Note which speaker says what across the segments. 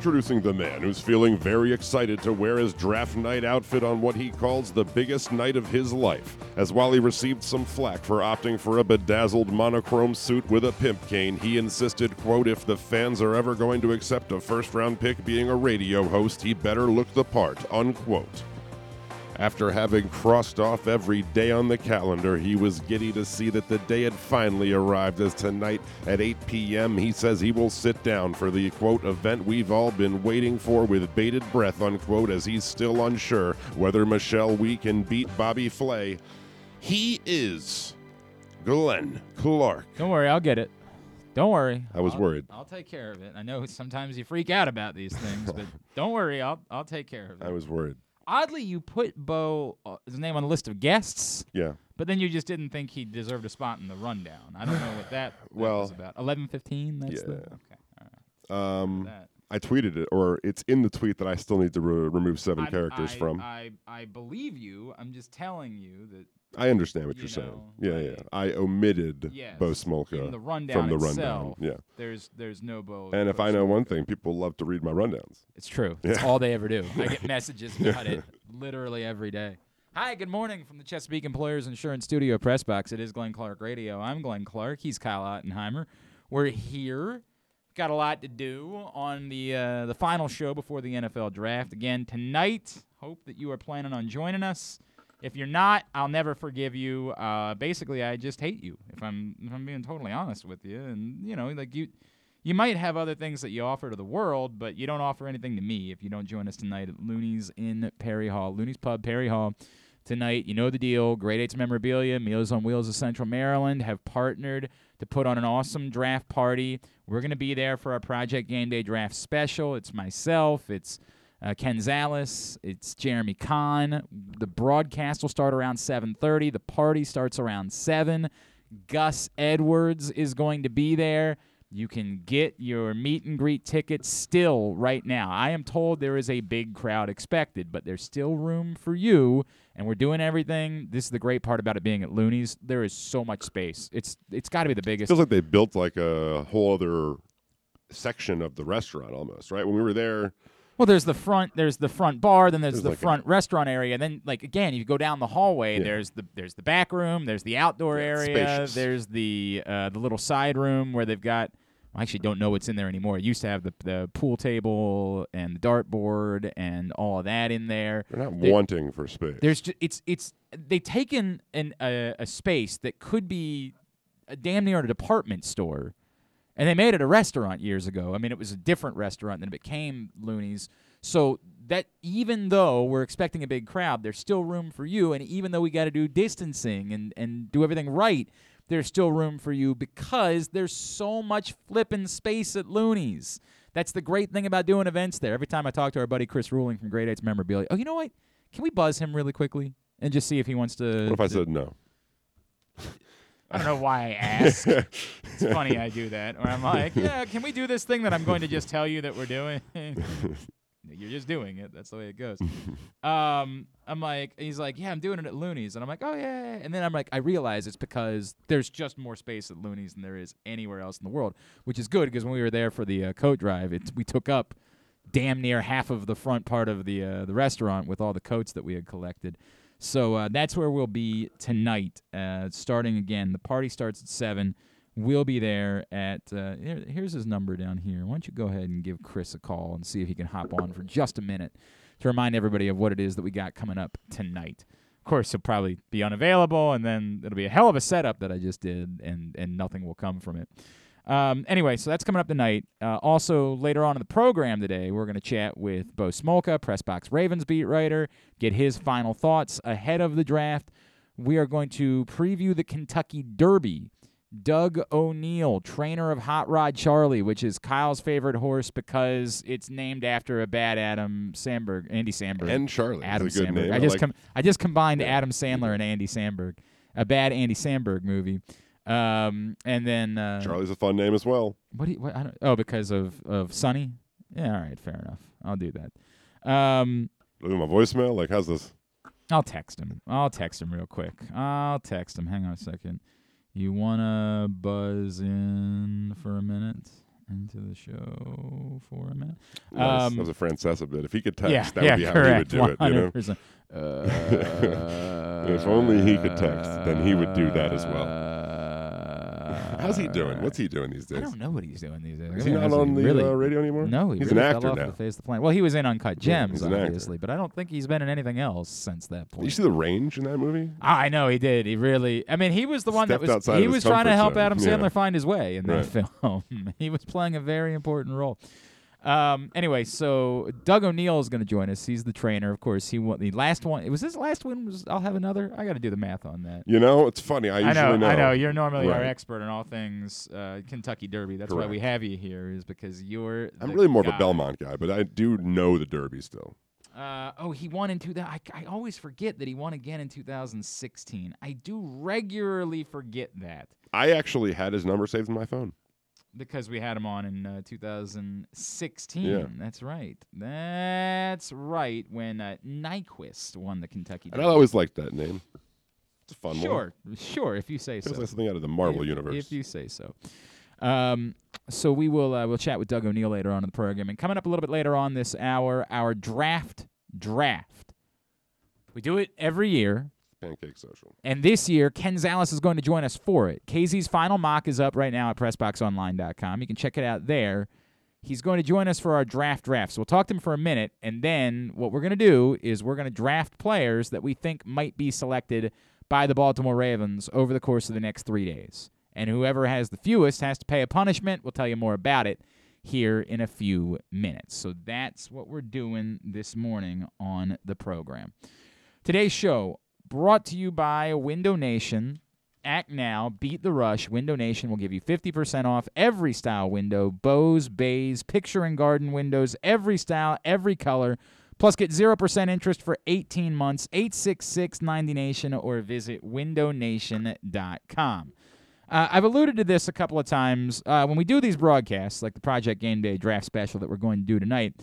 Speaker 1: Introducing the man who's feeling very excited to wear his draft night outfit on what he calls the biggest night of his life, as while he received some flack for opting for a bedazzled monochrome suit with a pimp cane, he insisted, quote, if the fans are ever going to accept a first round pick being a radio host, he better look the part, unquote. After having crossed off every day on the calendar, he was giddy to see that the day had finally arrived. As tonight at 8 p.m., he says he will sit down for the quote event we've all been waiting for with bated breath, unquote, as he's still unsure whether Michelle Wee can beat Bobby Flay. He is Glenn Clark.
Speaker 2: Don't worry, I'll get it. Don't worry.
Speaker 1: I was
Speaker 2: I'll-
Speaker 1: worried.
Speaker 2: I'll take care of it. I know sometimes you freak out about these things, but don't worry, I'll I'll take care of it.
Speaker 1: I was worried.
Speaker 2: Oddly, you put Bo uh, his name on the list of guests,
Speaker 1: Yeah.
Speaker 2: but then you just didn't think he deserved a spot in the rundown. I don't know what that, that
Speaker 1: Well,
Speaker 2: was about. Eleven fifteen. That's the
Speaker 1: yeah.
Speaker 2: okay. All right.
Speaker 1: Um, I tweeted it, or it's in the tweet that I still need to re- remove 7
Speaker 2: I'm-
Speaker 1: characters
Speaker 2: I,
Speaker 1: from.
Speaker 2: I I believe you. I'm just telling you that
Speaker 1: I understand what
Speaker 2: you
Speaker 1: you're saying. Yeah, yeah.
Speaker 2: like-
Speaker 1: I omitted
Speaker 2: yes,
Speaker 1: Bo Smolka
Speaker 2: the rundown
Speaker 1: from the rundown. Yeah.
Speaker 2: There's there's no Bo.
Speaker 1: And if
Speaker 2: Bo
Speaker 1: I know
Speaker 2: Smolka.
Speaker 1: one thing, people love to read my rundowns.
Speaker 2: It's true. It's
Speaker 1: Yeah.
Speaker 2: all they ever do. I get messages about it literally every day. Hi, good morning from the Chesapeake Employers Insurance Studio Press Box. It is Glenn Clark Radio. I'm Glenn Clark. He's Kyle Ottenheimer. We're here. Got a lot to do on the uh, the final show before the NFL draft. Again tonight. Hope that you are planning on joining us. If you're not, I'll never forgive you. Uh, basically, I just hate you. If I'm if I'm being totally honest with you, and you know, like you you might have other things that you offer to the world, but you don't offer anything to me if you don't join us tonight at Looney's in Perry Hall. Looney's Pub, Perry Hall. Tonight, you know the deal. Grade 8's memorabilia, Meals on Wheels of Central Maryland have partnered to put on an awesome draft party. We're going to be there for our Project Game Day draft special. It's myself, it's uh, Ken Zales, it's Jeremy Conn. The broadcast will start around 7:30. The party starts around 7. Gus Edwards is going to be there. You can get your meet and greet tickets still right now. I am told there is a big crowd expected, but there's still room for you, and we're doing everything. This is the great part about it being at Looney's. There is so much space. It's it's got to be the biggest.
Speaker 1: It feels like they built like a whole other section of the restaurant almost, right? When we were there,
Speaker 2: Well, there's the front. There's the front bar. Then there's,
Speaker 1: There's
Speaker 2: the
Speaker 1: like a-
Speaker 2: front restaurant area. And then, like again, you go down the hallway.
Speaker 1: Yeah.
Speaker 2: There's the there's the back room. There's the outdoor
Speaker 1: Yeah,
Speaker 2: area.
Speaker 1: spacious.
Speaker 2: There's the uh, the little side room where they've got. I actually don't know what's in there anymore. It used to have the the pool table and the dartboard and all of that in there.
Speaker 1: they're not
Speaker 2: There-
Speaker 1: wanting for space.
Speaker 2: There's ju- it's it's they've taken an a, a space that could be a damn near a department store, and they made it a restaurant years ago. I mean, it was a different restaurant than it became Looney's. So that even though we're expecting a big crowd, there's still room for you, and even though we got to do distancing and and do everything right. There's still room for you because there's so much flipping space at Looney's. That's the great thing about doing events there. Every time I talk to our buddy Chris Ruling from Grade 8's Memorabilia, oh, you know what? Can we buzz him really quickly and just see if he wants to?
Speaker 1: what if I said no?
Speaker 2: I don't know why I ask. it's funny I do that. Or I'm like, yeah, can we do this thing that I'm going to just tell you that we're doing? You're just doing it. That's the way it goes. Um, I'm like, he's like, yeah, I'm doing it at Looney's, and I'm like, oh yeah. And then I'm like, I realize it's because there's just more space at Looney's than there is anywhere else in the world, which is good because when we were there for the uh, coat drive, it's we took up damn near half of the front part of the uh, the restaurant with all the coats that we had collected. So uh, that's where we'll be tonight. Uh, starting again, the party starts at seven. We'll be there at. Uh, here, here's his number down here. Why don't you go ahead and give Chris a call and see if he can hop on for just a minute to remind everybody of what it is that we got coming up tonight. Of course, he'll probably be unavailable, and then it'll be a hell of a setup that I just did, and and nothing will come from it. Um, anyway, so that's coming up tonight. Uh, also, later on in the program today, we're going to chat with Bo Smolka, Pressbox Ravens beat writer, get his final thoughts ahead of the draft. We are going to preview the Kentucky Derby. Doug O'Neill, trainer of Hot Rod Charlie, which is Kyle's favorite horse because it's named after a bad Adam Sandberg, Andy Samberg.
Speaker 1: And Charlie.
Speaker 2: Adam
Speaker 1: is a good
Speaker 2: Sandberg.
Speaker 1: name.
Speaker 2: I just
Speaker 1: like,
Speaker 2: com- I just combined
Speaker 1: Yeah.
Speaker 2: Adam Sandler and Andy Samberg, a bad Andy Samberg movie. Um, and then uh,
Speaker 1: Charlie's a fun name as well.
Speaker 2: what do you, what, I don't, oh, because of of Sonny. Yeah, all right, fair enough. I'll do that. Um,
Speaker 1: Look at my voicemail. Like, how's this?
Speaker 2: I'll text him. I'll text him real quick. I'll text him. Hang on a second. You wanna buzz in for a minute? into the show for a minute.
Speaker 1: Nice.
Speaker 2: Um,
Speaker 1: that was a Francesa bit. If he could text,
Speaker 2: yeah,
Speaker 1: that
Speaker 2: yeah,
Speaker 1: would be how he would
Speaker 2: correct.
Speaker 1: do it. You know?
Speaker 2: 100%. Uh,
Speaker 1: If only he could text, then he would do that as well. How's he doing? What's he doing these days?
Speaker 2: I don't know what he's doing these days.
Speaker 1: Is he not on the
Speaker 2: really,
Speaker 1: uh, radio anymore?
Speaker 2: No, he
Speaker 1: he's
Speaker 2: really
Speaker 1: an
Speaker 2: fell off
Speaker 1: now.
Speaker 2: the face of the planet. Well, he was in Uncut
Speaker 1: Yeah,
Speaker 2: Gems,
Speaker 1: an
Speaker 2: obviously, but I don't think he's been in anything else since that point.
Speaker 1: Did you see the range in that movie?
Speaker 2: I know he did. He really. I mean, he was the one that was. He was trying to help
Speaker 1: zone.
Speaker 2: Adam
Speaker 1: Yeah.
Speaker 2: Sandler find his way in that
Speaker 1: Right.
Speaker 2: film. he was playing a very important role. Um. Anyway, so Doug O'Neill is going to join us. He's the trainer, of course. He won the last one. Was his last one? Was I'll have another. I got to do the math on that.
Speaker 1: You know, it's funny. I usually
Speaker 2: know,
Speaker 1: know.
Speaker 2: I know. You're normally our expert in all things uh, Kentucky Derby. That's why we have you here, is because you're.
Speaker 1: I'm really more of a Belmont guy, but I do know the Derby still.
Speaker 2: Uh, oh, he won in 2000. I, I always forget that he won again in 2016. I do regularly forget that
Speaker 1: I actually had his number saved in my phone.
Speaker 2: Because we had him on in uh, 2016.
Speaker 1: Yeah.
Speaker 2: That's right. That's right. When uh, Nyquist won the Kentucky
Speaker 1: And I always liked that name. It's a fun one.
Speaker 2: Sure, sure. If you say so.
Speaker 1: Like something out of the Marvel
Speaker 2: if,
Speaker 1: universe.
Speaker 2: If you say so. Um, so we will uh, we'll chat with Doug O'Neill later on in the program, and coming up a little bit later on this hour, our draft draft. We do it every year,
Speaker 1: Pancake Social.
Speaker 2: and this year Ken Zales is going to join us for it. KZ's final mock is up right now at PressBoxOnline.com. You can check it out there. He's going to join us for our draft draft. So we'll talk to him for a minute, and then what we're going to do is we're going to draft players that we think might be selected by the Baltimore Ravens over the course of the next three days. And whoever has the fewest has to pay a punishment. We'll tell you more about it here in a few minutes. So that's what we're doing this morning on the program. Today's show brought to you by Window Nation. Act now, beat the rush. Window Nation will give you 50% off every style window bows, bays, picture and garden windows, every style, every color. Plus, get 0% interest for 18 months. 866 90 Nation or visit windownation.com. Uh, I've alluded to this a couple of times. Uh, when we do these broadcasts, like the Project Game Day draft special that we're going to do tonight,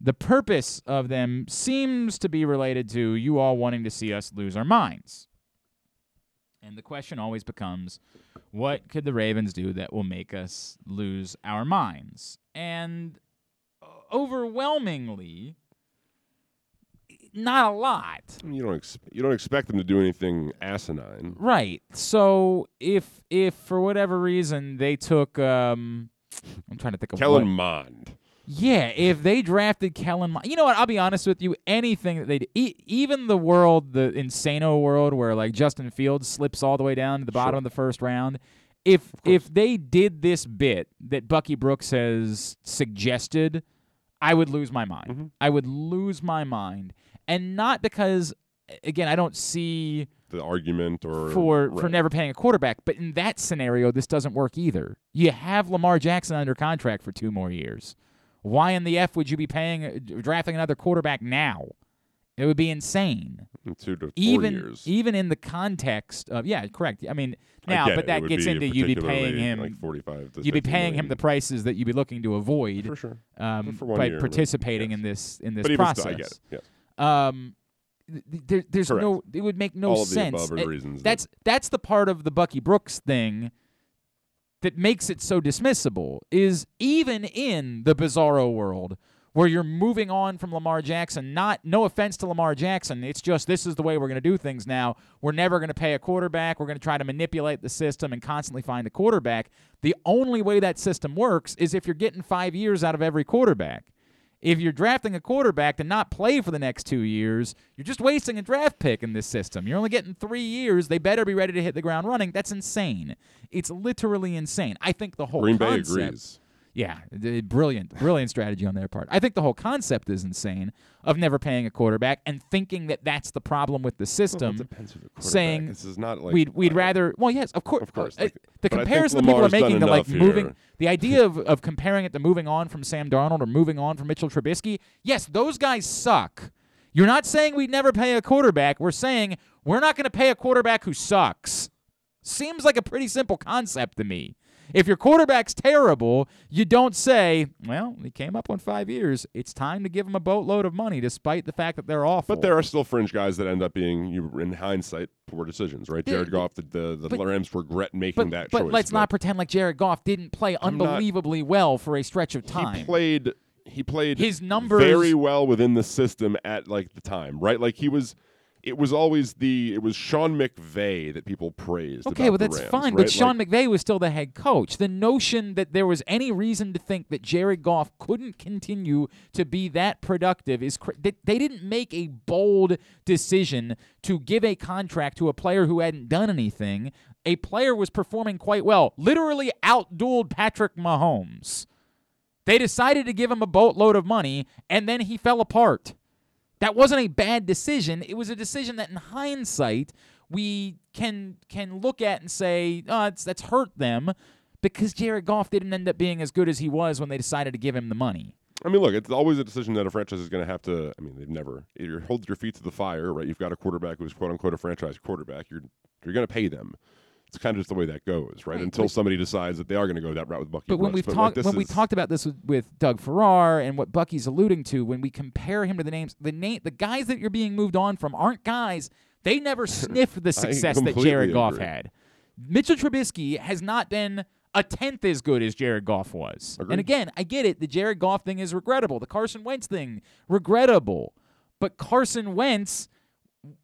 Speaker 2: the purpose of them seems to be related to you all wanting to see us lose our minds. And the question always becomes what could the Ravens do that will make us lose our minds? And uh, overwhelmingly, not a lot.
Speaker 1: You don't ex- you don't expect them to do anything asinine.
Speaker 2: Right. So if if for whatever reason they took um I'm trying to think of
Speaker 1: Kellen
Speaker 2: what-
Speaker 1: Mond.
Speaker 2: Yeah, if they drafted Kellen, you know what? I'll be honest with you. Anything that they, d- e- even the world, the insano world, where like Justin Fields slips all the way down to the bottom
Speaker 1: Sure.
Speaker 2: of the first round, if if they did this bit that Bucky Brooks has suggested, I would lose my mind.
Speaker 1: Mhm.
Speaker 2: I would lose my mind, and not because, again, I don't see
Speaker 1: The argument or
Speaker 2: for for never paying a quarterback. But in that scenario, this doesn't work either. You have Lamar Jackson under contract for two more years. Why in the f would you be paying drafting another quarterback now? It would be insane.
Speaker 1: two to four
Speaker 2: even
Speaker 1: years.
Speaker 2: even in the context of yeah, correct. I mean
Speaker 1: I
Speaker 2: now,
Speaker 1: get
Speaker 2: but
Speaker 1: it. It
Speaker 2: that gets into you'd be paying him
Speaker 1: like 45 to
Speaker 2: you'd be
Speaker 1: 50
Speaker 2: paying him the prices that you'd be looking to avoid
Speaker 1: for sure.
Speaker 2: um,
Speaker 1: for
Speaker 2: by
Speaker 1: year,
Speaker 2: participating
Speaker 1: yes.
Speaker 2: in this in this
Speaker 1: But
Speaker 2: process.
Speaker 1: still, I get it. Yeah.
Speaker 2: Um, th- th- there, there's
Speaker 1: Correct.
Speaker 2: no. It would make no
Speaker 1: All of the
Speaker 2: sense.
Speaker 1: above are reasons.
Speaker 2: that's that's the part of the Bucky Brooks thing that makes it so dismissible. Is even in the bizarro world where you're moving on from Lamar Jackson. Not no offense to Lamar Jackson. It's just this is the way we're going to do things now. We're never going to pay a quarterback. We're going to try to manipulate the system and constantly find a quarterback. The only way that system works is if you're getting five years out of every quarterback. If you're drafting a quarterback to not play for the next two years, you're just wasting a draft pick in this system. You're only getting three years. They better be ready to hit the ground running. That's insane. It's literally insane. I think the whole
Speaker 1: Green Bay agrees.
Speaker 2: Yeah, brilliant, brilliant strategy on their part. I think the whole concept is insane of never paying a quarterback and thinking that that's the problem with the
Speaker 1: Well,
Speaker 2: system.
Speaker 1: it depends who the quarterback
Speaker 2: saying.
Speaker 1: This is not like
Speaker 2: we'd we'd
Speaker 1: uh,
Speaker 2: rather well yes of course
Speaker 1: Of course,
Speaker 2: uh,
Speaker 1: like-
Speaker 2: the
Speaker 1: but I think
Speaker 2: comparison that people are making to like
Speaker 1: enough
Speaker 2: moving the idea of, of comparing it to moving on from Sam Darnold or moving on from Mitchell Trubisky yes those guys suck you're not saying we'd never pay a quarterback we're saying we're not going to pay a quarterback who sucks seems like a pretty simple concept to me If your quarterback's terrible, you don't say, "Well, he came up on five years. It's time to give him a boatload of money, despite the fact that they're awful."
Speaker 1: But there are still fringe guys that end up being, you in hindsight, poor decisions, right? Jared Goff, the the, the
Speaker 2: but-
Speaker 1: Rams regret making
Speaker 2: but,
Speaker 1: that
Speaker 2: but
Speaker 1: choice.
Speaker 2: let's not pretend like Jared Goff didn't play
Speaker 1: I'm not-
Speaker 2: unbelievably well for a stretch of time.
Speaker 1: He played. He played
Speaker 2: His numbers-
Speaker 1: very well within the system at like the time, right? Like he was. It was always the. It was Sean McVay that people praised.
Speaker 2: Okay, well that's
Speaker 1: Rams,
Speaker 2: fine,
Speaker 1: right?
Speaker 2: but Sean
Speaker 1: Like,
Speaker 2: McVay was still the head coach. The notion that there was any reason to think that Jared Goff couldn't continue to be that productive is cr- they, they didn't make a bold decision to give a contract to a player who hadn't done anything. A player was performing quite well, literally outdueled Patrick Mahomes. They decided to give him a boatload of money, and then he fell apart. That wasn't a bad decision. It was a decision that, in hindsight, we can can look at and say, "Oh, it's, that's hurt them," because Jared Goff didn't end up being as good as he was when they decided to give him the money.
Speaker 1: I mean, look, it's always a decision that a franchise is going to have to. I mean, they've never. You hold your feet to the fire, right? You've got a quarterback who's quote unquote a franchise quarterback. You're you're going to pay them. It's kind of just the way that goes, right?
Speaker 2: Right,
Speaker 1: Until
Speaker 2: but-
Speaker 1: somebody decides that they are going to go that route with Bucky.
Speaker 2: But when we've
Speaker 1: like,
Speaker 2: talked
Speaker 1: this
Speaker 2: when we talked about this with, with Doug Farrar and what Bucky's alluding to, when we compare him to the names, the name the guys that you're being moved on from aren't guys. They never sniffed the success that Jared Goff
Speaker 1: agree.
Speaker 2: had. Mitchell Trubisky has not been a tenth as good as Jared Goff was.
Speaker 1: Agreed.
Speaker 2: And again, I get it. The Jared Goff thing is regrettable. The Carson Wentz thing, regrettable. But Carson Wentz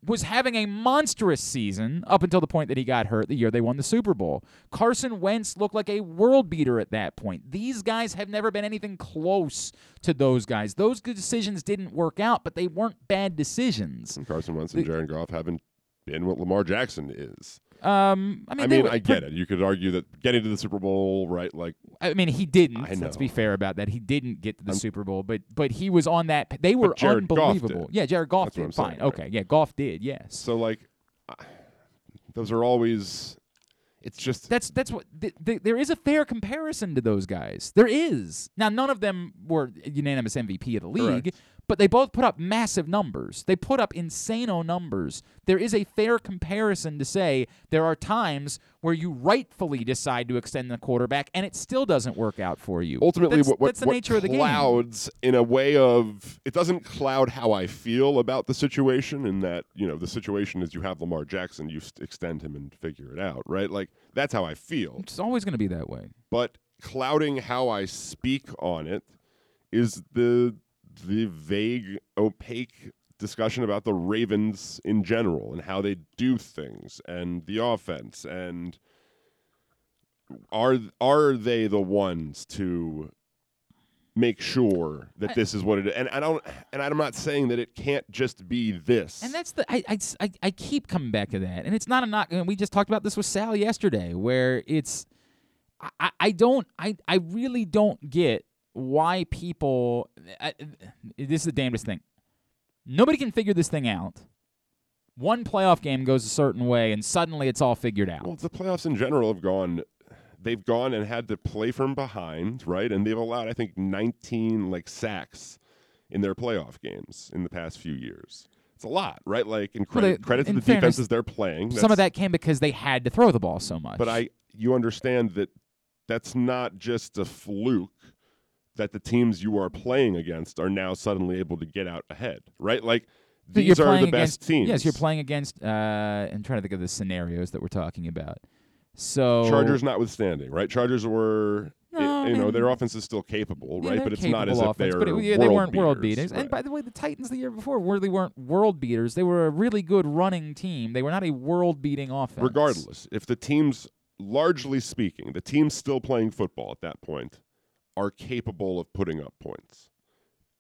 Speaker 2: was having a monstrous season up until the point that he got hurt the year they won the Super Bowl. Carson Wentz looked like a world beater at that point. These guys have never been anything close to those guys. Those good decisions didn't work out, but they weren't bad decisions.
Speaker 1: And Carson Wentz and Jared Goff haven't been what Lamar Jackson is.
Speaker 2: Um, I mean,
Speaker 1: I mean,
Speaker 2: were
Speaker 1: I get it. You could argue that getting to the Super Bowl, right? Like,
Speaker 2: I mean, he didn't.
Speaker 1: I
Speaker 2: Let's be fair about that. He didn't get to the
Speaker 1: I'm-
Speaker 2: Super Bowl, but but he was on that. They were unbelievable. Yeah, Jared Goff
Speaker 1: That's
Speaker 2: did. Fine.
Speaker 1: saying, right.
Speaker 2: Okay. Yeah, Goff did. Yes.
Speaker 1: so like, those are always. It's just
Speaker 2: That's that's what th- th- there is a fair comparison to those guys. There is. Now none of them were unanimous MVP of the league,
Speaker 1: Correct.
Speaker 2: But they both put up massive numbers. They put up insano numbers. There is a fair comparison to say there are times where you rightfully decide to extend the quarterback and it still doesn't work out for you.
Speaker 1: ultimately
Speaker 2: that's,
Speaker 1: what, what,
Speaker 2: that's the
Speaker 1: what
Speaker 2: nature of the game.
Speaker 1: clouds in a way of it doesn't cloud how I feel about the situation in that you know the situation is you have Lamar Jackson you extend him and figure it out right like that's how I feel
Speaker 2: It's always going to be that way.
Speaker 1: but clouding how I speak on it is the the vague opaque discussion about the Ravens in general and how they do things and the offense and are are they the ones to make sure that
Speaker 2: I-
Speaker 1: this is what it is and I don't and I'm not saying that it can't just be this
Speaker 2: And that's the I, I, I, keep coming back to that, and it's not a knock. And we just talked about this with Sal yesterday, where it's I- I don't I, I really don't get why people. I, this is the damnedest thing. Nobody can figure this thing out. One playoff game goes a certain way, and suddenly it's all figured out.
Speaker 1: Well, the playoffs in general have gone. They've gone and had to play from behind, right? And they've allowed, I think, 19 like sacks in their playoff games in the past few years. It's a lot, right? Like, and
Speaker 2: Well,
Speaker 1: credit,
Speaker 2: they-
Speaker 1: credit to the
Speaker 2: fairness,
Speaker 1: defenses they're playing.
Speaker 2: Some of that came because they had to throw the ball so much.
Speaker 1: but I, you understand that that's not just a fluke. That the teams you are playing against are now suddenly able to get out ahead, right? Like these are the best
Speaker 2: against,
Speaker 1: teams.
Speaker 2: Yes, you're playing against. Uh, I'm trying to think of the scenarios that we're talking about. So
Speaker 1: Chargers notwithstanding, right? Chargers were,
Speaker 2: No, I
Speaker 1: you know, their offense is still capable,
Speaker 2: Yeah,
Speaker 1: right? But it's not as
Speaker 2: capable
Speaker 1: if they are.
Speaker 2: it- yeah,
Speaker 1: world
Speaker 2: they weren't world
Speaker 1: beaters,
Speaker 2: beaters. And by the way, the Titans the year before really weren't world beaters. They were a really good running team. They were not a world beating offense.
Speaker 1: regardless, if the teams, largely speaking, the teams still playing football at that point are capable of putting up points.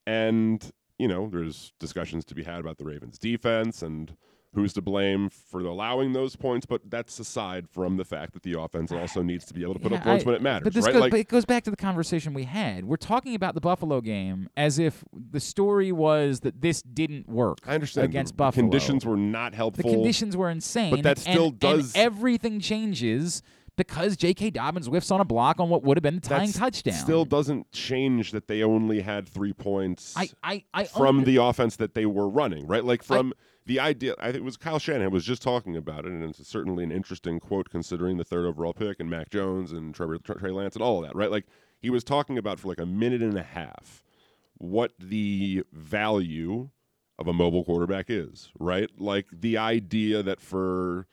Speaker 1: And, you know, there's discussions to be had about the Ravens defense and who's to blame for allowing those points, but that's aside from the fact that the offense also needs to be able to put
Speaker 2: Yeah,
Speaker 1: up points
Speaker 2: I-
Speaker 1: when it matters,
Speaker 2: But this
Speaker 1: right?
Speaker 2: goes,
Speaker 1: like
Speaker 2: but it goes back to the conversation we had. We're talking about the Buffalo game as if the story was that this didn't work.
Speaker 1: I understand
Speaker 2: against
Speaker 1: the
Speaker 2: Buffalo.
Speaker 1: conditions were not helpful.
Speaker 2: The conditions were insane.
Speaker 1: But that still
Speaker 2: and
Speaker 1: does-
Speaker 2: everything changes because J.K. Dobbins whiffs on a block on what would have been the tying
Speaker 1: That's
Speaker 2: touchdown.
Speaker 1: Still doesn't change that they only had three points
Speaker 2: I, I, I
Speaker 1: from
Speaker 2: under-
Speaker 1: the offense that they were running, right? Like from the idea, I think it was Kyle Shanahan was just talking about it, and it's certainly an interesting quote considering the third overall pick and Mac Jones and Trevor Trey Lance and all of that, right? Like he was talking about for like a minute and a half what the value of a mobile quarterback is, right? Like the idea that for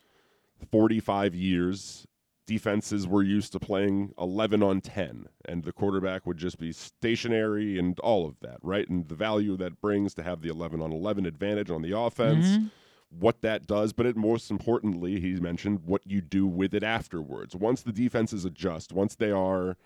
Speaker 1: 45 years defenses were used to playing 11 on 10 and the quarterback would just be stationary and all of that right and the value that brings to have the 11 on 11 advantage on the offense
Speaker 2: Mhm.
Speaker 1: what that does but it most importantly he mentioned what you do with it afterwards once the defenses adjust once they are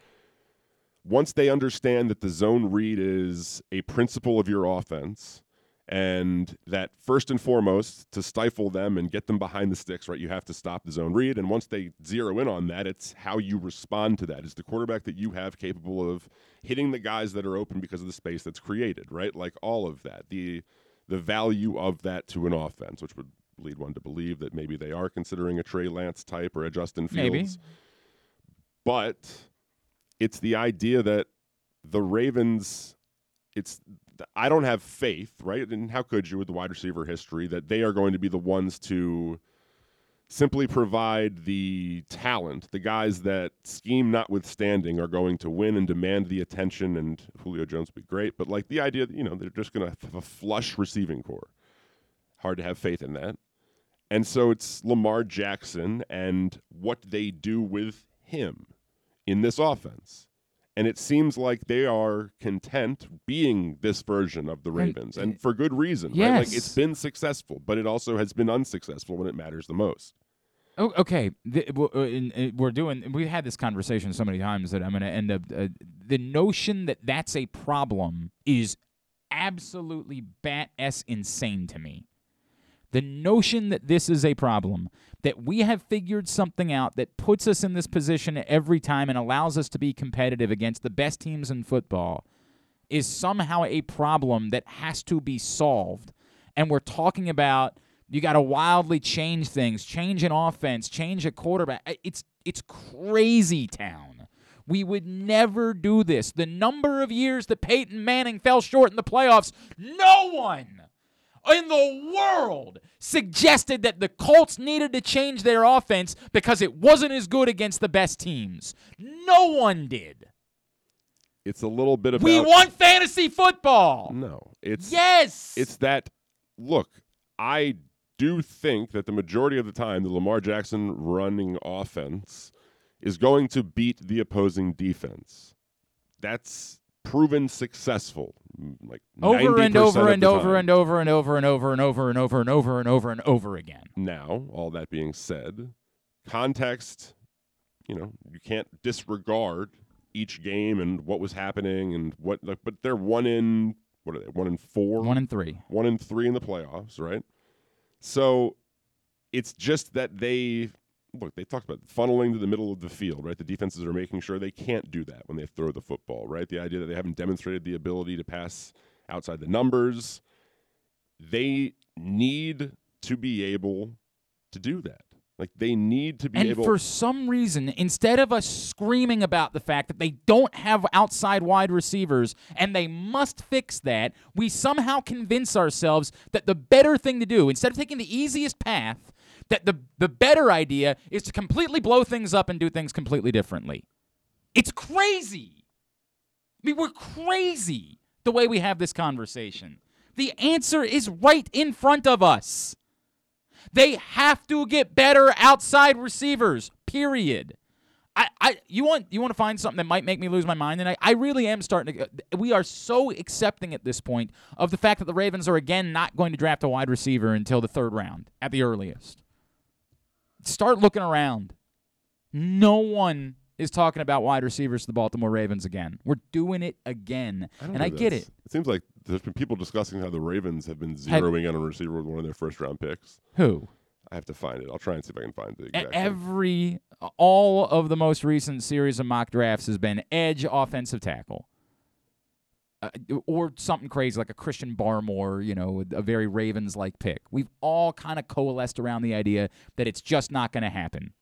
Speaker 1: once they understand that the zone read is a principle of your offense and that first and foremost to stifle them and get them behind the sticks right you have to stop the zone read. And once they zero in on that it's how you respond to that. Is the quarterback that you have capable of hitting the guys that are open because of the space that's created right? Like all of that. The the value of that to an offense which would lead one to believe that maybe they are considering a Trey Lance type or a Justin Fields.
Speaker 2: Maybe.
Speaker 1: but it's the idea that the Ravens it's I don't have faith, right? And how could you with the wide receiver history that they are going to be the ones to simply provide the talent, the guys that scheme notwithstanding are going to win and demand the attention and Julio Jones would be great, but like the idea that, you know, they're just going to have a flush receiving corps. Hard to have faith in that. And so it's Lamar Jackson and what they do with him in this offense. And it seems like they are content being this version of the Ravens, and for good reason. Right? Like
Speaker 2: Yes.
Speaker 1: it's been successful, but it also has been unsuccessful when it matters the most.
Speaker 2: Oh, okay, the, uh, in, we're doing. We've had this conversation so many times that I'm going to end up. Uh, the notion that that's a problem is absolutely bat s insane to me. The notion that this is a problem, that we have figured something out that puts us in this position every time and allows us to be competitive against the best teams in football, is somehow a problem that has to be solved. And we're talking about you got to wildly change things, change an offense, change a quarterback. It's it's crazy town. We would never do this. The number of years that Peyton Manning fell short in the playoffs, no one in the world suggested that the Colts needed to change their offense because it wasn't as good against the best teams. No one did.
Speaker 1: It's a little bit about
Speaker 2: We want fantasy football.
Speaker 1: no. It's
Speaker 2: Yes.
Speaker 1: it's that look, I do think that the majority of the time the Lamar Jackson running offense is going to beat the opposing defense. That's proven successful. Like
Speaker 2: over and over and over and over and over and over and over and over and over and over and over again.
Speaker 1: Now, all that being said, context, you know, you can't disregard each game and what was happening and what like but they're one in what are they? One in four?
Speaker 2: One and three.
Speaker 1: one and three in the playoffs, right? So it's just that they look, they talked about funneling to the middle of the field, right? The defenses are making sure they can't do that when they throw the football, right? The idea that they haven't demonstrated the ability to pass outside the numbers. They need to be able to do that. Like they need to be
Speaker 2: And
Speaker 1: able And
Speaker 2: for some reason, instead of us screaming about the fact that they don't have outside wide receivers and they must fix that, we somehow convince ourselves that the better thing to do, instead of taking the easiest path, that the, the better idea is to completely blow things up and do things completely differently. It's crazy. I mean, we're crazy the way we have this conversation. The answer is right in front of us. They have to get better outside receivers. Period. I, I you want you want to find something that might make me lose my mind and I, I really am starting to uh, we are so accepting at this point of the fact that the Ravens are again not going to draft a wide receiver until the third round at the earliest. Start looking around. No one is talking about wide receivers to the Baltimore Ravens again. We're doing it again.
Speaker 1: don't
Speaker 2: and I get it.
Speaker 1: It seems like there's been people discussing how the Ravens have been zeroing in on a receiver with one of their first round picks.
Speaker 2: Who?
Speaker 1: I have to find it. I'll try and see if I can find it.
Speaker 2: E-
Speaker 1: Exactly.
Speaker 2: Every all of the most recent series of mock drafts has been edge offensive tackle. Uh, or something crazy like a Christian Barmore, you know, a very Ravens like pick. We've all kind of coalesced around the idea that it's just not going to happen.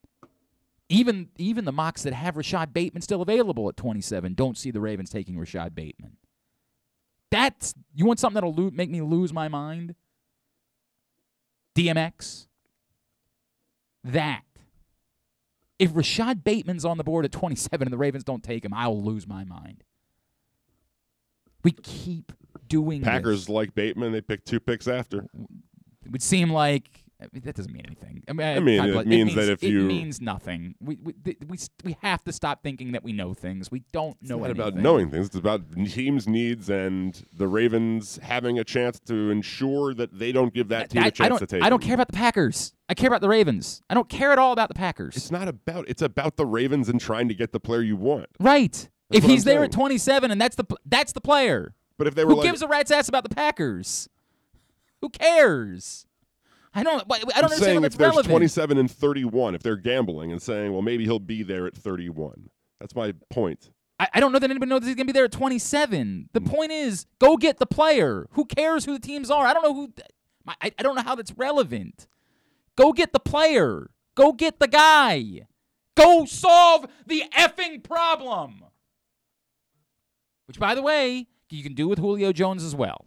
Speaker 2: Even even the mocks that have Rashod Bateman still available at 27 don't see the Ravens taking Rashod Bateman. That's you want something that'll lo- make me lose my mind? DMX. That. If Rashod Bateman's on the board at 27 and the Ravens don't take him, I'll lose my mind. We keep doing
Speaker 1: Packers
Speaker 2: this.
Speaker 1: like Bateman. They picked two picks after.
Speaker 2: It would seem like I mean, that doesn't mean anything. I mean,
Speaker 1: I mean, it
Speaker 2: bless-
Speaker 1: means that if
Speaker 2: it
Speaker 1: you-
Speaker 2: means nothing. We we th- we we have to stop thinking that we know things. We don't
Speaker 1: It's
Speaker 2: know anything.
Speaker 1: about knowing things. It's about teams' needs and the Ravens having a chance to ensure that they don't give that team
Speaker 2: I,
Speaker 1: a chance
Speaker 2: I don't.
Speaker 1: to take.
Speaker 2: I don't care about the Packers. I care about the Ravens. I don't care at all about the Packers.
Speaker 1: It's not about. It's about the Ravens and trying to get the player you want.
Speaker 2: right.
Speaker 1: That's
Speaker 2: if he's there at 27 and that's the that's the player.
Speaker 1: But if they were
Speaker 2: Who
Speaker 1: like,
Speaker 2: gives a rat's ass about the Packers? Who cares? I don't. I don't
Speaker 1: I'm
Speaker 2: understand
Speaker 1: saying if there's
Speaker 2: relevant.
Speaker 1: 27 and 31, if they're gambling and saying, well, maybe he'll be there at 31. That's my point.
Speaker 2: I, I don't know that anybody knows that he's gonna be there at 27. The
Speaker 1: Mm.
Speaker 2: point is, go get the player. Who cares who the teams are? I don't know who. I, I don't know how that's relevant. Go get the player. Go get the guy. Go solve the effing problem. Which, by the way, you can do with Julio Jones as well.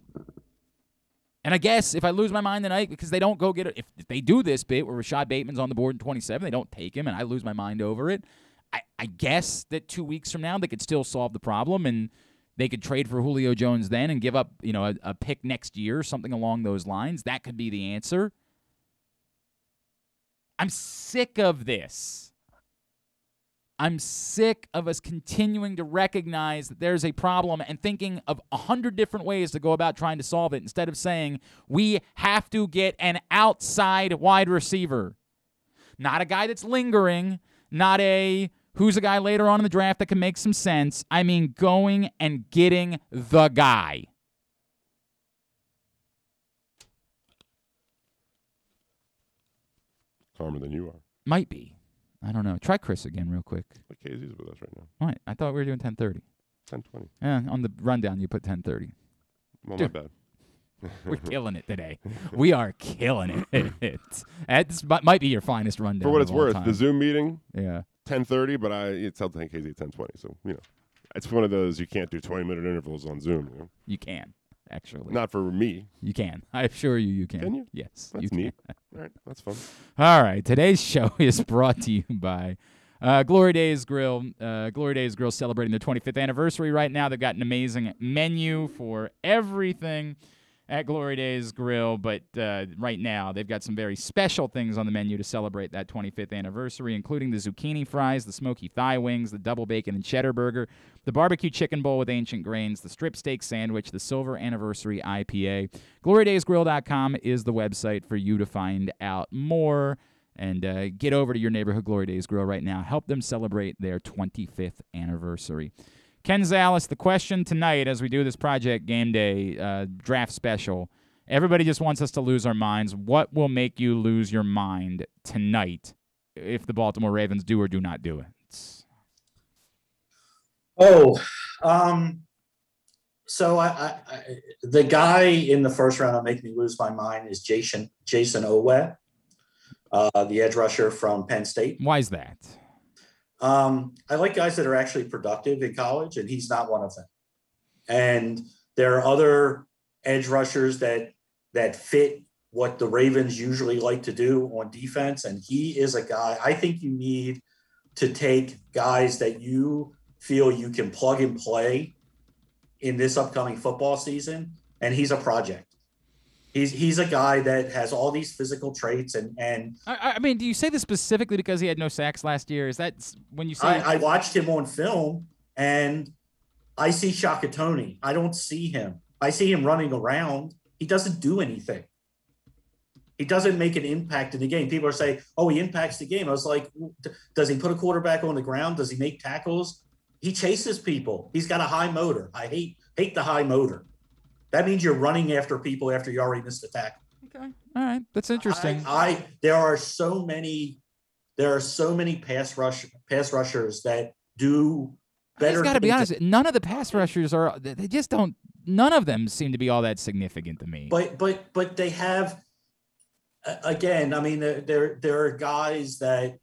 Speaker 2: And I guess if I lose my mind tonight because they don't go get it, if, they do this bit where Rashod Bateman's on the board in 27, they don't take him, and I lose my mind over it. I, I guess that two weeks from now they could still solve the problem and they could trade for Julio Jones then and give up, you know, a, a pick next year, something along those lines. That could be the answer. I'm sick of this. I'm sick of us continuing to recognize that there's a problem and thinking of a hundred different ways to go about trying to solve it instead of saying we have to get an outside wide receiver. Not a guy that's lingering, not a who's a guy later on in the draft that can make some sense. I mean, going and getting the guy.
Speaker 1: Calmer than you are.
Speaker 2: Might be. I don't know. Try Chris again, real quick.
Speaker 1: But KZ's with us right now.
Speaker 2: All right. I thought we were doing 1030.
Speaker 1: 1020.
Speaker 2: Eh, on the rundown, you put 1030.
Speaker 1: Well,
Speaker 2: Dude.
Speaker 1: my bad.
Speaker 2: We're killing it today. We are killing it. That mi- might be your finest rundown.
Speaker 1: For what it's worth,
Speaker 2: time.
Speaker 1: the Zoom meeting,
Speaker 2: yeah.
Speaker 1: 1030, but I it's held 10 KZ 1020. So, you know, it's one of those you can't do 20 minute intervals on Zoom. You know?
Speaker 2: You can, actually.
Speaker 1: Not for me.
Speaker 2: You can. I assure you, you can.
Speaker 1: Can you?
Speaker 2: Yes.
Speaker 1: That's
Speaker 2: you
Speaker 1: neat. All right, that's fun.
Speaker 2: All right. Today's show is brought to you by uh, Glory Days Grill. Uh, Glory Days Grill celebrating their 25th anniversary right now. They've got an amazing menu for everything at Glory Days Grill, but uh, right now they've got some very special things on the menu to celebrate that 25th anniversary, including the zucchini fries, the smoky thigh wings, the double bacon and cheddar burger, the barbecue chicken bowl with ancient grains, the strip steak sandwich, the silver anniversary IPA. GloryDaysGrill.com is the website for you to find out more. And uh, get over to your neighborhood Glory Days Grill right now. Help them celebrate their 25th anniversary. Ken Zales, the question tonight as we do this Project Game Day uh, draft special, everybody just wants us to lose our minds. What will make you lose your mind tonight if the Baltimore Ravens do or do not do it? It's-
Speaker 3: Oh, um, so I, I, I, the guy in the first round that make me lose my mind is Jason Jayson Oweh, uh, the edge rusher from Penn State.
Speaker 2: Why is that?
Speaker 3: Um, I like guys that are actually productive in college, and he's not one of them. And there are other edge rushers that that fit what the Ravens usually like to do on defense, and he is a guy. I think you need to take guys that you feel you can plug and play in this upcoming football season, and he's a project. He's he's a guy that has all these physical traits, and and
Speaker 2: I, I mean, do you say this specifically because he had no sacks last year? Is that when you say
Speaker 3: I, I watched him on film and I see Shakatoni. I don't see him. I see him running around. He doesn't do anything. He doesn't make an impact in the game. People are saying, "Oh, he impacts the game." I was like, "Does he put a quarterback on the ground? Does he make tackles? He chases people. He's got a high motor. I hate hate the high motor. That means you're running after people after you already missed a tackle.
Speaker 2: okay, all right, that's interesting.
Speaker 3: I, I there are so many there are so many pass rush pass rushers that do better.
Speaker 2: got to be honest. None of the pass rushers are. They they just don't. None of them seem to be all that significant to me.
Speaker 3: But but but they have again. I mean, there there, there are guys that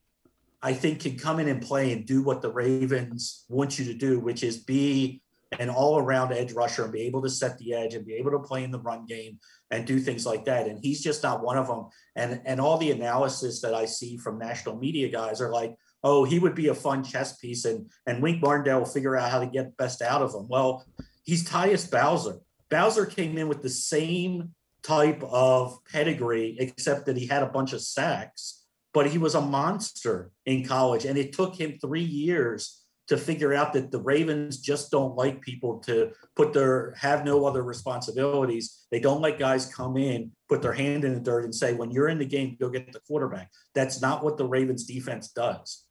Speaker 3: I think can come in and play and do what the Ravens want you to do, which is be an all around edge rusher and be able to set the edge and be able to play in the run game and do things like that. And he's just not one of them. And and all the analysis that I see from national media guys are like, oh, he would be a fun chess piece and and Wink Martindale will figure out how to get the best out of him. Well, he's Tyus Bowser. Bowser came in with the same type of pedigree, except that he had a bunch of sacks, but he was a monster in college. And it took him three years to figure out that the Ravens just don't like people to put their have no other responsibilities. They don't like guys come in, put their hand in the dirt, and say, when you're in the game, go get the quarterback. That's not what the Ravens defense does.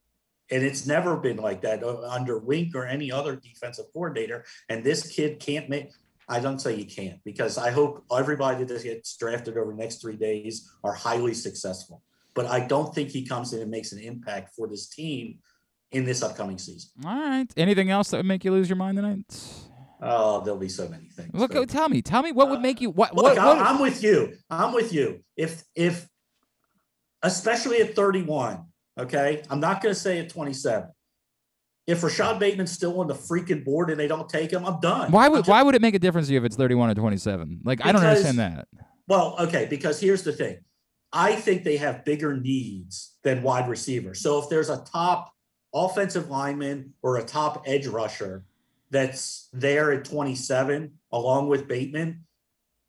Speaker 3: And it's never been like that uh, under Wink or any other defensive coordinator. And this kid can't make I don't say you can't because I hope everybody that gets drafted over the next three days are highly successful. But I don't think he comes in and makes an impact for this team in this upcoming season.
Speaker 2: All right. Anything else that would make you lose your mind tonight?
Speaker 3: Oh, there'll be so many things.
Speaker 2: Look, but, tell me, tell me what would make you what?
Speaker 3: Look,
Speaker 2: what, what
Speaker 3: I'm with you. I'm with you. If if especially at 31, okay, I'm not going to say at 27 if Rashod Bateman's still on the freaking board and they don't take him, I'm done.
Speaker 2: Why would
Speaker 3: just,
Speaker 2: why would it make a difference to you if it's 31 or 27? Like because, I don't understand that.
Speaker 3: Well, okay, because here's the thing. I think they have bigger needs than wide receiver. So if there's a top offensive lineman or a top edge rusher that's there at 27 along with Bateman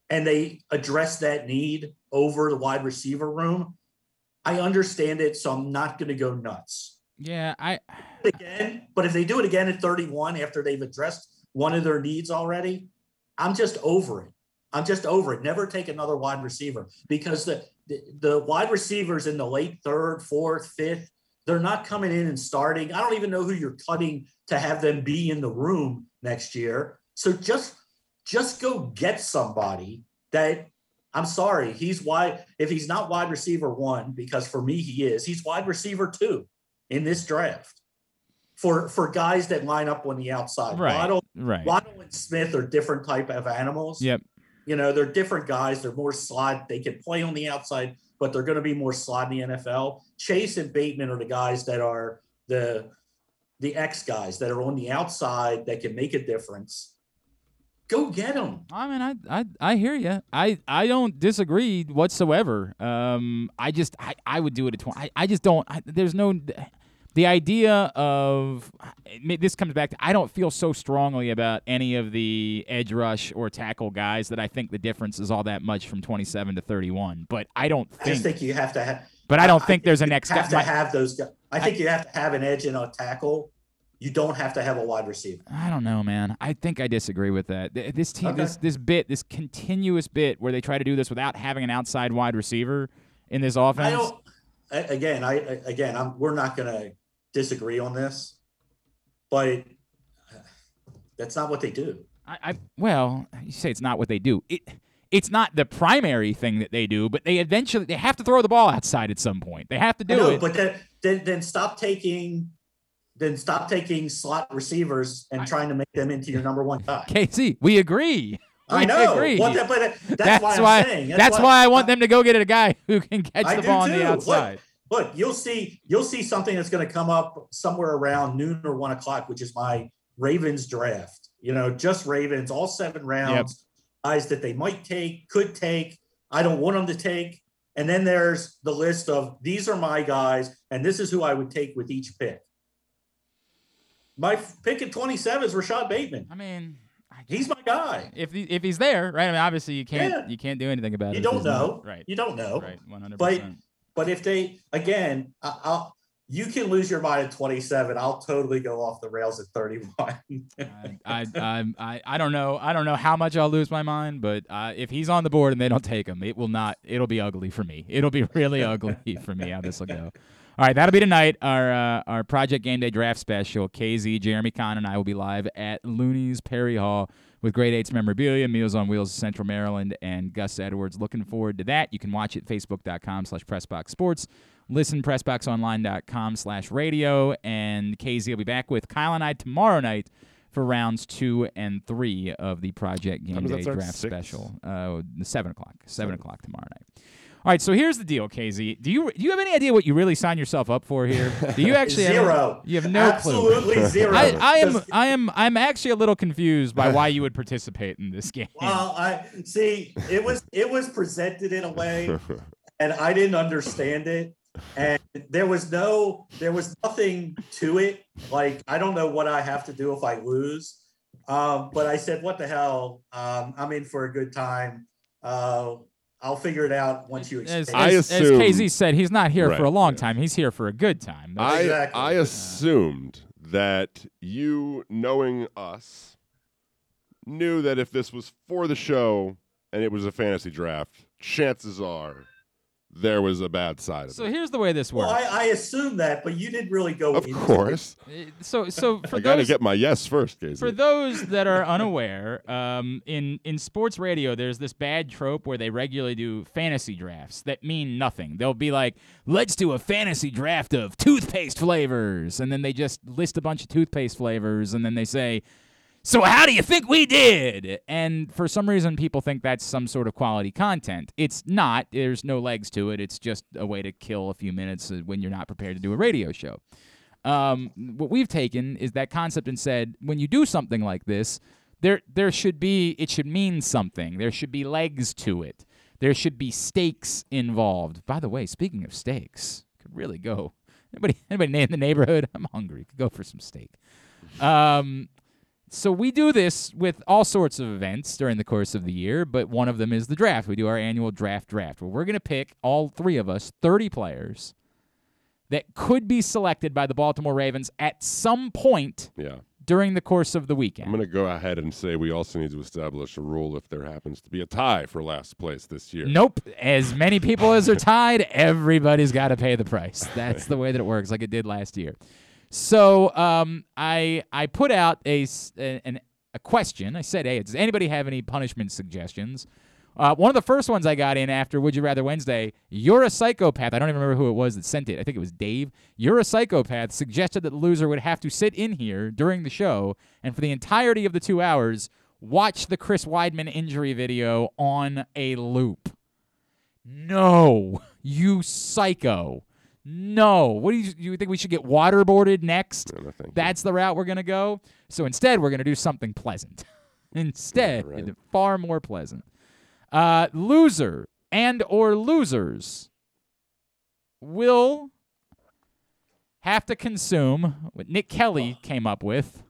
Speaker 3: and they address that need over the wide receiver room, I understand it, so I'm not going to go nuts.
Speaker 2: Yeah, I
Speaker 3: again, but if they do it again at 31 after they've addressed one of their needs already, I'm just over it. I'm just over it. Never take another wide receiver because the, the, the wide receivers in the late third, fourth, fifth, they're not coming in and starting. I don't even know who you're cutting to have them be in the room next year. So just just go get somebody that I'm sorry, he's wide. If he's not wide receiver one, because for me he is, he's wide receiver two in this draft for for guys that line up on the outside.
Speaker 2: Right.
Speaker 3: Waddle,
Speaker 2: right.
Speaker 3: Waddle and Smith are different type of animals.
Speaker 2: Yep.
Speaker 3: You know, they're different guys. They're more slot. They can play on the outside, but they're going to be more slot in the NFL. Chase and Bateman are the guys that are the the X guys that are on the outside that can make a difference. Go get them.
Speaker 2: I mean, I I, I hear you. I, I don't disagree whatsoever. Um, I just I, I would do it at twenty. I, I just don't. I, there's no the idea of this comes back to I don't feel so strongly about any of the edge rush or tackle guys that I think the difference is all that much from 27 to 31. But I don't think. I
Speaker 3: just think you have to have.
Speaker 2: But I don't think there's a next.
Speaker 3: Have to have those. I think you have to have an edge and a tackle. You don't have to have a wide receiver.
Speaker 2: I don't know, man. I think I disagree with that. This team, okay. this this bit, this continuous bit where they try to do this without having an outside wide receiver in this offense. I
Speaker 3: don't. Again, I again, I'm, we're not going to disagree on this, but that's not what they do.
Speaker 2: I, I well, you say it's not what they do. It it's not the primary thing that they do, but they eventually they have to throw the ball outside at some point. They have to do
Speaker 3: know,
Speaker 2: it.
Speaker 3: But then, then then stop taking then stop taking slot receivers and I, trying to make them into your number one guy.
Speaker 2: KC, we agree. We
Speaker 3: I know.
Speaker 2: Agree.
Speaker 3: Well, that, but that's, that's why, why
Speaker 2: That's, that's why, why, I want them to go get a guy who can catch
Speaker 3: I
Speaker 2: the ball on the outside
Speaker 3: look, you'll see you'll see something that's going to come up somewhere around noon or one o'clock, which is my Ravens draft. You know, just Ravens, all seven rounds, yep. guys that they might take, could take. I don't want them to take. And then there's the list of these are my guys, and this is who I would take with each pick. My pick at 27 is Rashod Bateman.
Speaker 2: I mean,
Speaker 3: he's my guy.
Speaker 2: If he, if he's there, right? I mean, obviously you can't yeah. you can't do anything about
Speaker 3: you
Speaker 2: it.
Speaker 3: You don't know,
Speaker 2: right?
Speaker 3: You don't know,
Speaker 2: right? One hundred
Speaker 3: percent. But if they again, I'll, you can lose your mind at 27. I'll totally go off the rails at 31.
Speaker 2: I, I, I, I don't know. I don't know how much I'll lose my mind, but uh, if he's on the board and they don't take him, it will not. It'll be ugly for me. It'll be really ugly for me how this will go. All right, that'll be tonight. Our uh, our Project Game Day draft special. KZ, Jeremy Conn, and I will be live at Looney's Perry Hall with Great Eights memorabilia, Meals on Wheels, Central Maryland, and Gus Edwards. Looking forward to that. You can watch it facebook.com slash PressBoxSports. Listen PressBoxOnline.com slash radio. And KZ will be back with Kyle and I tomorrow night for rounds two and three of the Project Game Day draft
Speaker 1: Six?
Speaker 2: special. Uh, 7 o'clock. 7 o'clock tomorrow night. All right, so here's the deal, KZ. Do you do you have any idea what you really sign yourself up for here? Do you actually have-
Speaker 3: zero.
Speaker 2: you have no clue.
Speaker 3: Absolutely zero.
Speaker 2: I, I am I am I'm actually a little confused by why you would participate in this game.
Speaker 3: Well, I see. It was it was presented in a way, and I didn't understand it. And there was no, there was nothing to it. Like I don't know what I have to do if I lose. Um, but I said, "What the hell? Um, I'm in for a good time. Uh, I'll figure it out once you
Speaker 2: As,
Speaker 3: explain."
Speaker 1: I
Speaker 2: as, as KZ said, he's not here for a long
Speaker 1: yeah.
Speaker 2: time. He's here for a good time. That's-
Speaker 1: I
Speaker 3: Exactly.
Speaker 1: I assumed that you, knowing us, knew that if this was for the show and it was a fantasy draft, chances are there was a bad side of
Speaker 2: so
Speaker 1: it.
Speaker 2: So here's the way this works.
Speaker 3: well, I, I assumed that, but you didn't really go.
Speaker 1: Of
Speaker 3: into it.
Speaker 1: course,
Speaker 2: Uh, so so for
Speaker 1: I got to get my yes first, Casey.
Speaker 2: For those that are unaware, um, in in sports radio, there's this bad trope where they regularly do fantasy drafts that mean nothing. They'll be like, "Let's do a fantasy draft of toothpaste flavors," and then they just list a bunch of toothpaste flavors, and then they say, "So how do you think we did?" And for some reason, people think that's some sort of quality content. It's not. There's no legs to it. It's just a way to kill a few minutes uh, when you're not prepared to do a radio show. Um, what we've taken is that concept and said, when you do something like this, there there should be it should mean something. There should be legs to it. There should be stakes involved. By the way, speaking of stakes, could really go. Anybody anybody in the neighborhood? I'm hungry. Could go for some steak. Um, so we do this with all sorts of events during the course of the year, but one of them is the draft. We do our annual draft draft where we're going to pick all three of us 30 players that could be selected by the Baltimore Ravens at some point
Speaker 1: yeah,
Speaker 2: during the course of the weekend.
Speaker 1: I'm going to go ahead and say we also need to establish a rule if there happens to be a tie for last place this year.
Speaker 2: Nope. As many people as are tied, everybody's got to pay the price. That's the way that it works, like it did last year. So um, I I put out a an, a question. I said, "Hey, does anybody have any punishment suggestions?" Uh, one of the first ones I got in after Would You Rather Wednesday, you're a psychopath. I don't even remember who it was that sent it. I think it was Dave. You're a psychopath. Suggested that the loser would have to sit in here during the show and for the entirety of the two hours watch the Chris Weidman injury video on a loop. No, you psycho. No. What do you you think we should get waterboarded next?
Speaker 1: No, no, thank you.
Speaker 2: That's the route we're going to go. So instead, we're going to do something pleasant. instead,
Speaker 1: Yeah, right.
Speaker 2: far more pleasant. Uh, loser and or losers will have to consume what Nick Kelly came up with.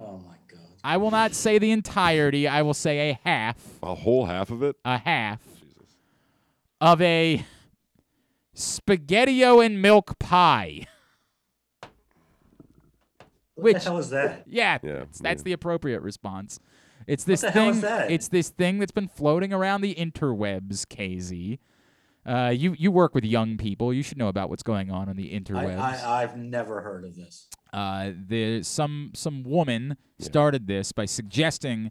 Speaker 3: Oh my god.
Speaker 2: I will not say the entirety. I will say a half,
Speaker 1: a whole half of it.
Speaker 2: a half
Speaker 1: Jesus.
Speaker 2: of a spaghettio and milk pie.
Speaker 3: What
Speaker 2: Which-
Speaker 3: the hell is that?
Speaker 2: Yeah,
Speaker 1: Yeah,
Speaker 2: that's, that's
Speaker 1: yeah.
Speaker 2: the appropriate response. It's this
Speaker 3: the
Speaker 2: thing.
Speaker 3: hell is that?
Speaker 2: It's this thing that's been floating around the interwebs, KZ. Uh, you you work with young people. You should know about what's going on on the interwebs.
Speaker 3: I I've never heard of this.
Speaker 2: uh, the some some woman started this by suggesting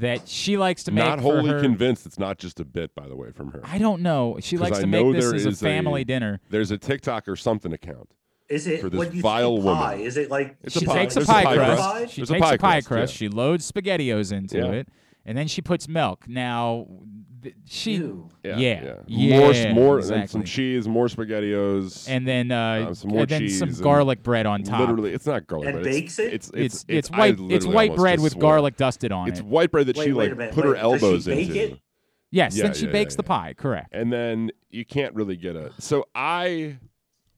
Speaker 2: that she likes to make
Speaker 1: Not
Speaker 2: for
Speaker 1: wholly
Speaker 2: her-
Speaker 1: convinced it's not just a bit, by the way, from her.
Speaker 2: I don't know. She
Speaker 1: 'Cause
Speaker 2: likes
Speaker 1: I
Speaker 2: to
Speaker 1: know
Speaker 2: make this
Speaker 1: there
Speaker 2: as a
Speaker 1: is a-
Speaker 2: family dinner.
Speaker 1: There's a TikTok or something account.
Speaker 3: Is it
Speaker 1: For this
Speaker 3: when you
Speaker 1: vile
Speaker 3: say
Speaker 1: woman.
Speaker 3: Is it like
Speaker 1: It's a
Speaker 2: She
Speaker 1: pie.
Speaker 2: takes a
Speaker 1: There's a
Speaker 2: pie
Speaker 1: pie
Speaker 2: crust.
Speaker 1: crust.
Speaker 2: She
Speaker 1: There's
Speaker 2: takes a pie
Speaker 1: crust,
Speaker 2: crust.
Speaker 1: yeah.
Speaker 2: She loads spaghettios into
Speaker 1: Yeah.
Speaker 2: it, and then she puts milk. Now, th- she
Speaker 3: Ew.
Speaker 1: Yeah,
Speaker 2: Yeah,
Speaker 1: yeah. More,
Speaker 2: yeah,
Speaker 1: more, and some cheese, more spaghettios.
Speaker 2: and then uh,
Speaker 1: Uh, some more
Speaker 2: and then some
Speaker 1: cheese and
Speaker 2: garlic bread on top.
Speaker 1: literally, it's not garlic.
Speaker 3: And
Speaker 1: bread.
Speaker 3: bakes it?
Speaker 1: It's
Speaker 2: it's
Speaker 1: it's
Speaker 2: it's,
Speaker 1: I
Speaker 2: white it's
Speaker 1: literally
Speaker 2: white
Speaker 1: almost
Speaker 2: bread
Speaker 1: just
Speaker 2: with
Speaker 1: swore.
Speaker 2: garlic dusted on it.
Speaker 1: It's
Speaker 2: it.
Speaker 1: white bread that
Speaker 3: Wait,
Speaker 1: she
Speaker 3: wait
Speaker 1: like
Speaker 3: a minute.
Speaker 1: put her
Speaker 3: Wait, does she
Speaker 1: elbows
Speaker 3: bake
Speaker 1: into.
Speaker 3: it?
Speaker 2: Yes,
Speaker 1: Yeah,
Speaker 2: then she
Speaker 1: yeah,
Speaker 2: bakes
Speaker 1: yeah,
Speaker 2: the
Speaker 1: yeah.
Speaker 2: pie. Correct.
Speaker 1: And then you can't really get a. So I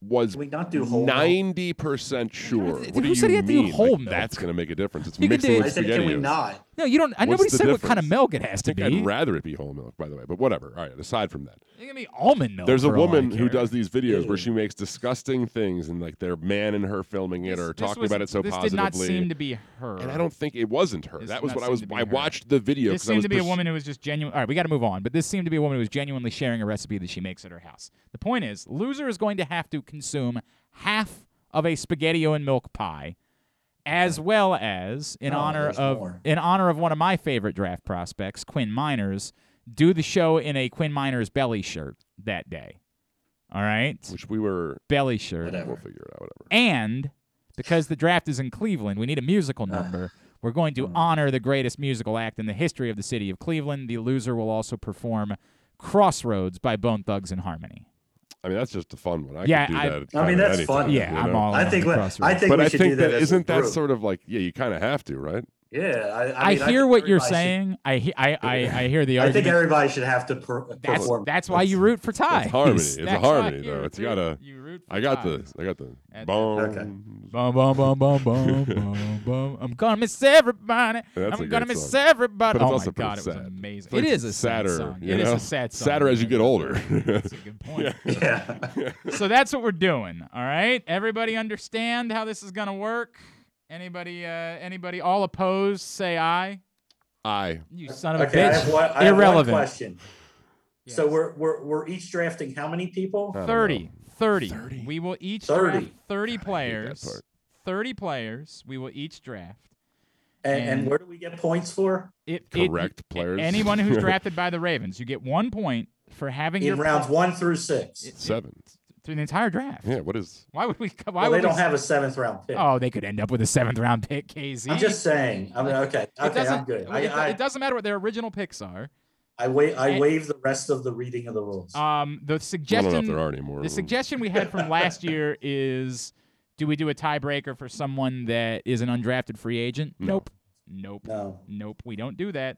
Speaker 1: was
Speaker 3: Can we not do whole milk?
Speaker 1: ninety percent sure.
Speaker 2: Dude,
Speaker 1: What do
Speaker 2: who said
Speaker 1: you
Speaker 2: you had to do
Speaker 1: mean?
Speaker 2: whole
Speaker 1: like,
Speaker 2: milk?
Speaker 1: That's going to make a difference. It's
Speaker 2: You could
Speaker 1: mixing
Speaker 2: do-
Speaker 3: I
Speaker 1: with
Speaker 3: said, can we
Speaker 1: spaghettios.
Speaker 3: not?
Speaker 2: No, you don't. I
Speaker 1: What's
Speaker 2: nobody
Speaker 1: the
Speaker 2: said what kind of
Speaker 1: difference?
Speaker 2: milk it has
Speaker 1: I think
Speaker 2: to be.
Speaker 1: I'd rather it be whole milk, by the way. But whatever. All right. Aside from that,
Speaker 2: It can be almond milk.
Speaker 1: there's a
Speaker 2: for all I
Speaker 1: woman who
Speaker 2: care.
Speaker 1: does these videos where she makes disgusting things, and like their man and her filming it
Speaker 2: This-
Speaker 1: or
Speaker 2: this
Speaker 1: talking
Speaker 2: was-
Speaker 1: about it so
Speaker 2: this
Speaker 1: positively.
Speaker 2: did not seem to be her.
Speaker 1: and I don't think it wasn't her.
Speaker 2: This
Speaker 1: that
Speaker 2: did
Speaker 1: was
Speaker 2: not
Speaker 1: what I
Speaker 2: seem
Speaker 1: was.
Speaker 2: to be
Speaker 1: I
Speaker 2: her.
Speaker 1: watched the video.
Speaker 2: This
Speaker 1: 'cause I
Speaker 2: seemed
Speaker 1: was
Speaker 2: to be a
Speaker 1: pers-
Speaker 2: woman who was just genuine. All right, we got to move on. But this seemed to be a woman who was genuinely sharing a recipe that she makes at her house. The point is, loser is going to have to consume half of a spaghettio and milk pie, as well as in
Speaker 3: Oh,
Speaker 2: honor of
Speaker 3: more.
Speaker 2: in honor of one of my favorite draft prospects, Quinn Meinerz, do the show in a Quinn Meinerz belly shirt that day. All right,
Speaker 1: which we were.
Speaker 2: belly shirt.
Speaker 3: Whatever.
Speaker 1: We'll figure it out. Whatever.
Speaker 2: And because the draft is in Cleveland, we need a musical number. We're going to mm. honor the greatest musical act in the history of the city of Cleveland. The loser will also perform Crossroads by Bone Thugs and Harmony.
Speaker 1: I mean, that's just a fun one. I
Speaker 2: Yeah,
Speaker 1: could do
Speaker 2: I-
Speaker 1: that.
Speaker 3: I mean, that's
Speaker 1: anytime,
Speaker 3: fun.
Speaker 2: Yeah,
Speaker 1: you
Speaker 2: I'm all
Speaker 3: I
Speaker 2: in
Speaker 3: think
Speaker 2: on the.
Speaker 3: I think
Speaker 1: But
Speaker 3: we
Speaker 1: I
Speaker 3: should
Speaker 1: think
Speaker 3: do that.
Speaker 1: that
Speaker 3: as
Speaker 1: isn't that
Speaker 3: group.
Speaker 1: sort of like yeah, you kind of have to, right?
Speaker 3: Yeah, I,
Speaker 2: I,
Speaker 3: I, mean,
Speaker 2: hear
Speaker 3: think
Speaker 2: what you're
Speaker 3: everybody should-
Speaker 2: saying. I, I I I hear the argument.
Speaker 3: I think everybody should have to per-
Speaker 2: That's
Speaker 3: perform.
Speaker 2: that's why you root for ties.
Speaker 1: harmony. It's a
Speaker 2: That's why
Speaker 1: harmony,
Speaker 2: you
Speaker 1: though.
Speaker 2: root
Speaker 1: It's
Speaker 2: for-
Speaker 1: gotta-
Speaker 2: You root for
Speaker 1: I got the,
Speaker 2: ties.
Speaker 1: I got the
Speaker 2: At-
Speaker 1: boom.
Speaker 3: Okay.
Speaker 2: Bum, bum, bum, bum, bum, bum, bum. I'm gonna miss everybody.
Speaker 1: That's a
Speaker 2: I'm gonna miss
Speaker 1: song.
Speaker 2: everybody.
Speaker 1: But it's
Speaker 2: oh
Speaker 1: also
Speaker 2: my
Speaker 1: pretty
Speaker 2: god, it was amazing.
Speaker 1: It's like
Speaker 2: it is a
Speaker 1: sadder,
Speaker 2: sad song.
Speaker 1: you
Speaker 2: It is a sad song.
Speaker 1: Sadder as you get older.
Speaker 2: That's a good point.
Speaker 3: Yeah.
Speaker 2: so that's what we're doing. All right, everybody understand how this is gonna work? Anybody? Uh, anybody? All opposed? Say aye.
Speaker 1: Aye.
Speaker 2: You son of a
Speaker 3: okay, I
Speaker 2: bitch.
Speaker 3: have one, I have one
Speaker 2: Irrelevant.
Speaker 3: question. So we're, we're we're each drafting how many people?
Speaker 2: 30, 30.
Speaker 1: 30?
Speaker 2: We will each
Speaker 3: 30.
Speaker 2: draft 30
Speaker 1: that
Speaker 2: players. 30 players. We will each draft.
Speaker 3: And,
Speaker 2: And-
Speaker 3: and where do we get points for?
Speaker 2: It, it-
Speaker 1: Correct players.
Speaker 2: Anyone who's drafted by the Ravens, you get one point for having
Speaker 3: In
Speaker 2: your
Speaker 3: rounds
Speaker 2: po-
Speaker 3: one through six.
Speaker 2: it-
Speaker 1: seven.
Speaker 2: Through the entire draft.
Speaker 1: Yeah, what is?
Speaker 2: Why would we? Why
Speaker 3: well,
Speaker 2: would
Speaker 3: they don't
Speaker 2: we,
Speaker 3: have a seventh round pick.
Speaker 2: Oh, they could end up with a seventh round pick, KZ.
Speaker 3: I'm just saying. I mean, okay,
Speaker 2: It
Speaker 3: okay,
Speaker 2: doesn't-
Speaker 3: I'm good.
Speaker 2: It,
Speaker 3: I,
Speaker 2: it doesn't matter what their original picks are.
Speaker 3: I wait. I
Speaker 2: and-
Speaker 3: waive the rest of the reading of the rules.
Speaker 2: Um, the
Speaker 1: I don't know if
Speaker 2: suggestion
Speaker 1: there are any more.
Speaker 2: The suggestion we had from last year is do we do a tiebreaker for someone that is an undrafted free agent?
Speaker 1: No.
Speaker 2: Nope. Nope.
Speaker 3: no.
Speaker 2: Nope. We don't do that.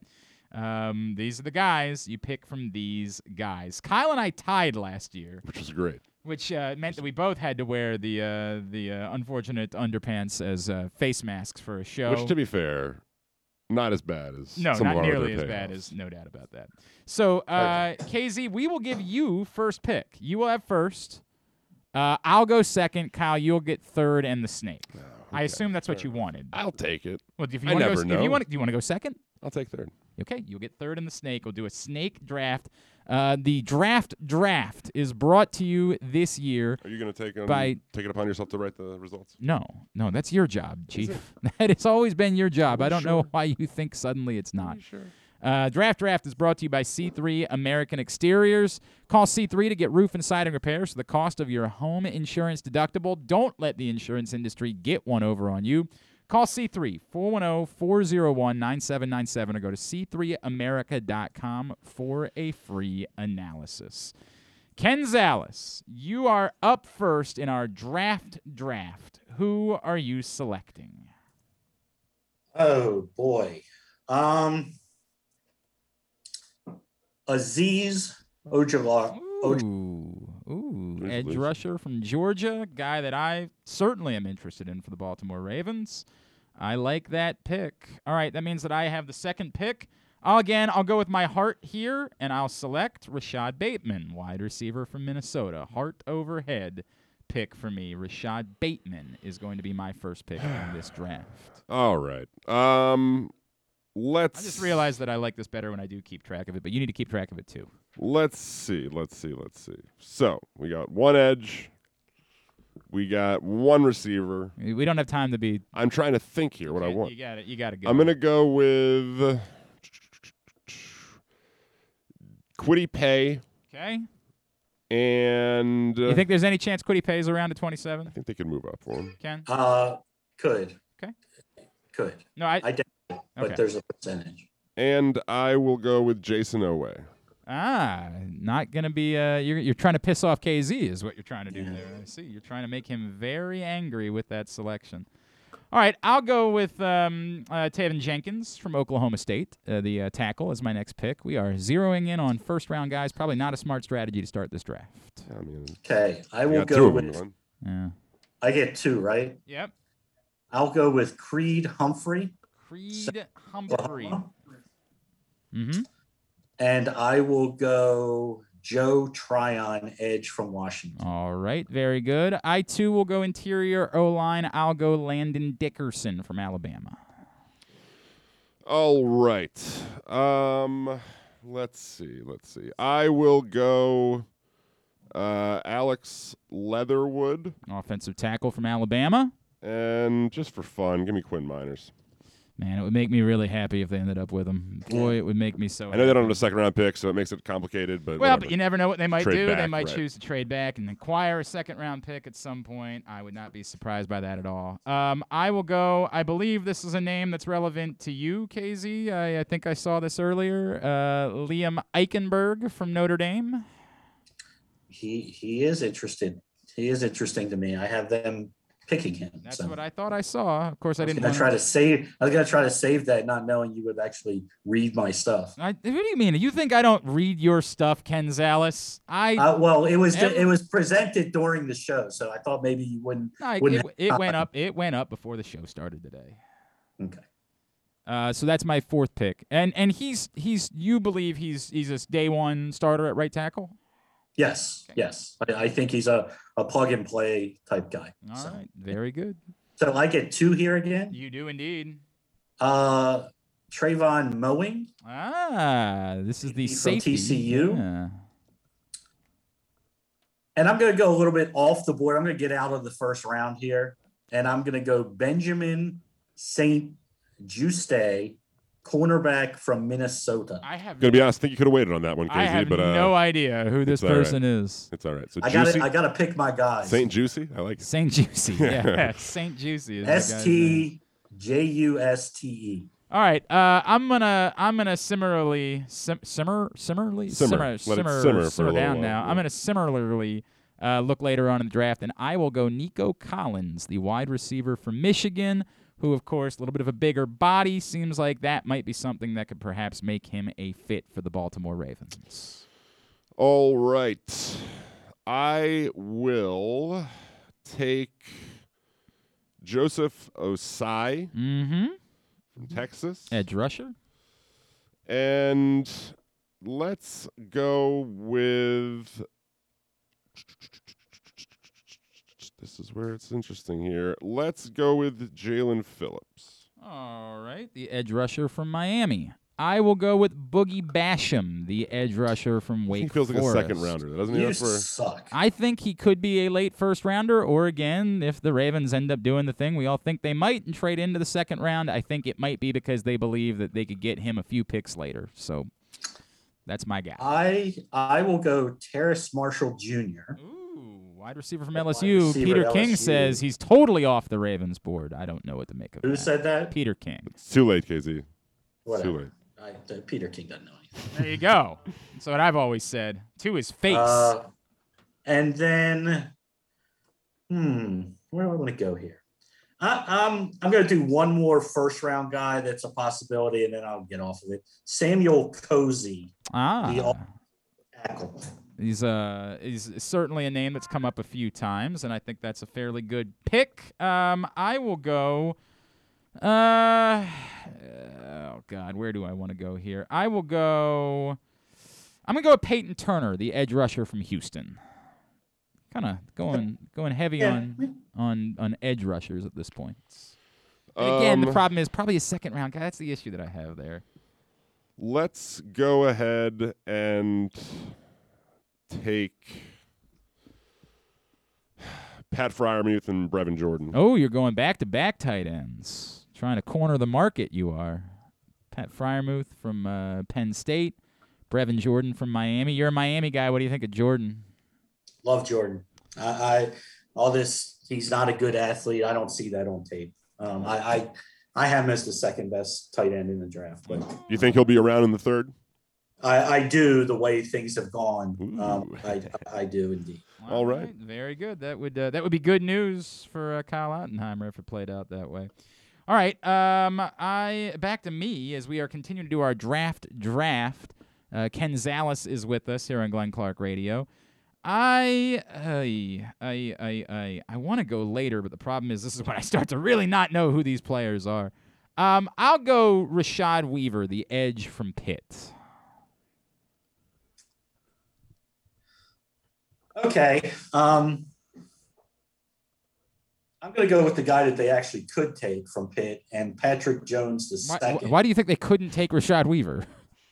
Speaker 2: Um, these are the guys you pick from these guys. Kyle and I tied last year,
Speaker 1: which was great.
Speaker 2: Which uh, meant that we both had to wear the uh, the uh, unfortunate underpants as uh, face masks for a show.
Speaker 1: Which, to be fair, not as bad as
Speaker 2: No,
Speaker 1: some of
Speaker 2: not nearly as bad as no doubt about that. So, uh, KZ, we will give you first pick. You will have first. Uh, I'll go second. Kyle, you'll get third, and the snake. I
Speaker 1: okay,
Speaker 2: assume that's what you wanted.
Speaker 1: I'll take it.
Speaker 2: Well, if you
Speaker 1: I
Speaker 2: want to
Speaker 1: never
Speaker 2: go, if you
Speaker 1: know.
Speaker 2: want, do you want to go second?
Speaker 1: I'll take third.
Speaker 2: Okay, you'll get third and the snake. We'll do a snake draft. Uh, the draft draft is brought to you this year.
Speaker 1: Are you going to take um,
Speaker 2: By-
Speaker 1: take it upon yourself to write the results?
Speaker 2: No, no, that's your job, Chief. That has always been your job. I don't know why you think suddenly it's not.
Speaker 1: sure?
Speaker 2: Uh, Draft Draft is brought to you by C3 American Exteriors. Call C3 to get roof and siding repairs for the cost of your home insurance deductible. Don't let the insurance industry get one over on you. Call C3 410 401 9797 or go to c3america.com for a free analysis. Ken Zales, you are up first in our draft draft. Who are you selecting?
Speaker 3: Oh boy. Um. Azeez Ojulari.
Speaker 2: Ooh, ooh, edge
Speaker 1: loose?
Speaker 2: rusher from Georgia, guy that I certainly am interested in for the Baltimore Ravens. I like that pick. All right, that means that I have the second pick. I'll, again, I'll go with my heart here, and I'll select Rashod Bateman, wide receiver from Minnesota. Heart overhead pick for me. Rashod Bateman is going to be my first pick in this draft.
Speaker 1: All right. Um, let's.
Speaker 2: I just realized that I like this better when I do keep track of it, but you need to keep track of it too.
Speaker 1: Let's see. Let's see. Let's see. So we got one edge. We got one receiver.
Speaker 2: We don't have time to be.
Speaker 1: I'm trying to think here what I want.
Speaker 2: you got it. You got to go.
Speaker 1: I'm gonna go with Kwity Paye
Speaker 2: Okay.
Speaker 1: and uh,
Speaker 2: You think there's any chance Kwity Paye's around to 27?
Speaker 1: I think they could move up for him.
Speaker 2: Ken?
Speaker 3: Uh, could.
Speaker 2: Okay.
Speaker 3: Could.
Speaker 2: No, I.
Speaker 3: I doubt it, but
Speaker 2: Okay.
Speaker 3: there's a percentage.
Speaker 1: And I will go with Jayson Oweh.
Speaker 2: Ah, not gonna be. Uh, you're you're trying to piss off KZ, is what you're trying to do
Speaker 3: Yeah.
Speaker 2: there. I see. You're trying to make him very angry with that selection. All right, I'll go with um, uh, Teven Jenkins from Oklahoma State, uh, the uh, tackle, is my next pick. We are zeroing in on first round guys. Probably not a smart strategy to start this draft.
Speaker 3: Okay. I will go with.
Speaker 1: Glenn.
Speaker 2: Yeah.
Speaker 3: I get two, right?
Speaker 2: Yep.
Speaker 3: I'll go with Creed Humphrey.
Speaker 2: Creed Humphrey.
Speaker 3: Oklahoma,
Speaker 2: Mm-hmm.
Speaker 3: And I will go Joe Tryon Edge from Washington.
Speaker 2: All right, very good. I too will go interior O line. I'll go Landon Dickerson from Alabama.
Speaker 1: All right. Um, let's see. Let's see. I will go. Uh, Alex Leatherwood,
Speaker 2: Offensive tackle from Alabama.
Speaker 1: and just for fun, give me Quinn Meinerz.
Speaker 2: Man, it would make me really happy if they ended up with him. Boy, it would make me so.
Speaker 1: I know they don't have a second round pick, so it makes it complicated. But
Speaker 2: Well,
Speaker 1: whatever.
Speaker 2: but you never know what they might
Speaker 1: Trade
Speaker 2: do. they might
Speaker 1: right.
Speaker 2: choose to trade back and acquire a second round pick at some point. I would not be surprised by that at all. Um, I will go. I believe this is a name that's relevant to you, KZ. I, I think I saw this earlier. Uh, Liam Eichenberg from Notre Dame.
Speaker 3: He he is interested. He is interesting to me. I have them picking him.
Speaker 2: That's
Speaker 3: so.
Speaker 2: what I thought I saw. Of course, I,
Speaker 3: I
Speaker 2: didn't
Speaker 3: gonna try to save. I was gonna try to save that, not knowing you would actually read my stuff.
Speaker 2: I, what do you mean? You think I don't read your stuff, Ken Zales? I,
Speaker 3: Uh, well, it was
Speaker 2: Every-
Speaker 3: it was presented during the show, so I thought maybe you wouldn't.
Speaker 2: I-
Speaker 3: wouldn't
Speaker 2: it, it went up. It went up before the show started today.
Speaker 3: Okay.
Speaker 2: Uh, so that's my fourth pick, and and he's he's you believe he's he's a day one starter at right tackle.
Speaker 3: Yes, yes. I, I think he's a, a plug and play type guy.
Speaker 2: All
Speaker 3: so.
Speaker 2: right, very good.
Speaker 3: so I get two here again.
Speaker 2: You do indeed.
Speaker 3: Uh, Trevon Moehrig.
Speaker 2: Ah, this is the
Speaker 3: From
Speaker 2: safety.
Speaker 3: TCU?
Speaker 2: Yeah.
Speaker 3: And I'm going to go a little bit off the board. I'm going to get out of the first round here. And I'm going to go Benjamin St. Juste, cornerback from Minnesota.
Speaker 2: I have
Speaker 1: gonna be honest. I think you could have waited on that one, KZ.
Speaker 2: I have
Speaker 1: but uh,
Speaker 2: no idea who this
Speaker 1: it's all right.
Speaker 2: person is.
Speaker 1: it's all right. So
Speaker 3: I got I got to pick my guys.
Speaker 1: Saint Juicy. I like it.
Speaker 2: Saint Juicy. Yeah, Saint Juicy. Is the guy's
Speaker 3: S
Speaker 2: name.
Speaker 3: T J U S T E.
Speaker 2: All right, uh, I'm gonna I'm gonna similarly sim- simmer similarly
Speaker 1: Simmer. Let it
Speaker 2: simmer
Speaker 1: simmer for a little
Speaker 2: down
Speaker 1: while,
Speaker 2: now.
Speaker 1: yeah.
Speaker 2: I'm gonna similarly uh, look later on in the draft, and I will go Nico Collins, the wide receiver from Michigan, who of course a little bit of a bigger body. Seems like that might be something that could perhaps make him a fit for the Baltimore Ravens.
Speaker 1: All right. I will take Joseph Ossai
Speaker 2: Mm-hmm.
Speaker 1: from Texas.
Speaker 2: Edge rusher.
Speaker 1: And let's go with. This is where it's interesting here. Let's go with Jaelan Phillips.
Speaker 2: All right, the edge rusher from Miami. I will go with Boogie Basham, the edge rusher from Wake Forest.
Speaker 1: he feels like
Speaker 2: Forest.
Speaker 1: a second rounder, doesn't he?
Speaker 3: You
Speaker 1: for-
Speaker 3: suck.
Speaker 2: I think he could be a late first rounder, or again, if the Ravens end up doing the thing we all think they might and trade into the second round, I think it might be because they believe that they could get him a few picks later. So that's my guy.
Speaker 3: I I will go Terrace Marshall Jr.
Speaker 2: Ooh, wide receiver from LSU.
Speaker 3: receiver,
Speaker 2: Peter King
Speaker 3: LSU.
Speaker 2: says he's totally off the Ravens board. I don't know what to make of it.
Speaker 3: Who
Speaker 2: that.
Speaker 3: said that?
Speaker 2: Peter King.
Speaker 1: It's too late, KZ. It's too late.
Speaker 3: I, uh, Peter King doesn't know anything.
Speaker 2: There you go. That's what I've always said. To his face.
Speaker 3: Uh, and then, hmm, where do I want to go here? I, I'm I'm going to do one more first round guy that's a possibility, and then I'll get off of it. Samuel Cosmi,
Speaker 2: ah.
Speaker 3: the all- tackle.
Speaker 2: He's uh he's certainly a name that's come up a few times, and I think that's a fairly good pick. Um, I will go. Uh, oh God, where do I want to go here? I will go. I'm gonna go with Peyton Turner, the edge rusher from Houston. Kind of going going heavy
Speaker 3: Yeah.
Speaker 2: on on on edge rushers at this point. And again, the
Speaker 1: Um,
Speaker 2: problem is probably a second round guy. That's the issue that I have there.
Speaker 1: Let's go ahead and take Pat Freiermuth and Brevin Jordan.
Speaker 2: Oh, you're going back to back tight ends. Trying to corner the market, you are. Pat Freiermuth from uh, Penn State, Brevin Jordan from Miami. You're a Miami guy. What do you think of Jordan?
Speaker 3: Love Jordan. I, I all this. He's not a good athlete. I don't see that on tape. Um, I, I I have him as the second best tight end in the draft, but
Speaker 1: You think he'll be around in the third?
Speaker 3: I, I do the way things have gone. Um, I I do indeed.
Speaker 1: All right.
Speaker 2: very good. That would uh, that would be good news for uh, Kyle Ottenheimer if it played out that way. All right, um, I back to me as we are continuing to do our draft draft. Uh, Ken Zales is with us here on Glenn Clark Radio. I I I I I, I want to go later, but the problem is this is when I start to really not know who these players are. Um, I'll go Rashad Weaver, the edge from Pitt.
Speaker 3: Okay. Um, I'm going to go with the guy that they actually could take from Pitt and Patrick Jones the
Speaker 2: Why,
Speaker 3: second
Speaker 2: why do you think they couldn't take Rashad Weaver?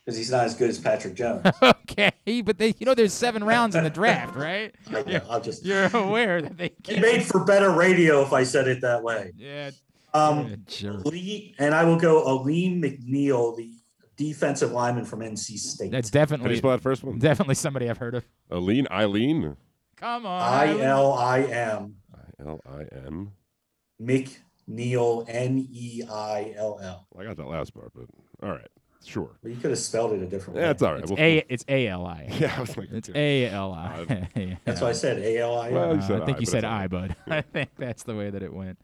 Speaker 3: because he's not as good as Patrick Jones.
Speaker 2: okay, but they, you know, there's seven rounds in the draft, right?
Speaker 3: I, I'll just
Speaker 2: You're aware that they can't.
Speaker 3: made for better radio if I said it that way.
Speaker 2: Yeah,
Speaker 3: Um. Lee, and I will go Alim McNeill, the defensive lineman from NC State.
Speaker 2: That's
Speaker 1: How do you
Speaker 2: definitely
Speaker 1: spell that first one?
Speaker 2: definitely somebody I've heard of.
Speaker 1: Eileen, Eileen,
Speaker 2: Come on.
Speaker 3: I
Speaker 2: Eileen.
Speaker 3: L I M
Speaker 1: I L I N.
Speaker 3: McNeil N E I L L.
Speaker 1: I got that last part, but all right, sure.
Speaker 3: Well, you could have spelled it a different way.
Speaker 1: Yeah, it's all right.
Speaker 2: It's
Speaker 1: We'll-
Speaker 2: A. It's A L I.
Speaker 1: Yeah, I was like,
Speaker 2: It's. A L I.
Speaker 3: That's why I said A L I
Speaker 1: Well, you said
Speaker 2: I think
Speaker 1: I,
Speaker 2: you said
Speaker 1: it's
Speaker 2: I, bud. I think that's the way that it went.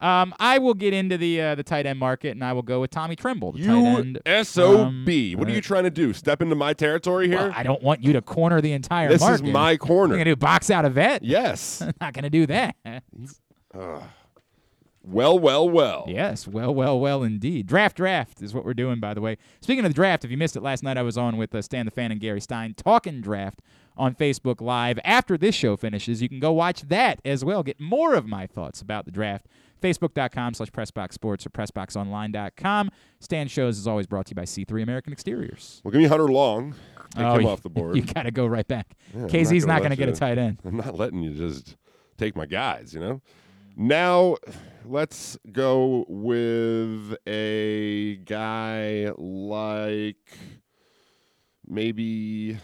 Speaker 2: Um, I will get into the uh, the tight end market, and I will go with Tommy Tremble, the tight
Speaker 1: You
Speaker 2: end.
Speaker 1: sob. What are you
Speaker 2: uh,
Speaker 1: trying to do? Step into my territory here?
Speaker 2: Well, I don't want you to corner the entire
Speaker 1: this
Speaker 2: market.
Speaker 1: is my corner.
Speaker 2: You're gonna do box out a vet.
Speaker 1: Yes.
Speaker 2: I'm not gonna do that.
Speaker 1: Ugh. well, well, well.
Speaker 2: Yes, well, well, well, indeed. Draft, draft is what we're doing, by the way. Speaking of the draft, if you missed it last night, I was on with uh, Stan the Fan and Gary Stein talking draft on Facebook Live. After this show finishes, you can go watch that as well. Get more of my thoughts about the draft. Facebook.com slash PressBoxSports or PressBoxOnline.com. Stan Shows is always brought to you by C3 American Exteriors.
Speaker 1: Well, give me Hunter Long.
Speaker 2: Oh,
Speaker 1: him
Speaker 2: you-
Speaker 1: off the board.
Speaker 2: You got to go right back.
Speaker 1: Yeah, I'm
Speaker 2: KZ's not going to get a tight end.
Speaker 1: I'm not letting you just take my guys, you know? Now, let's go with a guy like maybe.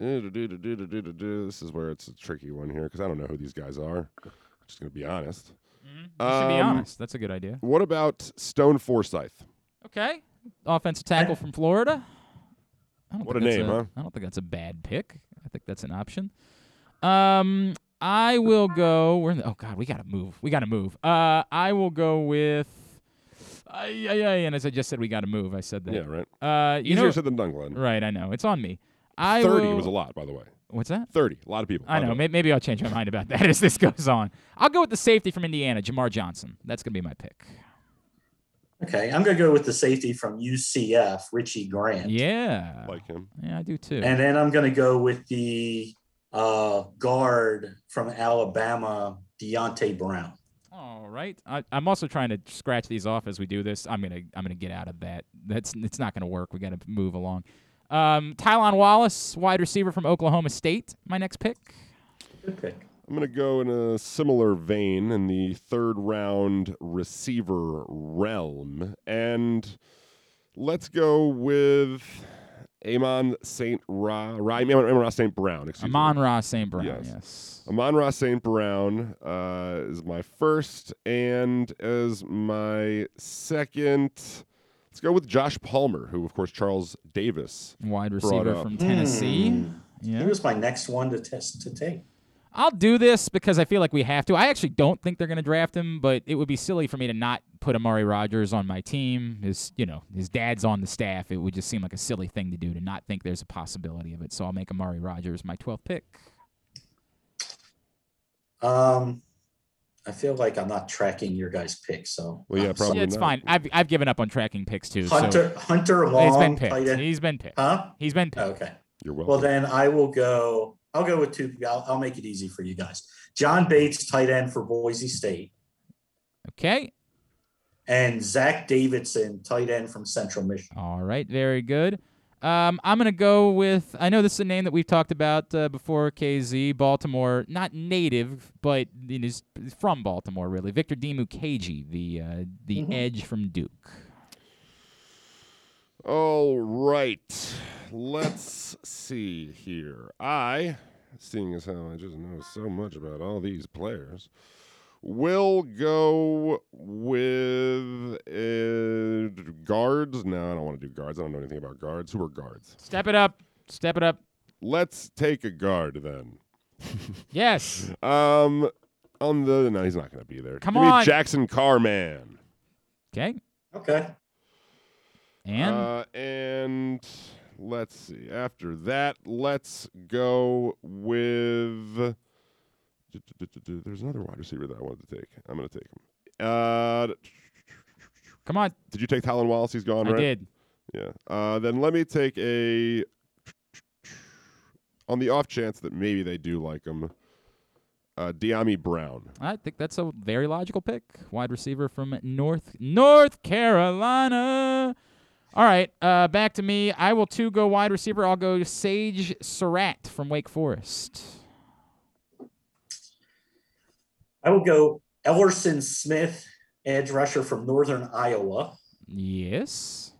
Speaker 1: Eh, this is where it's a tricky one here because I don't know who these guys are. I'm just going to be honest.
Speaker 2: You should be
Speaker 1: Um,
Speaker 2: honest. That's a good idea.
Speaker 1: What about Stone Forsyth?
Speaker 2: Okay. Offensive tackle from Florida.
Speaker 1: What a name, huh?
Speaker 2: I don't think that's a bad pick. I think that's an option. Um, I will go. We're in the, oh God, we gotta move. We gotta move. Uh, I will go with. Uh, yeah, yeah, and as I just said, we gotta move. I said that.
Speaker 1: Yeah, right.
Speaker 2: Uh, you
Speaker 1: Easier
Speaker 2: know,
Speaker 1: said than done, Glenn.
Speaker 2: right? I know. It's on me. I
Speaker 1: 30
Speaker 2: will,
Speaker 1: was a lot, by the way.
Speaker 2: What's that?
Speaker 1: 30. A lot of people.
Speaker 2: I know.
Speaker 1: way.
Speaker 2: May- Maybe I'll change my mind about that as this goes on. I'll go with the safety from Indiana, Jamar Johnson. That's gonna be my pick.
Speaker 3: Okay, I'm going to go with the safety from UCF, Richie Grant.
Speaker 2: Yeah.
Speaker 1: Like him.
Speaker 2: Yeah, I do too.
Speaker 3: And then I'm going to go with the uh, guard from Alabama, Deonte Brown.
Speaker 2: All right. I, I'm also trying to scratch these off as we do this. I'm gonna I'm gonna get out of that. That's it's not gonna work. We got to move along. Um, Tylon Wallace, wide receiver from Oklahoma State. My next pick.
Speaker 3: Good pick.
Speaker 1: I'm going to go in a similar vein in the third round receiver realm. And let's go with Amon St. Ra, Ra Amon Ra St. Brown. Excuse
Speaker 2: Amon
Speaker 1: me.
Speaker 2: Ross St. Brown.
Speaker 1: Yes.
Speaker 2: Yes.
Speaker 1: Amon Ra St. Brown uh, is my first, and as my second, let's go with Josh Palmer, who, of course, Charles Davis.
Speaker 2: Wide receiver
Speaker 1: up.
Speaker 2: from Tennessee.
Speaker 3: Hmm. He was my next one to test to take.
Speaker 2: I'll do this because I feel like we have to. I actually don't think they're going to draft him, but it would be silly for me to not put Amari Rogers on my team. His, you know, his dad's on the staff. It would just seem like a silly thing to do to not think there's a possibility of it. So I'll make Amari Rogers my 12th pick.
Speaker 3: Um, I feel like I'm not tracking your guys' picks, so
Speaker 1: Well, yeah, probably
Speaker 2: Yeah, it's
Speaker 1: not.
Speaker 2: fine. I've I've given up on tracking picks too. So
Speaker 3: Hunter Hunter
Speaker 2: he's
Speaker 3: Long,
Speaker 2: been picked.
Speaker 3: end.
Speaker 2: He's been picked.
Speaker 3: Huh?
Speaker 2: He's been picked.
Speaker 3: Okay.
Speaker 1: You're welcome.
Speaker 3: Well, then I will go. I'll go with two. I'll, I'll make it easy for you guys. John Bates, tight end for Boise State,
Speaker 2: Okay.
Speaker 3: and Zach Davidson, tight end from Central Michigan.
Speaker 2: All right. Very good. Um, I'm gonna go with. I know this is a name that we've talked about uh, before. KZ, Baltimore, not native, but it is from Baltimore, really. Victor Dimukeje, the uh, the
Speaker 3: Mhm.
Speaker 2: edge from Duke.
Speaker 1: All right. Let's see here. I, seeing as how I just know so much about all these players, will go with uh, guards. No, I don't want to do guards. I don't know anything about guards. Who are guards?
Speaker 2: Step it up. Step it up.
Speaker 1: Let's take a guard then.
Speaker 2: Yes.
Speaker 1: Um, on the no, he's not going to be there.
Speaker 2: Come
Speaker 1: Give me
Speaker 2: on.
Speaker 1: Jackson Carman.
Speaker 2: Okay.
Speaker 3: Okay.
Speaker 2: And
Speaker 1: Uh, and let's see. After that, let's go with. There's another wide receiver that I wanted to take. I'm going to take him. Uh,
Speaker 2: come on.
Speaker 1: did you take Tylon Wallace? He's gone,
Speaker 2: I
Speaker 1: right?
Speaker 2: did.
Speaker 1: Yeah. Uh, then let me take a. On the off chance that maybe they do like him, uh, Dyami Brown.
Speaker 2: I think that's a very logical pick. Wide receiver from North North Carolina. All right, uh, back to me. I will too go wide receiver. I'll go Sage Surratt from Wake Forest.
Speaker 3: I will go Ellerson Smith, edge rusher from Northern Iowa.
Speaker 2: Yes.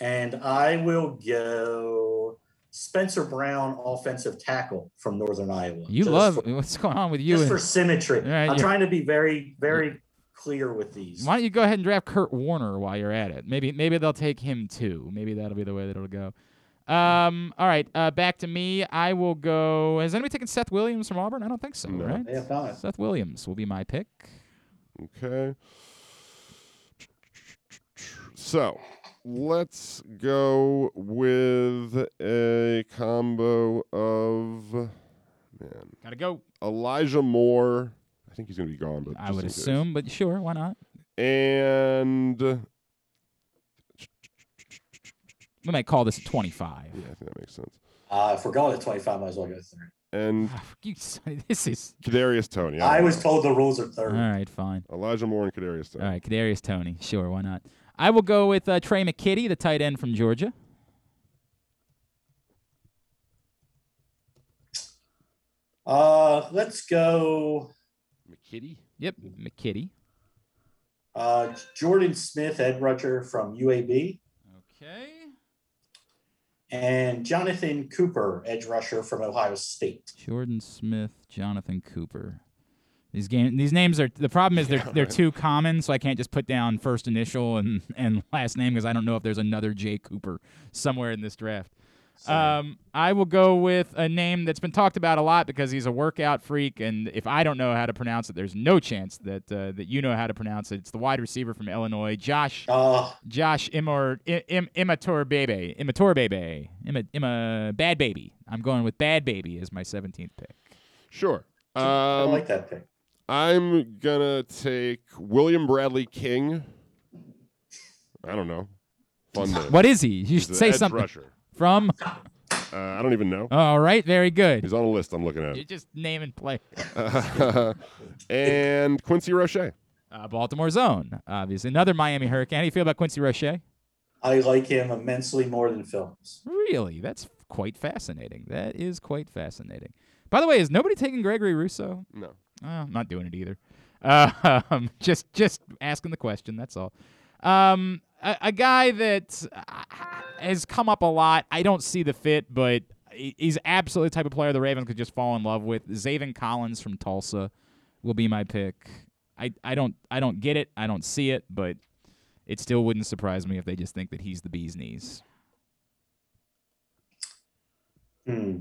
Speaker 3: And I will go Spencer Brown, offensive tackle from Northern Iowa.
Speaker 2: You
Speaker 3: Just
Speaker 2: love
Speaker 3: for,
Speaker 2: what's going on with you?
Speaker 3: just
Speaker 2: and-
Speaker 3: for symmetry.
Speaker 2: Right,
Speaker 3: I'm trying to be very, very clear with these.
Speaker 2: Why don't you go ahead and draft Kurt Warner while you're at it? Maybe maybe they'll take him too. Maybe that'll be the way that it'll go. Um, all right, uh, back to me. I will go. Has anybody taken Seth Williams from Auburn? I don't think so.
Speaker 1: No.
Speaker 2: Right?
Speaker 3: They have not.
Speaker 2: Seth Williams will be my pick.
Speaker 1: Okay. So let's go with a combo of man
Speaker 2: Gotta go.
Speaker 1: Elijah Moore. I think he's going to be gone, but
Speaker 2: I
Speaker 1: just
Speaker 2: would
Speaker 1: in case.
Speaker 2: assume, but sure, why not?
Speaker 1: And yeah,
Speaker 2: We might call this a 25.
Speaker 1: I think that makes sense.
Speaker 3: Uh, if we're going at 25, might as well go third.
Speaker 1: And
Speaker 2: Ah, you this is
Speaker 1: Kadarius Toney.
Speaker 3: I
Speaker 1: don't
Speaker 3: was told the rules are
Speaker 2: all
Speaker 3: third.
Speaker 2: right. Fine.
Speaker 1: Elijah Moore and Kadarius Toney.
Speaker 2: All right, Kadarius Toney. Sure, why not? I will go with uh, Trey McKitty, the tight end from Georgia.
Speaker 3: Uh, let's go
Speaker 1: McKitty.
Speaker 2: Yep, McKitty.
Speaker 3: uh, Jordan Smith, edge rusher from UAB,
Speaker 2: Okay.
Speaker 3: And Jonathan Cooper, edge rusher from Ohio State.
Speaker 2: Jordan Smith, Jonathan Cooper. These game these names are the problem is they're they're too common, so I can't just put down first initial and, and last name because I don't know if there's another Jay Cooper somewhere in this draft. Um, I will go with a name that's been talked about a lot because he's a workout freak, and if I don't know how to pronounce it, there's no chance that uh, that you know how to pronounce it. It's the wide receiver from Illinois, Josh
Speaker 3: Uh,
Speaker 2: Josh Imor Im, Imator Bebe Imator Bebe Ima, Ima Bad Baby. I'm going with Bad Baby as my 17th pick.
Speaker 1: Sure.
Speaker 3: I
Speaker 1: Um,
Speaker 3: like that pick.
Speaker 1: I'm gonna take William Bradley King. I don't know. Fun name.
Speaker 2: What is he? You should say
Speaker 1: edge
Speaker 2: something
Speaker 1: rusher.
Speaker 2: From.
Speaker 1: Uh, I don't even know.
Speaker 2: All right, very good.
Speaker 1: He's on a list I'm looking at.
Speaker 2: You're
Speaker 1: at.
Speaker 2: just naming play.
Speaker 1: and Quincy Roche.
Speaker 2: Uh, Baltimore zone, obviously. Another Miami Hurricane. How do you feel about Quincy Roche?
Speaker 3: I like him immensely more than Films.
Speaker 2: Really? That's quite fascinating. That is quite fascinating. By the way, is nobody taking Gregory Rousseau?
Speaker 1: No.
Speaker 2: Uh, I'm not doing it either. Um, just just asking the question. That's all. Um, a, a guy that uh, has come up a lot. I don't see the fit, but he's absolutely the type of player the Ravens could just fall in love with. Zaven Collins from Tulsa will be my pick. I, I don't I don't get it. I don't see it, but it still wouldn't surprise me if they just think that he's the bee's knees.
Speaker 3: Hmm.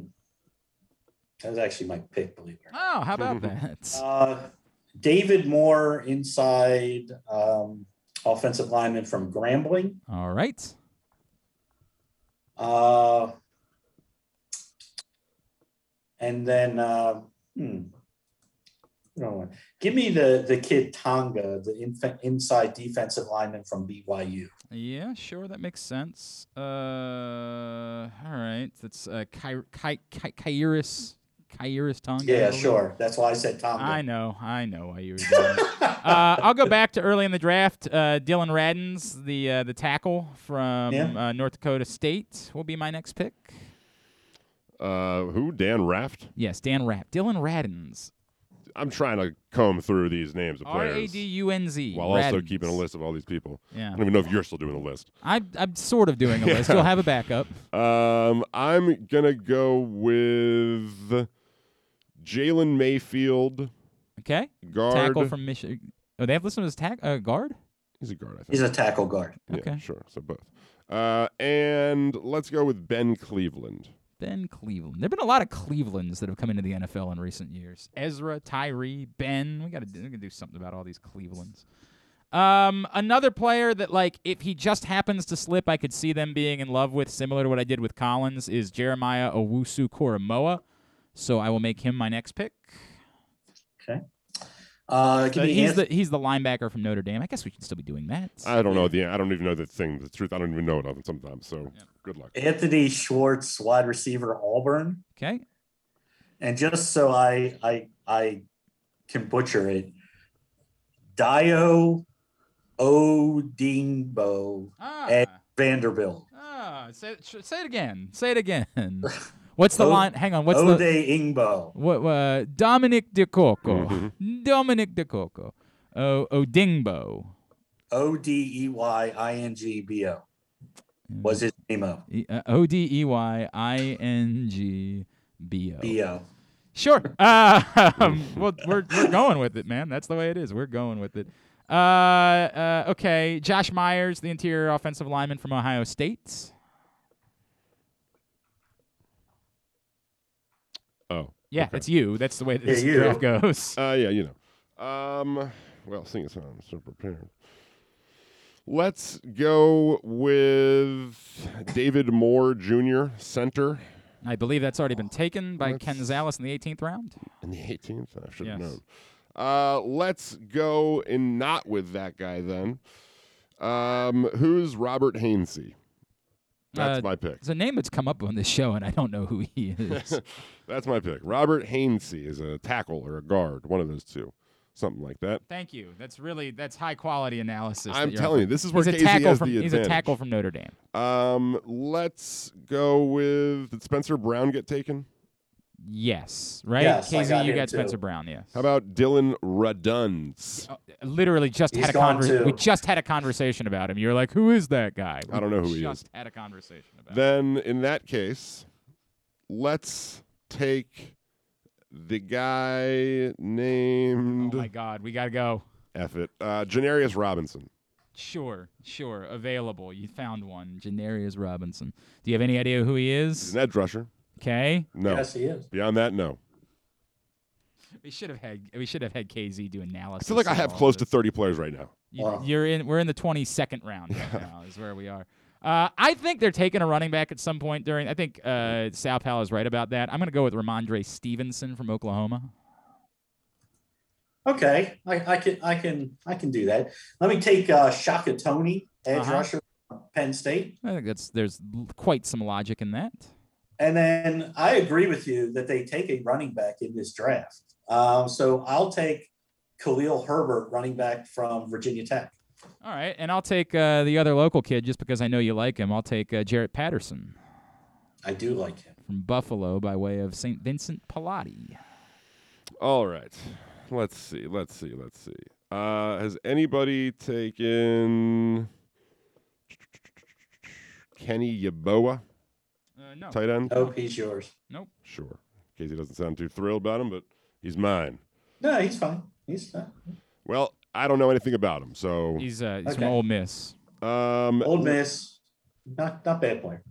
Speaker 3: That was actually my pick, believe it or not.
Speaker 2: Oh, how about that?
Speaker 3: Uh, David Moore, inside um, offensive lineman from Grambling.
Speaker 2: All right.
Speaker 3: Uh, and then, uh, hmm, I give me the the kid Tonga, the inf- inside defensive lineman from BYU.
Speaker 2: Yeah, sure, that makes sense. Uh, all right, that's uh, Ky- Ky- Ky- Khyiris, Khyiris Tonga. I
Speaker 3: Yeah, sure. That's why I said Tonga.
Speaker 2: I know, I know why you were doing it. Uh, I'll go back to early in the draft. Uh, Dillon Radunz, the uh, the tackle from
Speaker 3: Yeah.
Speaker 2: uh, North Dakota State, will be my next pick.
Speaker 1: Uh, who? Dan Raft?
Speaker 2: Yes, Dan Rapp. Dillon Radunz.
Speaker 1: I'm trying to comb through these names of
Speaker 2: R A
Speaker 1: players
Speaker 2: D U N Z.
Speaker 1: while also keeping a list of all these people.
Speaker 2: Yeah,
Speaker 1: I don't even know if you're still doing the list.
Speaker 2: I'm I'm sort of doing a list. You'll have a backup.
Speaker 1: Um, I'm gonna go with Jalen Mayfield,
Speaker 2: Okay,
Speaker 1: guard.
Speaker 2: tackle from Michigan. Oh, they have listed him as tack uh, guard.
Speaker 1: He's a guard, I think.
Speaker 3: He's a tackle guard.
Speaker 1: yeah,
Speaker 2: okay.
Speaker 1: sure. So both. Uh, and let's go with Ben Cleveland.
Speaker 2: Ben Cleveland. There've been a lot of Clevelands that have come into the NFL in recent years. Ezra, Tyree, Ben. We gotta do, we gotta do something about all these Clevelands. Um, another player that like if he just happens to slip, I could see them being in love with, similar to what I did with Collins, is Jeremiah Owusu Koramoah. So I will make him my next pick.
Speaker 3: Uh, give
Speaker 2: Uh,
Speaker 3: me
Speaker 2: he's
Speaker 3: Anth-
Speaker 2: the he's the linebacker from Notre Dame. I guess we should still be doing that.
Speaker 1: I don't know the. I don't even know the thing. The truth. I don't even know it of it sometimes. So
Speaker 2: Yeah.
Speaker 1: good luck.
Speaker 3: Anthony Schwartz, wide receiver, Auburn.
Speaker 2: okay.
Speaker 3: And just so I I I can butcher it, Dio Odingbo
Speaker 2: Ah,
Speaker 3: Ed- Vanderbilt.
Speaker 2: ah say, say it again. Say it again. What's the
Speaker 3: O-
Speaker 2: line? Hang on. What's
Speaker 3: Ode
Speaker 2: the
Speaker 3: Ingbo.
Speaker 2: What uh, Dominic DeCoco.
Speaker 1: Mhm.
Speaker 2: Dominic DeCoco. Oh, Odingbo.
Speaker 3: O D E Y I N G B O was his name of
Speaker 2: E- uh, O D E Y I N G B O.
Speaker 3: B O.
Speaker 2: Sure. Uh, well, we're we're going with it, man. That's the way it is. We're going with it. Uh, uh, okay. Josh Myers, the interior offensive lineman from Ohio State.
Speaker 1: Oh.
Speaker 2: Yeah,
Speaker 1: Okay.
Speaker 2: that's you. That's the way
Speaker 3: Yeah,
Speaker 2: this
Speaker 3: you.
Speaker 2: draft goes.
Speaker 1: Uh, yeah, you know. Um, well, seeing as how I'm so prepared. Let's go with David Moore Jr., center
Speaker 2: I believe that's already been taken by Ken
Speaker 1: Let's-
Speaker 2: Zales in the 18th round.
Speaker 1: in the 18th. I should have
Speaker 2: Yes.
Speaker 1: known. Uh, let's go and not with that guy then. Um, who's Robert Hainsey? That's
Speaker 2: Uh,
Speaker 1: my pick.
Speaker 2: It's a name that's come up on this show, and I don't know who he is.
Speaker 1: That's my pick. Robert Hainsey is a tackle or a guard, one of those two, something like that.
Speaker 2: Thank you. That's really that's high quality analysis.
Speaker 1: I'm telling you, this is where
Speaker 2: he's a
Speaker 1: Casey
Speaker 2: tackle
Speaker 1: has
Speaker 2: from
Speaker 1: the
Speaker 2: he's a tackle from Notre Dame.
Speaker 1: Um, let's go with did Spencer Brown get taken?
Speaker 2: Yes, right?
Speaker 3: Yes,
Speaker 2: KZ,
Speaker 3: got
Speaker 2: you got
Speaker 3: too.
Speaker 2: Spencer Brown. Yes.
Speaker 1: How about Dillon Radunz?
Speaker 2: Oh, literally just
Speaker 3: He's
Speaker 2: had a
Speaker 3: gone
Speaker 2: conversation. We just had a conversation about him. You're like, who is that guy?
Speaker 1: I don't know who
Speaker 2: we
Speaker 1: he
Speaker 2: just
Speaker 1: is.
Speaker 2: had a conversation about. him.
Speaker 1: Then in that case, let's take the guy named
Speaker 2: Oh my God, we gotta go.
Speaker 1: F it. Uh Janarius Robinson.
Speaker 2: Sure, sure. Available. You found one. Janarius Robinson. Do you have any idea who he
Speaker 1: He's
Speaker 2: is?
Speaker 1: an edge rusher.
Speaker 2: Okay.
Speaker 1: No.
Speaker 3: Yes, he is.
Speaker 1: Beyond that, no.
Speaker 2: We should have had we should have had KZ do analysis.
Speaker 1: I feel like I have
Speaker 2: all
Speaker 1: close to 30 players right now.
Speaker 2: You,
Speaker 3: Wow.
Speaker 2: You're in. We're in the 22nd round right now. Is where we are. Uh, I think they're taking a running back at some point during. I think uh, Sal Pal is right about that. I'm going to go with Rhamondre Stevenson from Oklahoma.
Speaker 3: Okay, I, I can I can I can do that. Let me take uh, Shaka Toney, edge
Speaker 2: Uh-huh.
Speaker 3: rusher, from Penn State,
Speaker 2: I think that's there's l- quite some logic in that.
Speaker 3: And then I agree with you that they take a running back in this draft. Um, so I'll take Khalil Herbert, running back from Virginia Tech.
Speaker 2: All right, and I'll take uh, the other local kid just because I know you like him. I'll take uh, Jarrett Patterson
Speaker 3: I do like him.
Speaker 2: from Buffalo by way of St. Vincent Pallotti.
Speaker 1: All right. Let's see. Let's see. Let's see. Uh, has anybody taken Kenny Yeboah,
Speaker 2: Uh, no,
Speaker 1: tight end?
Speaker 3: Nope, he's yours. Nope.
Speaker 1: Sure. Casey doesn't sound too thrilled about him, but he's mine.
Speaker 3: No, he's fine. He's fine.
Speaker 1: Well, I don't know anything about him, so
Speaker 2: he's uh, he's from Ole Miss.
Speaker 1: um,
Speaker 3: Old Miss, not not bad player.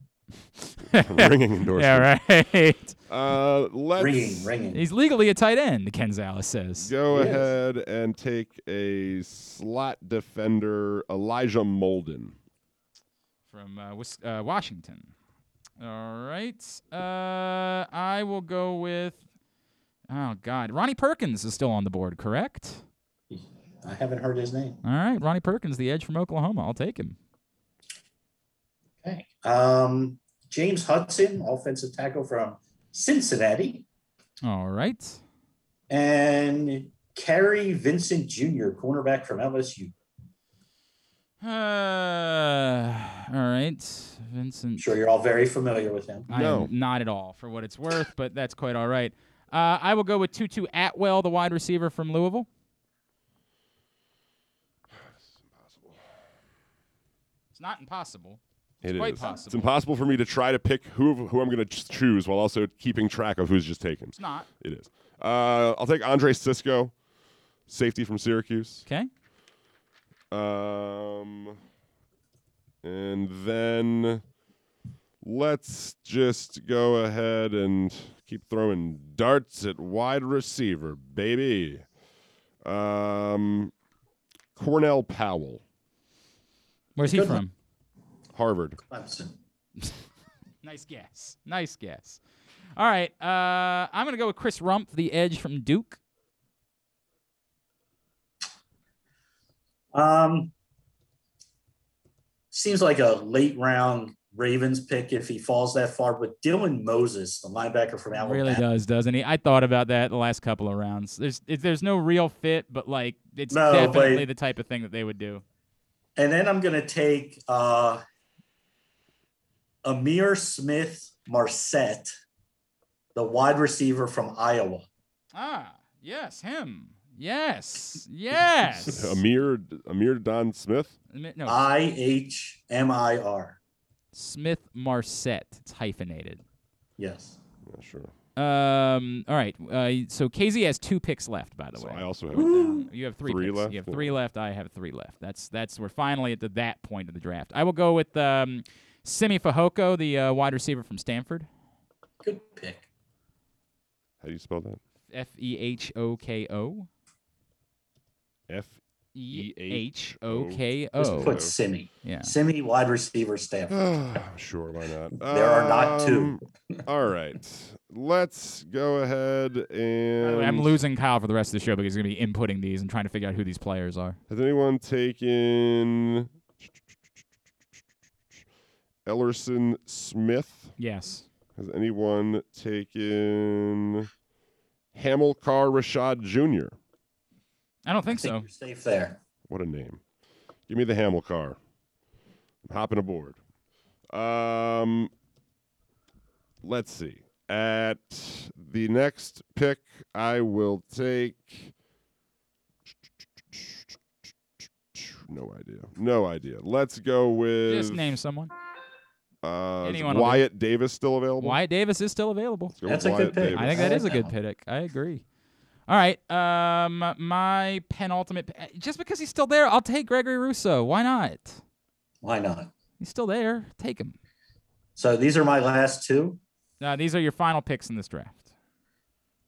Speaker 1: ringing endorsement.
Speaker 2: yeah, right.
Speaker 1: Uh, let's
Speaker 3: Ringing, ringing.
Speaker 2: He's legally a tight end, Ken Zales says.
Speaker 1: go
Speaker 3: Yes.
Speaker 1: ahead and take a slot defender, Elijah Molden.
Speaker 2: from uh, uh, Washington. All right. Uh, I will go with. Oh God, Ronnie Perkins is still on the board, correct?
Speaker 3: I haven't heard his name.
Speaker 2: All right, Ronnie Perkins, the edge from Oklahoma. I'll take him.
Speaker 3: Okay. Um, James Hudson, offensive tackle from Cincinnati,
Speaker 2: All right.
Speaker 3: and Kary Vincent Jr., cornerback from LSU.
Speaker 2: Uh, all right, Vincent.
Speaker 3: I'm sure you're all very familiar with him.
Speaker 1: No.
Speaker 2: not at all for what it's worth, but that's quite all right. Uh, I will go with Tutu Atwell, the wide receiver from Louisville. It's not impossible.
Speaker 1: It
Speaker 2: quite
Speaker 1: is.
Speaker 2: possible.
Speaker 1: It's impossible for me to try to pick who who I'm going to choose while also keeping track of who's just taken.
Speaker 2: It's not.
Speaker 1: It is. Uh, I'll take Andre Cisco, safety from Syracuse.
Speaker 2: Okay.
Speaker 1: Um, and then let's just go ahead and keep throwing darts at wide receiver, baby. Um, Cornell Powell,
Speaker 2: Where's he
Speaker 3: Good
Speaker 2: from?
Speaker 1: Harvard.
Speaker 3: Clemson.
Speaker 2: Nice guess. Nice guess. All right. Uh, I'm going to go with Chris Rumph, the edge from Duke.
Speaker 3: Um, seems like a late round Ravens pick if he falls that far. But Dylan Moses, the linebacker from Alabama,
Speaker 2: Really does, doesn't he? I thought about that the last couple of rounds. There's there's no real fit, but like it's
Speaker 3: No,
Speaker 2: definitely
Speaker 3: but-
Speaker 2: the type of thing that they would do.
Speaker 3: and then I'm gonna take uh, Ihmir Smith Marsette, the wide receiver from Iowa.
Speaker 2: Ah, yes, him. Yes. Yes.
Speaker 1: Amir Amir Don Smith.
Speaker 2: Mi- no,
Speaker 3: I H M I R.
Speaker 2: Smith Marsette. It's hyphenated.
Speaker 3: Yes.
Speaker 1: Yeah, sure.
Speaker 2: Um. All right. Uh, so KZ has two picks left, by the
Speaker 1: So
Speaker 2: way.
Speaker 1: I also have
Speaker 2: You have three,
Speaker 1: Three
Speaker 2: picks.
Speaker 1: left?
Speaker 2: You have
Speaker 1: Yeah.
Speaker 2: three left. I have three left. That's that's we're finally at the, that point of the draft. I will go with um, Simi Fehoko, the uh, wide receiver from Stanford.
Speaker 3: Good pick.
Speaker 1: how do you spell that?
Speaker 2: F E H O K O.
Speaker 1: F
Speaker 2: E
Speaker 1: E-H-O.
Speaker 2: H O K
Speaker 3: Just put Simi.
Speaker 2: Yeah.
Speaker 3: Simi wide receiver Stanford.
Speaker 1: sure, why not?
Speaker 3: There are not two.
Speaker 1: Um, all right, let's go ahead and.
Speaker 2: way, I'm losing Kyle for the rest of the show because he's going to be inputting these and trying to figure out who these players are.
Speaker 1: Has anyone taken Ellerson Smith?
Speaker 2: Yes.
Speaker 1: Has anyone taken Hamilcar Rashed Jr.?
Speaker 2: I don't
Speaker 3: I
Speaker 2: think
Speaker 3: think
Speaker 2: so.
Speaker 3: you're safe there.
Speaker 1: What a name. Give me the Hamilcar. I'm hopping aboard. Um, let's see. At the next pick, I will take. No idea. No idea. Let's go with.
Speaker 2: Just name someone.
Speaker 1: Uh,
Speaker 2: anyone.
Speaker 1: Wyatt Davis still available?
Speaker 2: Wyatt Davis is still available.
Speaker 3: That's
Speaker 1: with
Speaker 3: a good pick.
Speaker 1: Davis.
Speaker 2: I think
Speaker 3: I
Speaker 2: that
Speaker 3: like
Speaker 2: is a good pick. I agree. All right. Um, my penultimate. Just because he's still there, I'll take Gregory Rousseau. Why not?
Speaker 3: Why not?
Speaker 2: He's still there. Take him.
Speaker 3: So these are my last two.
Speaker 2: Uh, these are your final picks in this draft.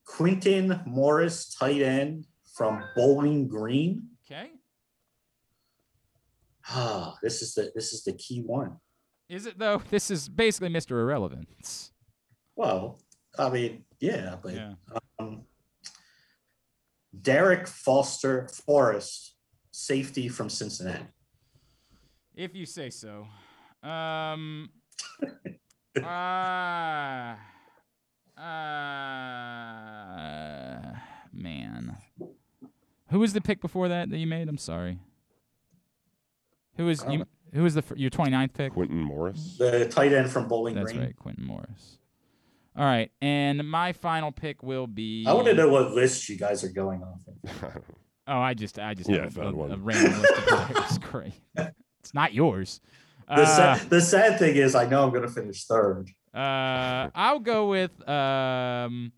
Speaker 3: Quintin Morris, tight end from Bowling Green.
Speaker 2: Okay.
Speaker 3: Ah, this is the this is the key one.
Speaker 2: Is it though? This is basically Mr. Irrelevance.
Speaker 3: Well, I mean, yeah, but
Speaker 2: Yeah.
Speaker 3: um, Darrick Foster Forrest, safety from Cincinnati.
Speaker 2: If you say so. Um. Ah. uh, man. Who was the pick before that that you made? I'm sorry. Who was you? Who was the fir- your 29th pick?
Speaker 1: Quintin Morris.
Speaker 3: The tight end from Bowling
Speaker 2: That's
Speaker 3: Green.
Speaker 2: That's right, Quintin Morris. All right, and my final pick will be.
Speaker 3: I want to know what list you guys are going off of.
Speaker 2: Oh, I just, I just
Speaker 1: Yeah,
Speaker 2: have
Speaker 1: found
Speaker 2: a,
Speaker 1: one.
Speaker 2: a random list of players. Great. It's not yours.
Speaker 3: The,
Speaker 2: Uh,
Speaker 3: sad, the sad thing is, I know I'm going to finish third.
Speaker 2: Uh, I'll go with um,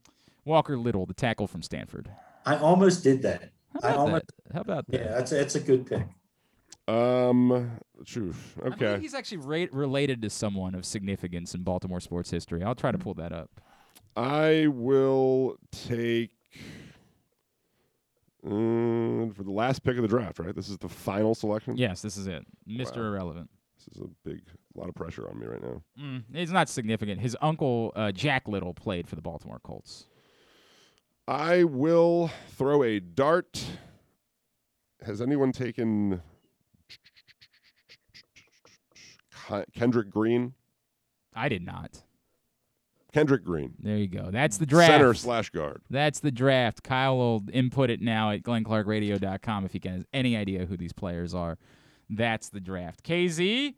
Speaker 2: Walker Little, the tackle from Stanford.
Speaker 3: I almost did that.
Speaker 2: How
Speaker 3: I
Speaker 2: about
Speaker 3: almost,
Speaker 2: that? How about that?
Speaker 3: yeah, that's that's a good pick.
Speaker 1: Um.
Speaker 2: I believe
Speaker 1: Okay.
Speaker 2: he's actually ra- related to someone of significance in Baltimore sports history. I'll try to pull that up.
Speaker 1: I will take uh, for the last pick of the draft. Right. This is the final selection.
Speaker 2: Yes, this is it, Mr.
Speaker 1: Wow.
Speaker 2: Irrelevant.
Speaker 1: This is a big, lot of pressure on me right now.
Speaker 2: Mm, it's not significant. His uncle uh, Jack Little played for the Baltimore Colts.
Speaker 1: I will throw a dart. Has anyone taken Kendrick Green?
Speaker 2: I did not.
Speaker 1: Kendrick Green,
Speaker 2: There you go. That's the draft.
Speaker 1: center slash guard.
Speaker 2: That's the draft. Kyle will input it now at glennclarkradio.com if he can has any idea who these players are. That's the draft. KZ,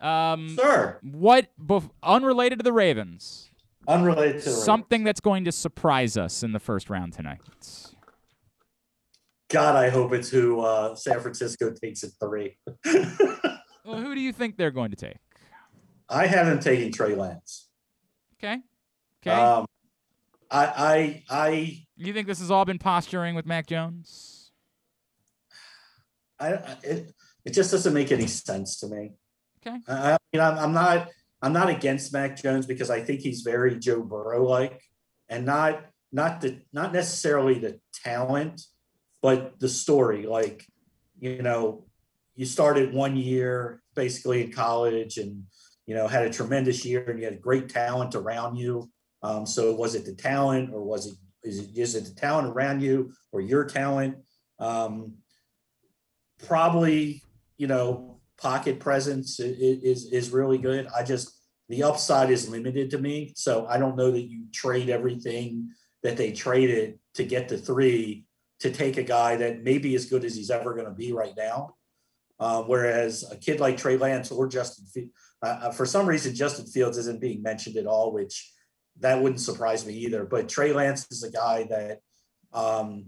Speaker 2: um,
Speaker 3: Sir,
Speaker 2: what bef- unrelated to the Ravens?
Speaker 3: unrelated to the
Speaker 2: Something that's going to surprise us in the first round tonight.
Speaker 3: God, I hope it's who uh, San Francisco takes at three.
Speaker 2: Well, who do you think they're going to take?
Speaker 3: I haven't taken Trey Lance.
Speaker 2: Okay. Okay.
Speaker 3: Um, I, I, I,
Speaker 2: you think this has all been posturing with Mac Jones?
Speaker 3: I, I- it, it just doesn't make any sense to me.
Speaker 2: Okay.
Speaker 3: I, I mean, I'm, I'm not, I'm not against Mac Jones because I think he's very Joe Burrow like, and not, not the, not necessarily the talent, but the story. Like, you know, you started one year basically in college, and you know had a tremendous year, and you had great talent around you. Um, so was it the talent, or was it is it is it the talent around you, or your talent? Um, probably, you know, pocket presence is is really good. I just the upside is limited to me, so I don't know that you trade everything that they traded to get the three to take a guy that may be as good as he's ever going to be right now. Uh, whereas a kid like Trey Lance or Justin, uh, uh, for some reason, Justin Fields isn't being mentioned at all, which that wouldn't surprise me either. But Trey Lance is a guy that um,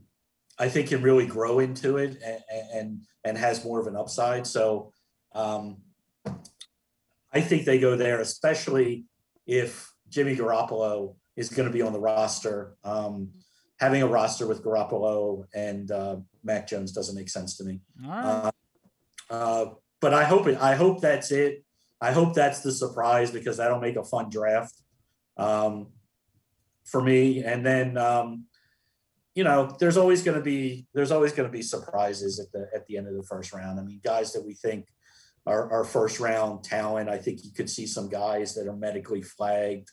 Speaker 3: I think can really grow into it and and, and has more of an upside. So um, I think they go there, especially if Jimmy Garoppolo is going to be on the roster. Um, having a roster with Garoppolo and uh, Mac Jones doesn't make sense to me. Uh, uh, but I hope it. I hope that's it. I hope that's the surprise because that'll make a fun draft um, for me. And then um, you know, there's always going to be there's always going to be surprises at the at the end of the first round. I mean, guys that we think are, are first round talent. I think you could see some guys that are medically flagged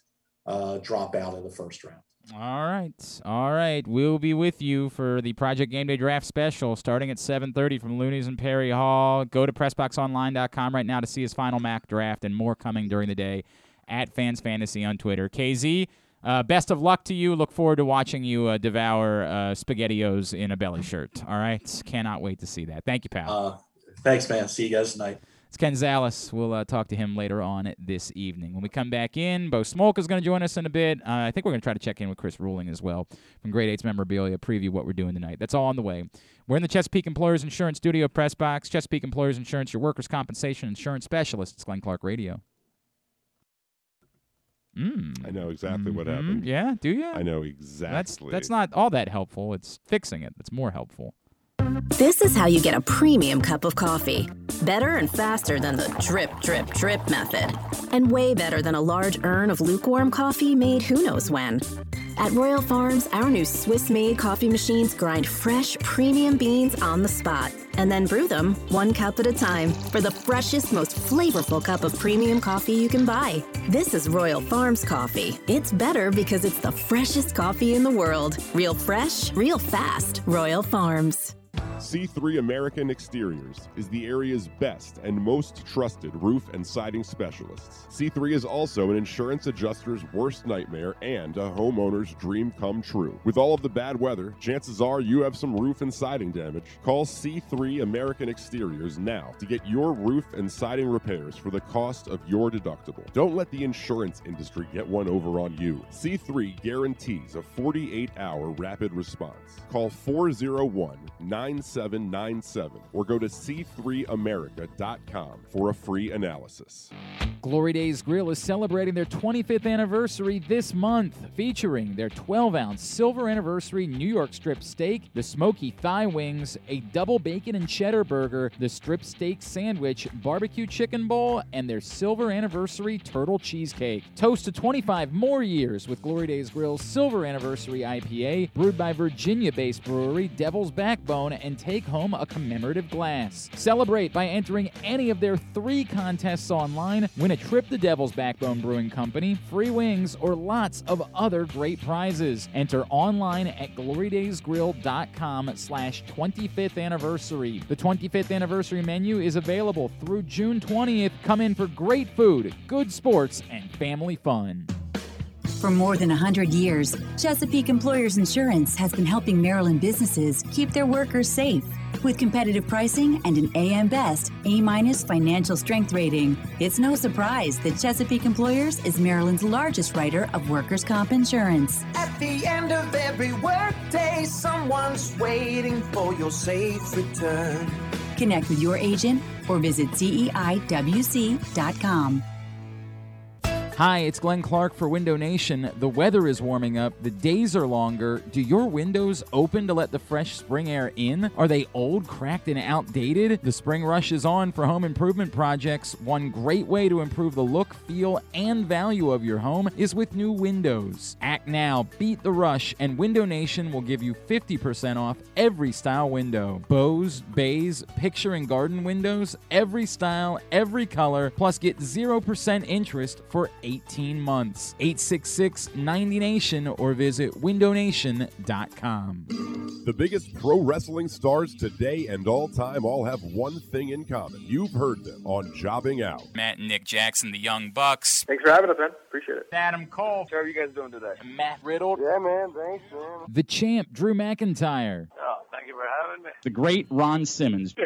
Speaker 3: uh, drop out of the first round.
Speaker 2: All right. All right. We'll be with you for the Project Game Day Draft Special starting at 7.30 from Looney's and Perry Hall. Go to PressBoxOnline.com right now to see his final mock draft and more coming during the day at Fans Fantasy on Twitter. KZ, uh, best of luck to you. Look forward to watching you uh, devour uh, SpaghettiOs in a belly shirt. All right. Cannot wait to see that. Thank you, pal.
Speaker 3: Uh, thanks, man. See you guys tonight.
Speaker 2: It's Ken Zales. We'll uh, talk to him later on this evening. When we come back in, Bo Smolka is going to join us in a bit. Uh, I think we're going to try to check in with Chris Ruling as well from Great Eights Memorabilia, preview what we're doing tonight. That's all on the way. We're in the Chesapeake Employers Insurance Studio Press Box. Chesapeake Employers Insurance, your workers' compensation insurance specialist. It's Glenn Clark Radio. Mm.
Speaker 1: I know exactly
Speaker 2: mm-hmm.
Speaker 1: what happened.
Speaker 2: Yeah, do you?
Speaker 1: I know exactly.
Speaker 2: That's that's not all that helpful. It's fixing it that's more helpful.
Speaker 4: This is how you get a premium cup of coffee. Better and faster than the drip, drip, drip method. And way better than a large urn of lukewarm coffee made who knows when. At Royal Farms, our new Swiss made coffee machines grind fresh, premium beans on the spot and then brew them one cup at a time for the freshest, most flavorful cup of premium coffee you can buy. This is Royal Farms coffee. It's better because it's the freshest coffee in the world. Real fresh, real fast. Royal Farms.
Speaker 1: C3 American Exteriors is the area's best and most trusted roof and siding specialists. C3 is also an insurance adjuster's worst nightmare and a homeowner's dream come true. With all of the bad weather, chances are you have some roof and siding damage. Call C3 American Exteriors now to get your roof and siding repairs for the cost of your deductible. Don't let the insurance industry get one over on you. C3 guarantees a 48 hour rapid response. Call 401 9797 or go to c3america.com for a free analysis.
Speaker 2: Glory Days Grill is celebrating their 25th anniversary this month, featuring their 12 ounce silver anniversary New York strip steak, the smoky thigh wings, a double bacon and cheddar burger, the strip steak sandwich, barbecue chicken bowl, and their silver anniversary turtle cheesecake. Toast to 25 more years with Glory Days Grill's silver anniversary IPA, brewed by Virginia based brewery Devil's Backbone, and take home a commemorative glass. Celebrate by entering any of their three contests online. Win a trip to Devil's Backbone Brewing Company, free wings, or lots of other great prizes. Enter online at glorydaysgrill.com slash 25th anniversary. The 25th anniversary menu is available through June 20th. Come in for great food, good sports, and family fun.
Speaker 5: For more than 100 years, Chesapeake Employers Insurance has been helping Maryland businesses keep their workers safe. With competitive pricing and an AM Best A minus financial strength rating, it's no surprise that Chesapeake Employers is Maryland's largest writer of workers' comp insurance.
Speaker 6: At the end of every workday, someone's waiting for your safe return.
Speaker 5: Connect with your agent or visit CEIWC.com.
Speaker 2: Hi, it's Glenn Clark for Window Nation. The weather is warming up, the days are longer. Do your windows open to let the fresh spring air in? Are they old, cracked, and outdated? The spring rush is on for home improvement projects. One great way to improve the look, feel, and value of your home is with new windows. Act now, beat the rush, and Window Nation will give you 50% off every style window. Bows, bays, picture and garden windows, every style, every color, plus get 0% interest for 18 months. 866 90 Nation or visit windownation.com.
Speaker 1: The biggest pro wrestling stars today and all time all have one thing in common. You've heard them on Jobbing Out.
Speaker 2: Matt and Nick Jackson, the Young Bucks.
Speaker 7: Thanks for having us, man. Appreciate it.
Speaker 2: Adam Cole.
Speaker 7: How are you guys doing today?
Speaker 2: Matt Riddle.
Speaker 7: Yeah, man. Thanks, man.
Speaker 2: The champ, Drew McIntyre.
Speaker 7: Oh, thank you for having me.
Speaker 8: The great Ron Simmons.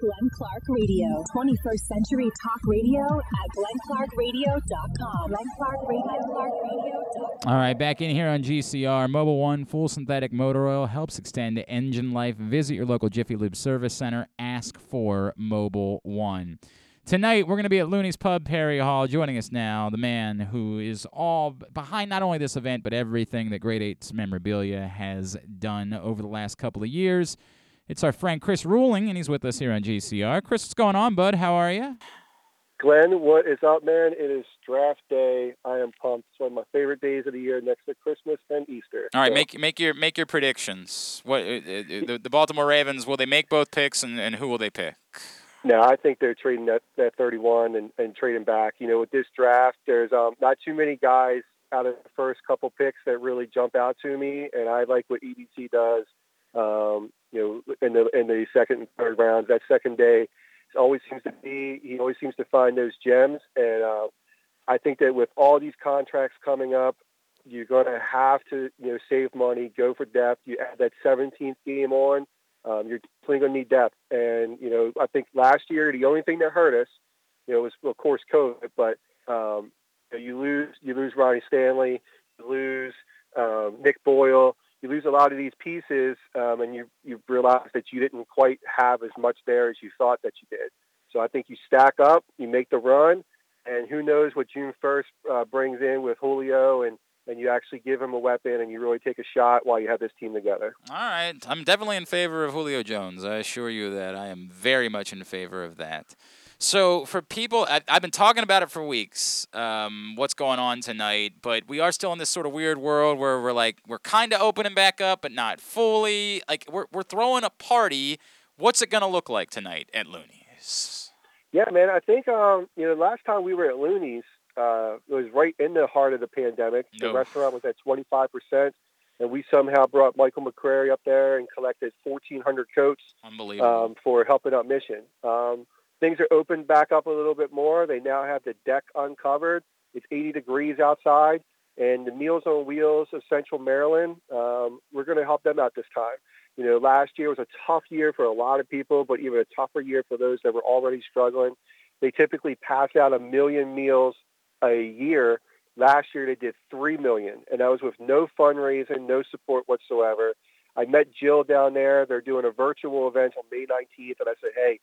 Speaker 9: Glenn Clark Radio. 21st Century Talk Radio at glennclarkradio.com. glennclarkradio.com.
Speaker 2: All right, back in here on GCR. Mobil One full synthetic motor oil helps extend engine life. Visit your local Jiffy Lube service center. Ask for Mobil One. Tonight, we're going to be at Looney's Pub, Perry Hall. Joining us now, the man who is all behind not only this event, but everything that Great Eights memorabilia has done over the last couple of years. It's our friend Chris Ruling, and he's with us here on GCR. Chris, what's going on, bud? How are you?
Speaker 10: Glenn, what is up, man? It is draft day. I am pumped. It's one of my favorite days of the year, next to Christmas and Easter.
Speaker 2: All right,
Speaker 10: So,
Speaker 2: make make your make your predictions. What uh, uh, the, the Baltimore Ravens will they make both picks, and, and who will they pick?
Speaker 10: No, I think they're trading that, that 31 and, and trading back. You know, with this draft, there's um, not too many guys out of the first couple picks that really jump out to me, and I like what EDC does. Um, you know, in the in the second and third rounds, that second day, always seems to be he always seems to find those gems, and uh, I think that with all these contracts coming up, you're going to have to you know save money, go for depth. You add that 17th game on, um, you're definitely going to need depth. And you know, I think last year the only thing that hurt us, you know, was of course COVID, but um, you, you lose you lose Ronnie Stanley, you lose um, Nick Boyle, you lose a lot of these pieces, um, and you you realize that you didn't quite have as much there as you thought that you did. So I think you stack up, you make the run, and who knows what June 1st uh, brings in with Julio and and you actually give him a weapon and you really take a shot while you have this team together.
Speaker 2: All right, I'm definitely in favor of Julio Jones. I assure you that I am very much in favor of that. So for people, I, I've been talking about it for weeks. Um, what's going on tonight? But we are still in this sort of weird world where we're like we're kind of opening back up, but not fully. Like we're we're throwing a party. What's it gonna look like tonight at Looney's?
Speaker 10: Yeah, man. I think um, you know last time we were at Looney's, uh, it was right in the heart of the pandemic. The restaurant was at 25 percent, and we somehow brought Michael McCrary up there and collected 1,400 coats
Speaker 2: Unbelievable.
Speaker 10: um, for helping out Mission. Um, things are opened back up a little bit more. They now have the deck uncovered. It's 80 degrees outside, and the Meals on Wheels of Central Maryland. Um, we're going to help them out this time. You know, last year was a tough year for a lot of people, but even a tougher year for those that were already struggling. They typically pass out a million meals a year. Last year they did three million, and that was with no fundraising, no support whatsoever. I met Jill down there. They're doing a virtual event on May 19th, and I said, hey,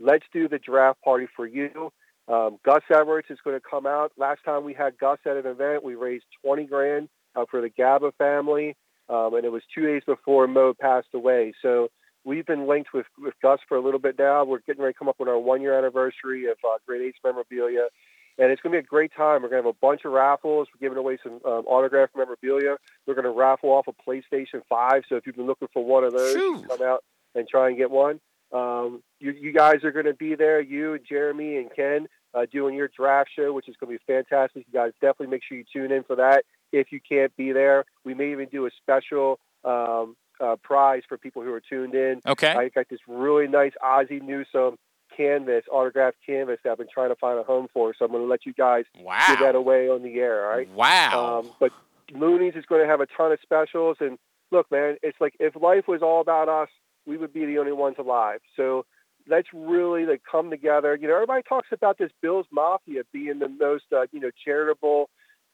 Speaker 10: let's do the draft party for you. Um, Gus Edwards is going to come out. Last time we had Gus at an event, we raised 20 grand uh, for the Gaba family, um, and it was two days before Mo passed away. So we've been linked with, with Gus for a little bit now. We're getting ready to come up on our one-year anniversary of uh, Great Eights memorabilia, and it's going to be a great time. We're going to have a bunch of raffles. We're giving away some um, autographed memorabilia. We're going to raffle off a PlayStation 5. So if you've been looking for one of those, come out and try and get one. Um, you, you guys are going to be there, you and Jeremy and Ken, uh, doing your draft show, which is going to be fantastic. You guys definitely make sure you tune in for that. If you can't be there, we may even do a special um, uh, prize for people who are tuned in.
Speaker 2: Okay.
Speaker 10: I got this really nice Ozzie Newsome canvas, autographed canvas that I've been trying to find a home for. So I'm going to let you guys
Speaker 2: Wow.
Speaker 10: give that away on the air. All right.
Speaker 2: Wow.
Speaker 10: Um, but Looney's is going to have a ton of specials. And look, man, it's like if life was all about us, we would be the only ones alive. So let's really like come together. You know, everybody talks about this Bills Mafia being the most, uh, you know, charitable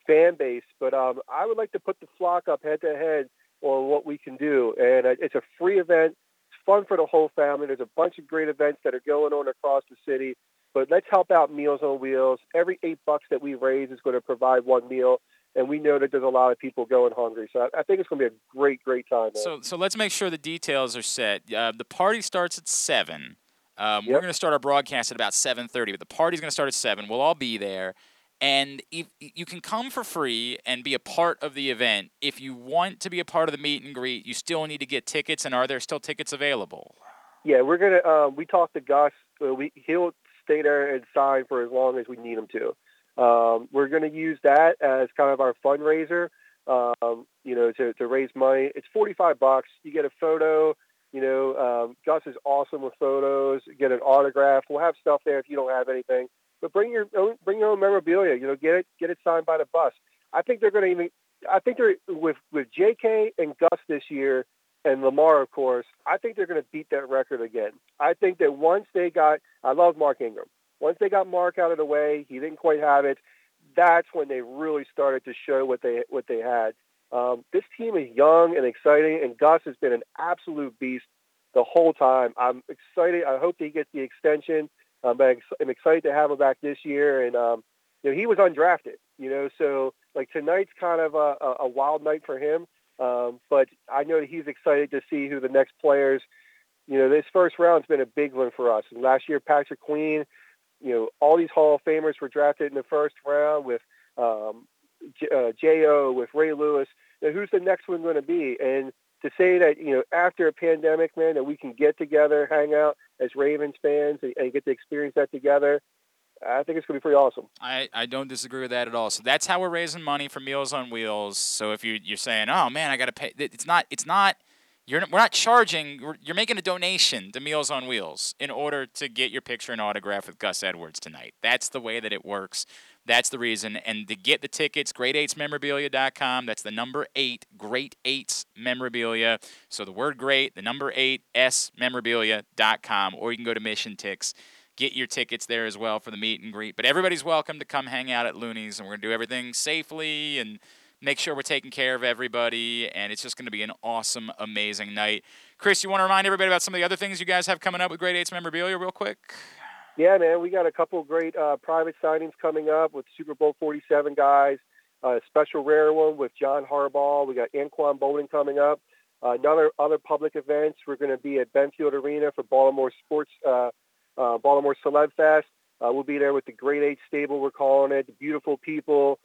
Speaker 10: fan base, but um, I would like to put the flock up head to head on what we can do. And uh, it's a free event. It's fun for the whole family. There's a bunch of great events that are going on across the city. But let's help out Meals on Wheels. Every eight bucks that we raise is going to provide one meal. And we know that there's a lot of people going hungry. So I, I think it's going to be a great, great time. Man.
Speaker 2: So, so let's make sure the details are set. Uh, the party starts at seven. Um, We're going to start our broadcast at about seven thirty, but the party's going to start at seven. We'll all be there, and if, you can come for free and be a part of the event. If you want to be a part of the meet and greet, you still need to get tickets. And are there still tickets available?
Speaker 10: Yeah, we're gonna. Um, we talked to Gus uh, we he'll stay there and sign for as long as we need him to. Um, we're going to use that as kind of our fundraiser. Um, you know, to, to raise money. It's 45 bucks. You get a photo. You know, um, Gus is awesome with photos. Get an autograph. We'll have stuff there if you don't have anything. But bring your own, bring your own memorabilia. You know, get it get it signed by the bus. I think they're going to even. I think they're with with J.K. and Gus this year, and Lamar, of course. I think they're going to beat that record again. I think that once they got, I love Mark Ingram. Once they got Mark out of the way, he didn't quite have it. That's when they really started to show what they what they had. Um, this team is young and exciting, and Gus has been an absolute beast the whole time. I'm excited. I hope he gets the extension. Um, I'm excited to have him back this year. And um, you know, he was undrafted. You know, so like tonight's kind of a, a wild night for him. Um, but I know that he's excited to see who the next players. You know, this first round's been a big one for us. And last year, Patrick Queen. You know, all these Hall of Famers were drafted in the first round with um, J- uh, Jo, with Ray Lewis. Now, who's the next one going to be? And to say that you know after a pandemic, man, that we can get together, hang out as Ravens fans, and, and get to experience that together. I think it's going to be pretty awesome.
Speaker 2: I, I don't disagree with that at all. So that's how we're raising money for Meals on Wheels. So if you you're saying, oh man, I got to pay, it's not it's not you're we're not charging. You're making a donation to Meals on Wheels in order to get your picture and autograph with Gus Edwards tonight. That's the way that it works. That's the reason. And to get the tickets, great8smemorabilia.com. That's the number eight, great eights memorabilia. So the word great, the number eight, S memorabilia.com. Or you can go to Mission Tix. Get your tickets there as well for the meet and greet. But everybody's welcome to come hang out at Looney's, and we're going to do everything safely and make sure we're taking care of everybody. And it's just going to be an awesome, amazing night. Chris, you want to remind everybody about some of the other things you guys have coming up with Great Eights memorabilia, real quick?
Speaker 10: Yeah, man, we got a couple great uh, private signings coming up with Super Bowl 47 guys. A special rare one with John Harbaugh. We got Anquan Boldin coming up. Uh, another other public events. We're going to be at Benfield Arena for Baltimore Sports, uh, uh, Baltimore Celeb Fest. Uh, we'll be there with the Great Eight Stable. We're calling it the beautiful people.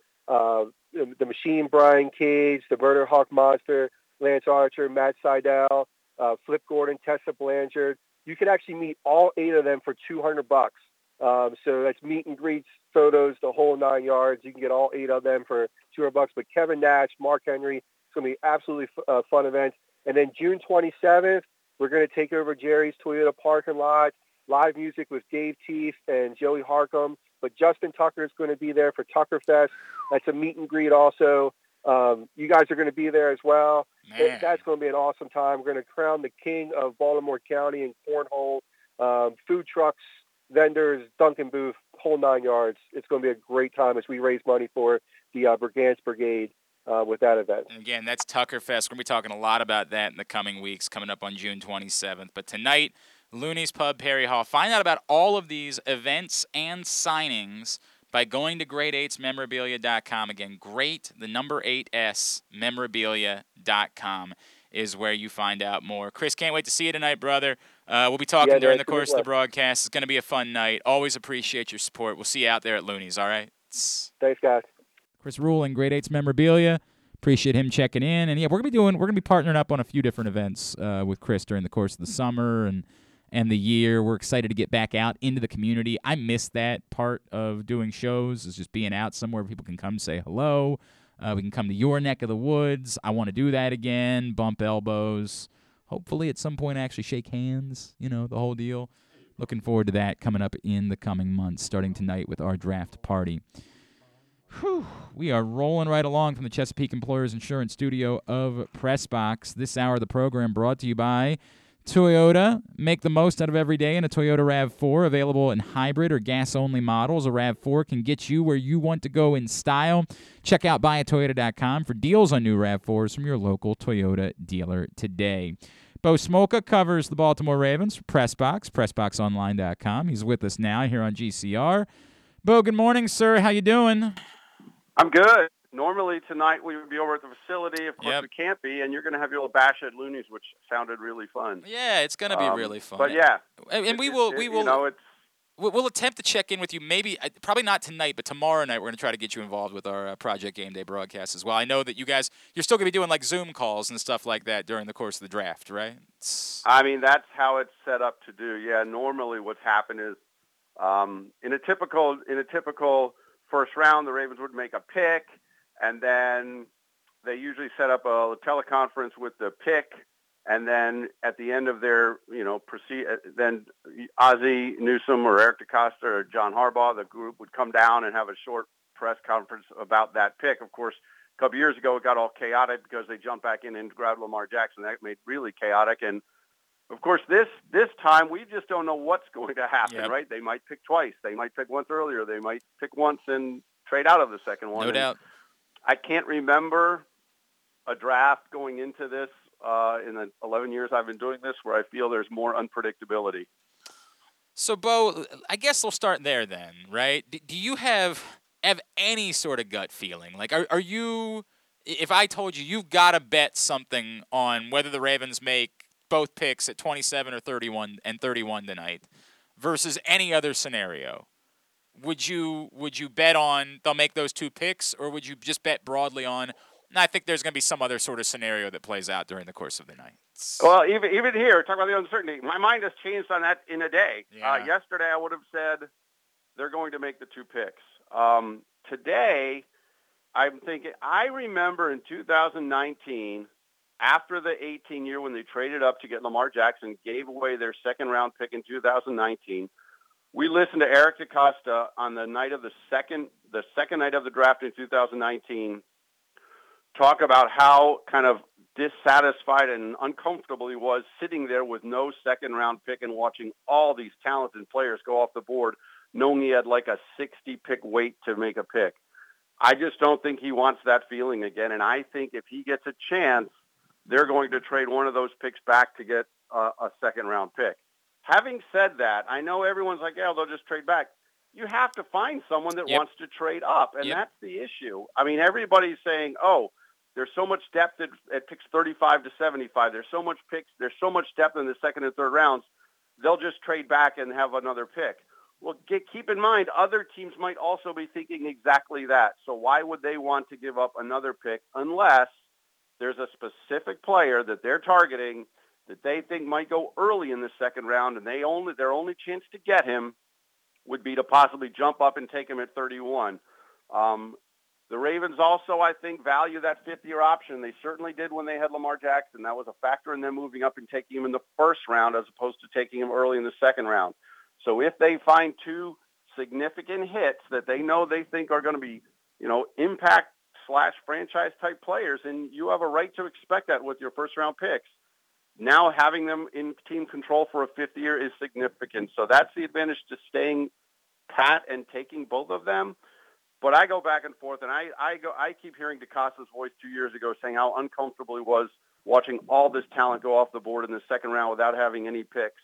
Speaker 10: The, the Machine, Brian Cage, the Murder Hawk Monster, Lance Archer, Matt Sydal, uh, Flip Gordon, Tessa Blanchard you can actually meet all eight of them for 200 bucks. Um, so that's meet and greets, photos, the whole nine yards. You can get all eight of them for 200 bucks. But Kevin Nash, Mark Henry, it's going to be absolutely f- uh, fun event. And then June 27th, we're going to take over Jerry's Toyota parking lot. Live music with Dave Teeth and Joey Harcum. But Justin Tucker is going to be there for Tucker Fest. That's a meet and greet also. Um, you guys are going to be there as well. It, that's going to be an awesome time. We're going to crown the king of Baltimore County and cornhole, um, food trucks, vendors, Duncan booth, whole nine yards. It's going to be a great time as we raise money for the uh, Brigance Brigade. Uh, with that event.
Speaker 2: And again, that's Tucker Fest. We're going to be talking a lot about that in the coming weeks, coming up on June 27th. But tonight, Looney's Pub, Perry Hall. Find out about all of these events and signings by going to great8smemorabilia.com. Again, great, the number 8S, memorabilia.com is where you find out more. Chris, can't wait to see you tonight, brother. Uh, we'll be talking
Speaker 10: yeah,
Speaker 2: during the course of the broadcast. It's going to be a fun night. Always appreciate your support. We'll see you out there at Looney's, all right?
Speaker 10: Thanks, guys.
Speaker 2: Chris Rule and Great Eights Memorabilia. Appreciate him checking in. And yeah, we're gonna be doing we're gonna be partnering up on a few different events uh, with Chris during the course of the summer and and the year. We're excited to get back out into the community. I miss that part of doing shows, is just being out somewhere people can come say hello. Uh, we can come to your neck of the woods. I want to do that again, bump elbows. Hopefully, at some point, I actually shake hands, you know, the whole deal. Looking forward to that coming up in the coming months, starting tonight with our draft party. Whew, we are rolling right along from the Chesapeake Employers Insurance Studio of Pressbox. This hour of the program brought to you by Toyota, make the most out of every day in a Toyota RAV4, available in hybrid or gas only models. A RAV4 can get you where you want to go in style. Check out buyatoyota.com for deals on new RAV4s from your local Toyota dealer today. Bo Smolka covers the Baltimore Ravens for Pressbox, pressboxonline.com. He's with us now here on GCR. Bo, good morning, sir. How you doing?
Speaker 11: I'm good normally tonight we would be over at the facility. Of course,
Speaker 2: Yep.
Speaker 11: we can't be, and you're going to have your little bash at Looney's, which sounded really fun.
Speaker 2: Yeah, it's going to be
Speaker 11: Um,
Speaker 2: really fun.
Speaker 11: But yeah,
Speaker 2: and, and we will
Speaker 11: it-
Speaker 2: we
Speaker 11: you know, it's
Speaker 2: we'll we'll attempt to check in with you. Maybe, uh, probably not tonight, but tomorrow night we're going to try to get you involved with our uh, Project Game Day broadcast as well. I know that you guys, you're still going to be doing like Zoom calls and stuff like that during the course of the draft, right? It's-
Speaker 11: I mean, that's how it's set up to do. Yeah, normally what's happened is um, in a typical in a typical first round, the Ravens would make a pick, and then they usually set up a teleconference with the pick, and then at the end of their you know proceed, uh, then Ozzie Newsome or Eric DeCosta or John Harbaugh, the group would come down and have a short press conference about that pick. Of course, a couple years ago it got all chaotic because they jumped back in and grabbed Lamar Jackson. That made really chaotic and of course, this this time we just don't know what's going to happen,
Speaker 2: Yep.
Speaker 11: right? They might pick twice. They might pick once earlier. They might pick once and trade out of the second one.
Speaker 2: no
Speaker 11: And
Speaker 2: doubt.
Speaker 11: I can't remember a draft going into this uh, in the 11 years I've been doing this where I feel there's more unpredictability.
Speaker 2: So, Bo, I guess we'll start there then, right? D- do you have have any sort of gut feeling? Like, are are you? If I told you you've got to bet something on whether the Ravens make both picks at 27 or 31 and 31 tonight versus any other scenario, would you would you bet on they'll make those two picks, or would you just bet broadly on? "Nah, I think there's going to be some other sort of scenario that plays out during the course of the night.
Speaker 11: Well, even even here, talk about the uncertainty. My mind has changed on that in a day.
Speaker 2: Yeah.
Speaker 11: Uh, yesterday, I would have said they're going to make the two picks. Um, today, I'm thinking. I remember in 2019, after the 18 year when they traded up to get Lamar Jackson, gave away their second round pick in 2019. We listened to Eric DeCosta on the night of the second the second night of the draft in 2019 talk about how kind of dissatisfied and uncomfortable he was sitting there with no second round pick and watching all these talented players go off the board, knowing he had like a 60 pick wait to make a pick. I just don't think he wants that feeling again. And I think if he gets a chance, they're going to trade one of those picks back to get a, a second round pick. Having said that, I know everyone's like, yeah, they'll just trade back. You have to find someone that
Speaker 2: Yep.
Speaker 11: wants to trade up, and
Speaker 2: Yep.
Speaker 11: that's the issue. I mean, everybody's saying, oh, there's so much depth at, at picks 35 to 75. There's so much picks. There's so much depth in the second and third rounds. They'll just trade back and have another pick. Well, get, keep in mind, other teams might also be thinking exactly that. So why would they want to give up another pick unless there's a specific player that they're targeting that they think might go early in the second round, and they only their only chance to get him would be to possibly jump up and take him at 31. Um, the Ravens also, I think, value that fifth-year option. They certainly did when they had Lamar Jackson. That was a factor in them moving up and taking him in the first round as opposed to taking him early in the second round. So if they find two significant hits that they know they think are going to be, you know, impact slash franchise type players, and you have a right to expect that with your first round picks. Now having them in team control for a fifth year is significant. So that's the advantage to staying pat and taking both of them. But I go back and forth, and I, I go. I keep hearing DeCosta's voice two years ago saying how uncomfortable he was watching all this talent go off the board in the second round without having any picks.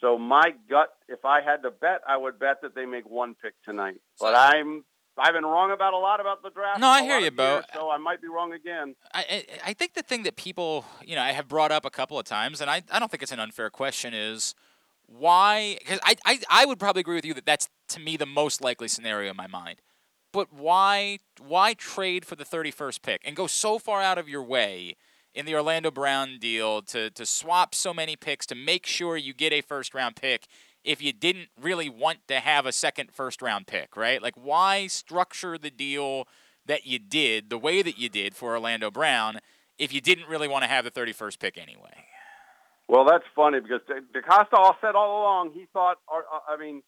Speaker 11: So my gut, if I had to bet, I would bet that they make one pick tonight. But I'm I've been wrong about a lot about the draft.
Speaker 2: No, I hear you, Bo.
Speaker 11: years, So I might be wrong again.
Speaker 2: I, I I think the thing that people, you know, I have brought up a couple of times, and I, I don't think it's an unfair question, is why? Because I, I I would probably agree with you that that's to me the most likely scenario in my mind. But why why trade for the 31st pick and go so far out of your way in the Orlando Brown deal to to swap so many picks to make sure you get a first round pick if you didn't really want to have a second first round pick, right? Like why structure the deal that you did the way that you did for Orlando Brown if you didn't really want to have the 31st pick anyway?
Speaker 11: Well, that's funny because DeCosta all said all along he thought. Or, uh, I mean,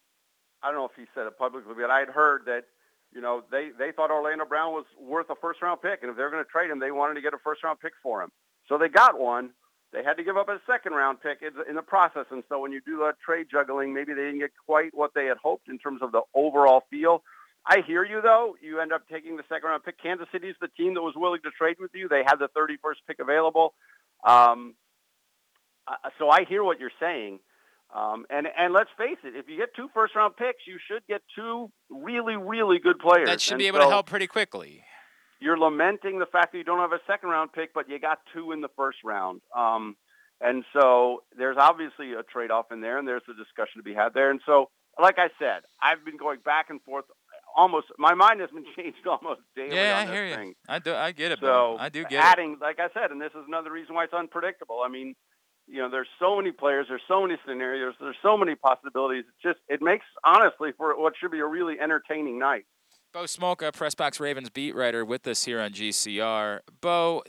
Speaker 11: I don't know if he said it publicly, but I had heard that you know they they thought Orlando Brown was worth a first round pick, and if they're going to trade him, they wanted to get a first round pick for him. So they got one. They had to give up a second round pick in the process, and so when you do that trade juggling, maybe they didn't get quite what they had hoped in terms of the overall feel. I hear you though. You end up taking the second round pick. Kansas City's the team that was willing to trade with you. They had the 31st pick available. Um, so I hear what you're saying. Um, and and let's face it, if you get two first round picks, you should get two really really good players.
Speaker 2: That should
Speaker 11: And
Speaker 2: be able
Speaker 11: so
Speaker 2: to help pretty quickly.
Speaker 11: You're lamenting the fact that you don't have a second round pick, but you got two in the first round. Um, and so there's obviously a trade off in there, and there's a discussion to be had there. And so like I said, I've been going back and forth. Almost, my mind has been changed almost daily
Speaker 2: Yeah,
Speaker 11: on
Speaker 2: I
Speaker 11: this
Speaker 2: hear you.
Speaker 11: thing.
Speaker 2: I do. I get it,
Speaker 11: So
Speaker 2: bro. I do get it.
Speaker 11: adding, like I said, and this is another reason why it's unpredictable. I mean, you know, there's so many players, there's so many scenarios, there's so many possibilities. It's just it makes honestly for what should be a really entertaining night.
Speaker 2: Bo Smolka, Pressbox Ravens beat writer, with us here on GCR. Bo,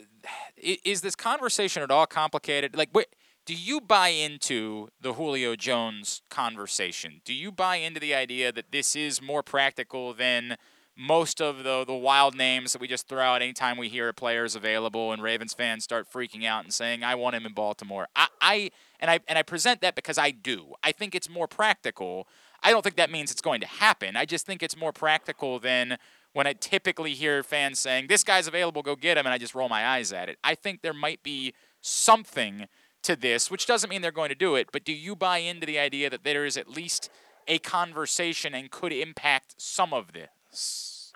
Speaker 2: is this conversation at all complicated? Like, wait, do you buy into the Julio Jones conversation? Do you buy into the idea that this is more practical than most of the the wild names that we just throw out anytime we hear a player is available and Ravens fans start freaking out and saying, "I want him in Baltimore." I, I and I and I present that because I do. I think it's more practical. I don't think that means it's going to happen. I just think it's more practical than when I typically hear fans saying, "This guy's available, go get him," and I just roll my eyes at it. I think there might be something to this, which doesn't mean they're going to do it. But do you buy into the idea that there is at least a conversation and could impact some of this?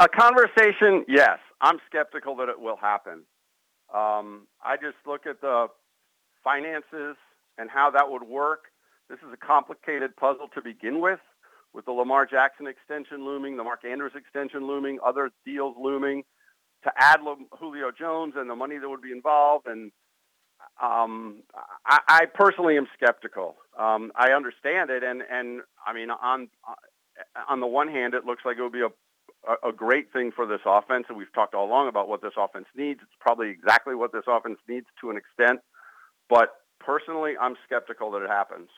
Speaker 11: A conversation, yes. I'm skeptical that it will happen. Um, I just look at the finances and how that would work. This is a complicated puzzle to begin with, with the Lamar Jackson extension looming, the Mark Andrews extension looming, other deals looming. To add Julio Jones and the money that would be involved, and um, I, I personally am skeptical. Um, I understand it, and and I mean on on the one hand, it looks like it would be a a, a great thing for this offense, and we've talked all along about what this offense needs. It's probably exactly what this offense needs to an extent, but personally, I'm skeptical that it happens.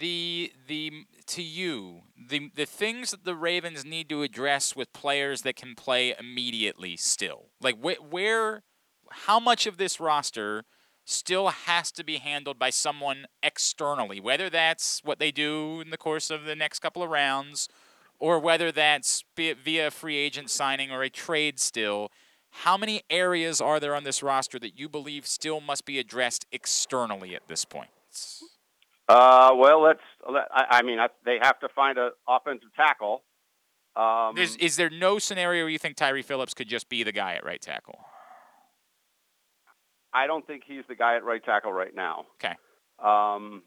Speaker 2: The the to you the the things that the Ravens need to address with players that can play immediately still. Like wh- where how much of this roster still has to be handled by someone externally whether that's what they do in the course of the next couple of rounds or whether that's via free agent signing or a trade still how many areas are there on this roster that you believe still must be addressed externally at this point
Speaker 11: Uh, well, let's. Let, I, I mean, I, they have to find an offensive tackle. Um,
Speaker 2: Is, is there no scenario where you think Tyre Phillips could just be the guy at right tackle?
Speaker 11: I don't think he's the guy at right tackle right now.
Speaker 2: Okay.
Speaker 11: Um,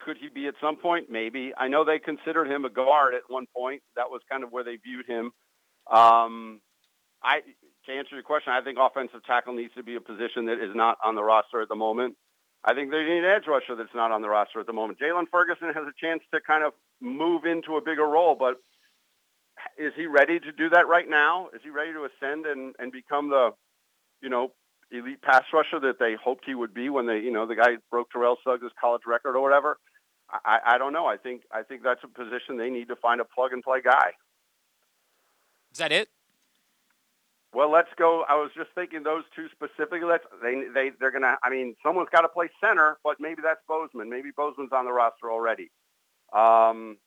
Speaker 11: could he be at some point? Maybe. I know they considered him a guard at one point. That was kind of where they viewed him. Um, I to answer your question, I think offensive tackle needs to be a position that is not on the roster at the moment. I think they need an edge rusher that's not on the roster at the moment. Jaylon Ferguson has a chance to kind of move into a bigger role, but is he ready to do that right now? Is he ready to ascend and, and become the, you know, elite pass rusher that they hoped he would be when they, you know, the guy broke Terrell Suggs' college record or whatever? I, I don't know. I think I think that's a position they need to find a plug and play guy.
Speaker 2: Is that it?
Speaker 11: Well, let's go. I was just thinking those two specifically. Let's they they they're gonna. I mean, someone's got to play center, but maybe that's Bozeman. Maybe Bozeman's on the roster already. Um,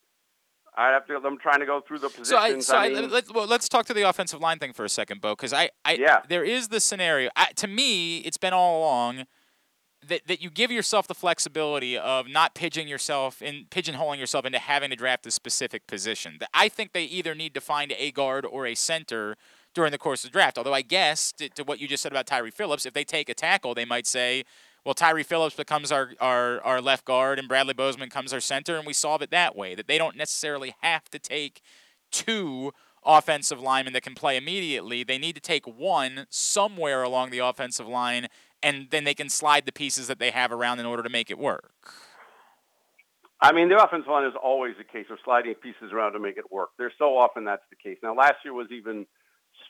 Speaker 11: I have to. I'm trying to go through the positions.
Speaker 2: So, I, so I,
Speaker 11: mean,
Speaker 2: let, well, let's talk to the offensive line thing for a second, Bo, because I, I,
Speaker 11: Yeah.
Speaker 2: there is the scenario. I, to me, it's been all along that, that you give yourself the flexibility of not pigeon yourself in pigeonholing yourself into having to draft a specific position. I think they either need to find a guard or a center during the course of the draft. Although I guess to, to what you just said about Tyre Phillips, if they take a tackle, they might say, well, Tyre Phillips becomes our, our, our left guard and Bradley Bozeman comes our center, and we solve it that way. That they don't necessarily have to take two offensive linemen that can play immediately. They need to take one somewhere along the offensive line, and then they can slide the pieces that they have around in order to make it work.
Speaker 11: I mean, the offensive line is always a case of sliding pieces around to make it work. There's so often that's the case. Now, last year was even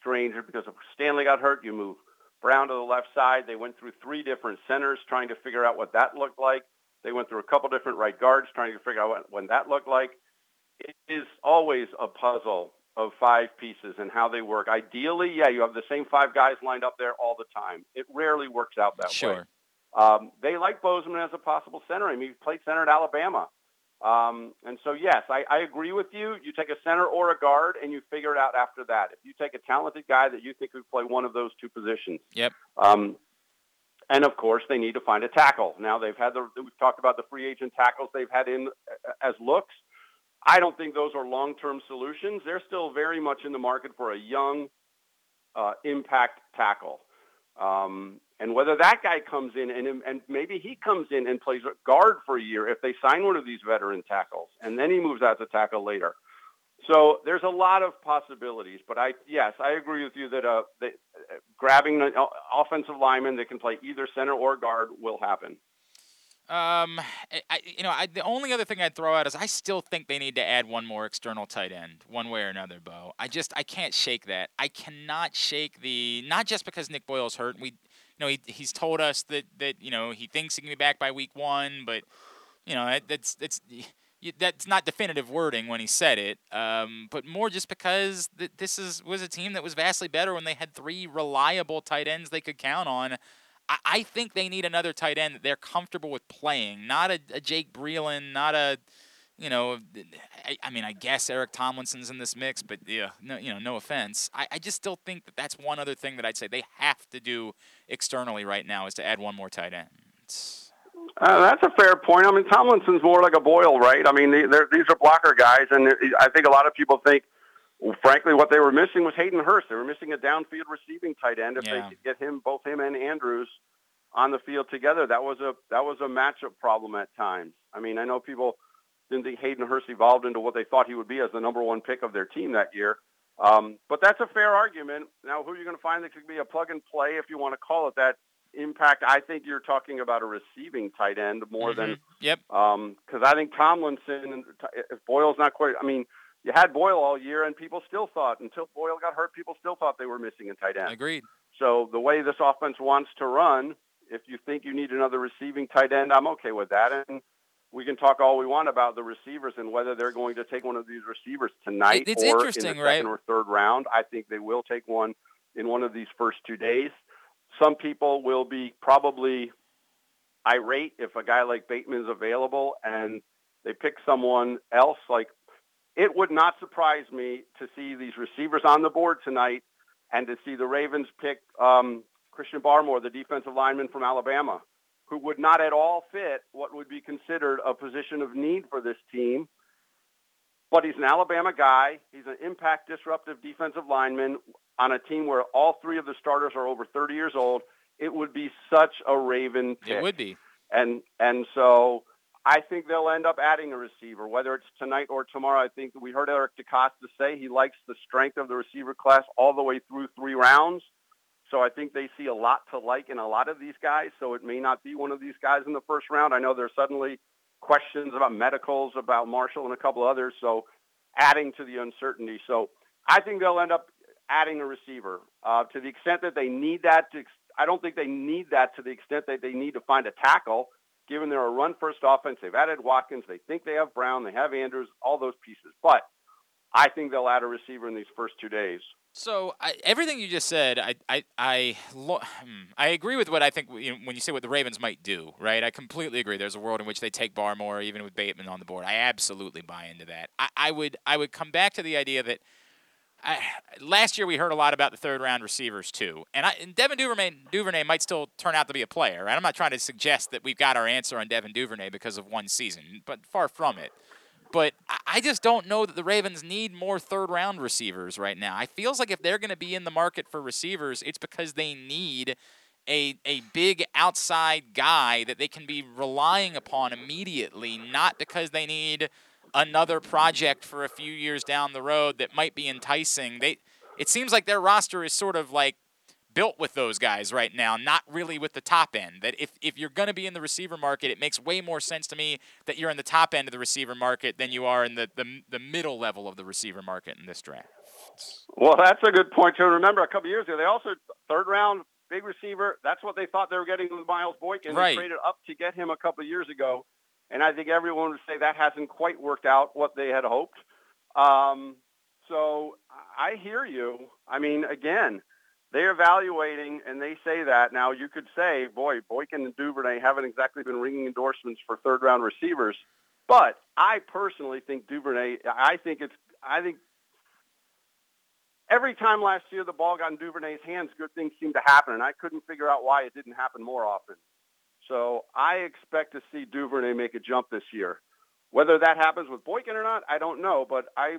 Speaker 11: stranger because if Stanley got hurt, you move Brown to the left side. They went through three different centers trying to figure out what that looked like. They went through a couple different right guards trying to figure out what, what that looked like. It is always a puzzle of five pieces and how they work. Ideally, yeah, you have the same five guys lined up there all the time. It rarely works out that way.
Speaker 2: Sure.
Speaker 11: Um, they like Bozeman as a possible center. I mean, he played center at Alabama. Um, and so, yes, I, I agree with you. You take a center or a guard, and you figure it out after that. If you take a talented guy that you think could play one of those two positions.
Speaker 2: Yep.
Speaker 11: Um, and of course, they need to find a tackle. Now they've had the we've talked about the free agent tackles they've had in as looks. I don't think those are long-term solutions. They're still very much in the market for a young uh, impact tackle. Um, and whether that guy comes in and, and maybe he comes in and plays guard for a year if they sign one of these veteran tackles and then he moves out to tackle later. So there's a lot of possibilities, but I yes, I agree with you that uh, that, uh grabbing an offensive lineman that can play either center or guard will happen.
Speaker 2: Um, I, you know, I, the only other thing I'd throw out is I still think they need to add one more external tight end, one way or another. Bo, I just I can't shake that. I cannot shake the not just because Nick Boyle's hurt. We, you know, he he's told us that that you know he thinks he can be back by week one, but you know that, that's that's that's not definitive wording when he said it, um, but more just because th- this is was a team that was vastly better when they had three reliable tight ends they could count on. I, I think they need another tight end that they're comfortable with playing, not a, a Jake Breeland, not a you know, I, I, mean, I guess Eric Tomlinson's in this mix, but yeah, no, you know, no offense. I, I just still think that that's one other thing that I'd say they have to do externally right now is to add one more tight end.
Speaker 11: Uh, that's a fair point. I mean, Tomlinson's more like a Boyle, right? I mean, these are blocker guys, and I think a lot of people think frankly, what they were missing was Hayden Hurst. They were missing a downfield receiving tight end. If yeah. they could get him, both him and Andrews, on the field together, that was a that was a matchup problem at times. I mean, I know people didn't think Hayden Hurst evolved into what they thought he would be as the number one pick of their team that year. Um, but that's a fair argument. Now, who are you going to find that could be a plug and play, if you want to call it that? Impact. I think you're talking about a receiving tight end more
Speaker 2: mm-hmm.
Speaker 11: than
Speaker 2: yep.
Speaker 11: Because um, I think Tomlinson, if Boyle's not quite. I mean, you had Boyle all year, and people still thought until Boyle got hurt, people still thought they were missing a tight end.
Speaker 2: Agreed.
Speaker 11: So the way this offense wants to run, if you think you need another receiving tight end, I'm okay with that. And we can talk all we want about the receivers and whether they're going to take one of these receivers tonight
Speaker 2: it's
Speaker 11: or in the second
Speaker 2: right?
Speaker 11: or third round. I think they will take one in one of these first two days. Some people will be probably irate if a guy like Bateman is available and they pick someone else like it would not surprise me to see these receivers on the board tonight and to see the Ravens pick um, Christian Barmore, the defensive lineman from Alabama, who would not at all fit what would be considered a position of need for this team. But he's an Alabama guy. He's an impact disruptive defensive lineman on a team where all three of the starters are over 30 years old. It would be such a Raven pick.
Speaker 2: It would be.
Speaker 11: And and so I think they'll end up adding a receiver, whether it's tonight or tomorrow. I think we heard Eric DeCosta say he likes the strength of the receiver class all the way through three rounds. So I think they see a lot to like in a lot of these guys. So it may not be one of these guys in the first round. I know there's suddenly questions about medicals, about Marshall and a couple others. So adding to the uncertainty. So I think they'll end up adding a receiver uh, to the extent that they need that. To, I don't think they need that to the extent that they need to find a tackle given they're a run-first offense. They've added Watkins. They think they have Brown. They have Andrews, all those pieces. But I think they'll add a receiver in these first two days.
Speaker 2: So I, everything you just said, I I I, lo- hmm, I agree with what I think you know, when you say what the Ravens might do, right? I completely agree. There's a world in which they take Barmore, even with Bateman on the board. I absolutely buy into that. I, I would I would come back to the idea that I, last year we heard a lot about the third round receivers too, and, I, and Devin Duvernay, Duvernay might still turn out to be a player. And I'm not trying to suggest that we've got our answer on Devin Duvernay because of one season, but far from it. But I just don't know that the Ravens need more third round receivers right now. I feels like if they're going to be in the market for receivers, it's because they need a a big outside guy that they can be relying upon immediately, not because they need another project for a few years down the road that might be enticing. They it seems like their roster is sort of like built with those guys right now, not really with the top end. That if, if you're going to be in the receiver market, it makes way more sense to me that you're in the top end of the receiver market than you are in the, the, the middle level of the receiver market in this draft.
Speaker 11: Well, that's a good point to remember. A couple years ago, they also third round big receiver. That's what they thought they were getting with Miles Boykin.
Speaker 2: Right.
Speaker 11: They traded up to get him a couple of years ago. And I think everyone would say that hasn't quite worked out what they had hoped. Um, so I hear you. I mean, again, they're evaluating and they say that. Now you could say, boy, Boykin and Duvernay haven't exactly been ringing endorsements for third round receivers. But I personally think Duvernay, I think it's, I think every time last year the ball got in Duvernay's hands, good things seemed to happen. And I couldn't figure out why it didn't happen more often. So I expect to see Duvernay make a jump this year. Whether that happens with Boykin or not, I don't know. But I,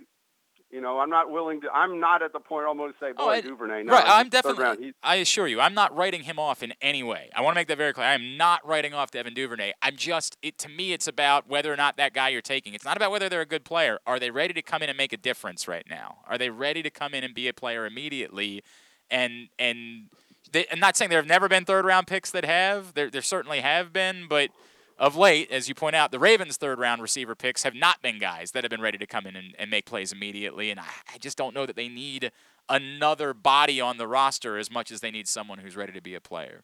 Speaker 11: You know, I'm not willing to. I'm not at the point almost to say, oh, boy,
Speaker 2: I-
Speaker 11: Duvernay. No,
Speaker 2: right, I'm definitely. I assure you, I'm not writing him off in any way. I want to make that very clear. I am not writing off Devin Duvernay. I'm just. It to me, it's about whether or not that guy you're taking. It's not about whether they're a good player. Are they ready to come in and make a difference right now? Are they ready to come in and be a player immediately? And and they, I'm not saying there have never been third round picks that have. There there certainly have been, but of late, as you point out, the Ravens' third round receiver picks have not been guys that have been ready to come in and, and make plays immediately. And I, I just don't know that they need another body on the roster as much as they need someone who's ready to be a player.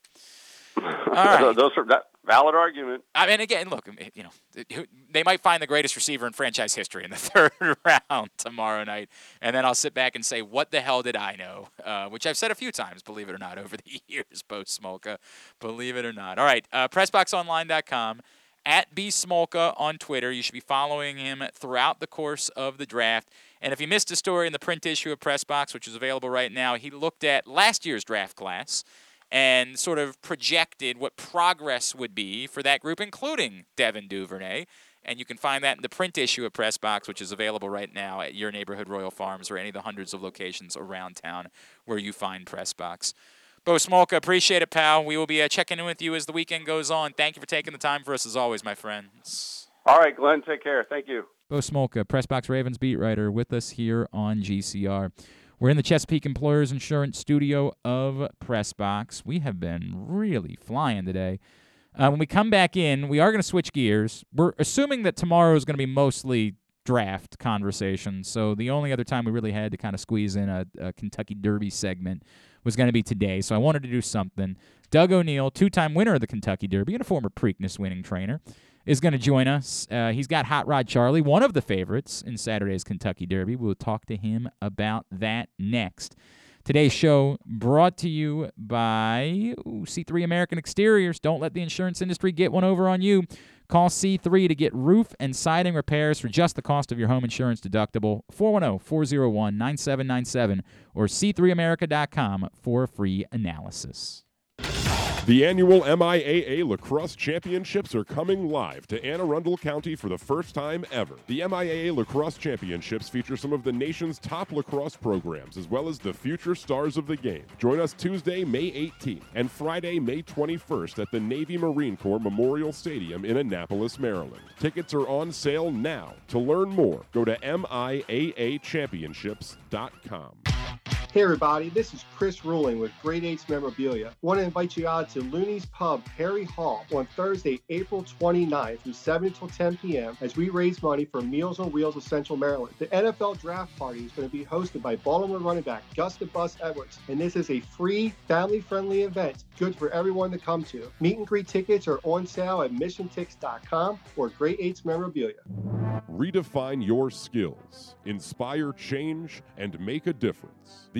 Speaker 2: All right.
Speaker 11: those are that valid argument.
Speaker 2: I mean, again, look, you know, they might find the greatest receiver in franchise history in the third round tomorrow night, and then I'll sit back and say, "What the hell did I know?" Uh, which I've said a few times, believe it or not, over the years, post Smolka, believe it or not. All right, uh, PressBoxOnline.com at B Smolka on Twitter. You should be following him throughout the course of the draft. And if you missed a story in the print issue of Pressbox, which is available right now, he looked at last year's draft class and sort of projected what progress would be for that group, including Devin Duvernay. And you can find that in the print issue of Pressbox, which is available right now at your neighborhood Royal Farms or any of the hundreds of locations around town where you find Pressbox. Bo Smolka, appreciate it, pal. We will be uh, checking in with you as the weekend goes on. Thank you for taking the time for us as always, my friends.
Speaker 11: All right, Glenn, take care. Thank you.
Speaker 2: Bo Smolka, Pressbox Ravens beat writer, with us here on GCR. We're in the Chesapeake Employers Insurance studio of Pressbox. We have been really flying today. Uh, when we come back in, we are going to switch gears. We're assuming that tomorrow is going to be mostly draft conversation. So the only other time we really had to kind of squeeze in a, a Kentucky Derby segment was going to be today. So I wanted to do something. Doug O'Neill, two time winner of the Kentucky Derby and a former Preakness winning trainer, is going to join us. Uh, he's got Hot Rod Charlie, one of the favorites in Saturday's Kentucky Derby. We'll talk to him about that next. Today's show brought to you by ooh, C3 American Exteriors. Don't let the insurance industry get one over on you. Call C3 to get roof and siding repairs for just the cost of your home insurance deductible. 410 401 9797 or C3America.com for a free analysis.
Speaker 1: The annual MIAA Lacrosse Championships are coming live to Anne Arundel County for the first time ever. The MIAA Lacrosse Championships feature some of the nation's top lacrosse programs as well as the future stars of the game. Join us Tuesday, May 18th and Friday, May 21st at the Navy Marine Corps Memorial Stadium in Annapolis, Maryland. Tickets are on sale now. To learn more, go to MIAAChampionships.com.
Speaker 12: Hey everybody, this is Chris Ruling with Great Eights Memorabilia. Want to invite you out to Looney's Pub, Perry Hall, on Thursday, April 29th from 7 until 10 p.m. as we raise money for Meals on Wheels of Central Maryland. The NFL Draft Party is going to be hosted by Baltimore running back Gus the Bus Edwards, and this is a free, family-friendly event, good for everyone to come to. Meet and greet tickets are on sale at missiontix.com or Great Eights Memorabilia.
Speaker 1: Redefine your skills, inspire change, and make a difference. The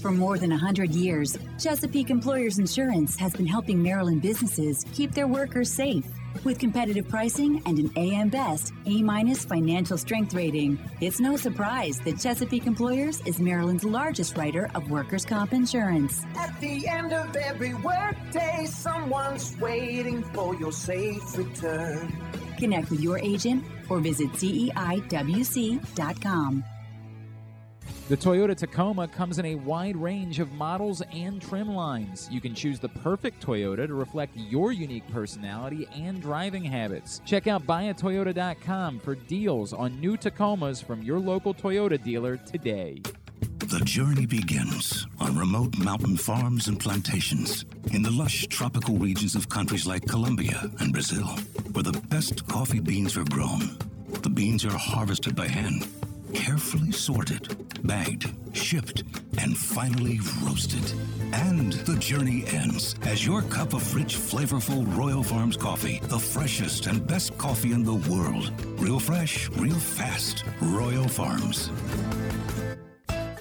Speaker 5: For more than 100 years, Chesapeake Employers Insurance has been helping Maryland businesses keep their workers safe. With competitive pricing and an AM Best A minus financial strength rating, it's no surprise that Chesapeake Employers is Maryland's largest writer of workers' comp insurance.
Speaker 6: At the end of every workday, someone's waiting for your safe return.
Speaker 5: Connect with your agent or visit CEIWC.com.
Speaker 2: The Toyota Tacoma comes in a wide range of models and trim lines. You can choose the perfect Toyota to reflect your unique personality and driving habits. Check out buyatoyota.com for deals on new Tacomas from your local Toyota dealer today.
Speaker 13: The journey begins on remote mountain farms and plantations in the lush tropical regions of countries like Colombia and Brazil, where the best coffee beans are grown. The beans are harvested by hand, carefully sorted, bagged, shipped, and finally roasted. And the journey ends as your cup of rich, flavorful Royal Farms coffee, the freshest and best coffee in the world. Real fresh, real fast. Royal Farms.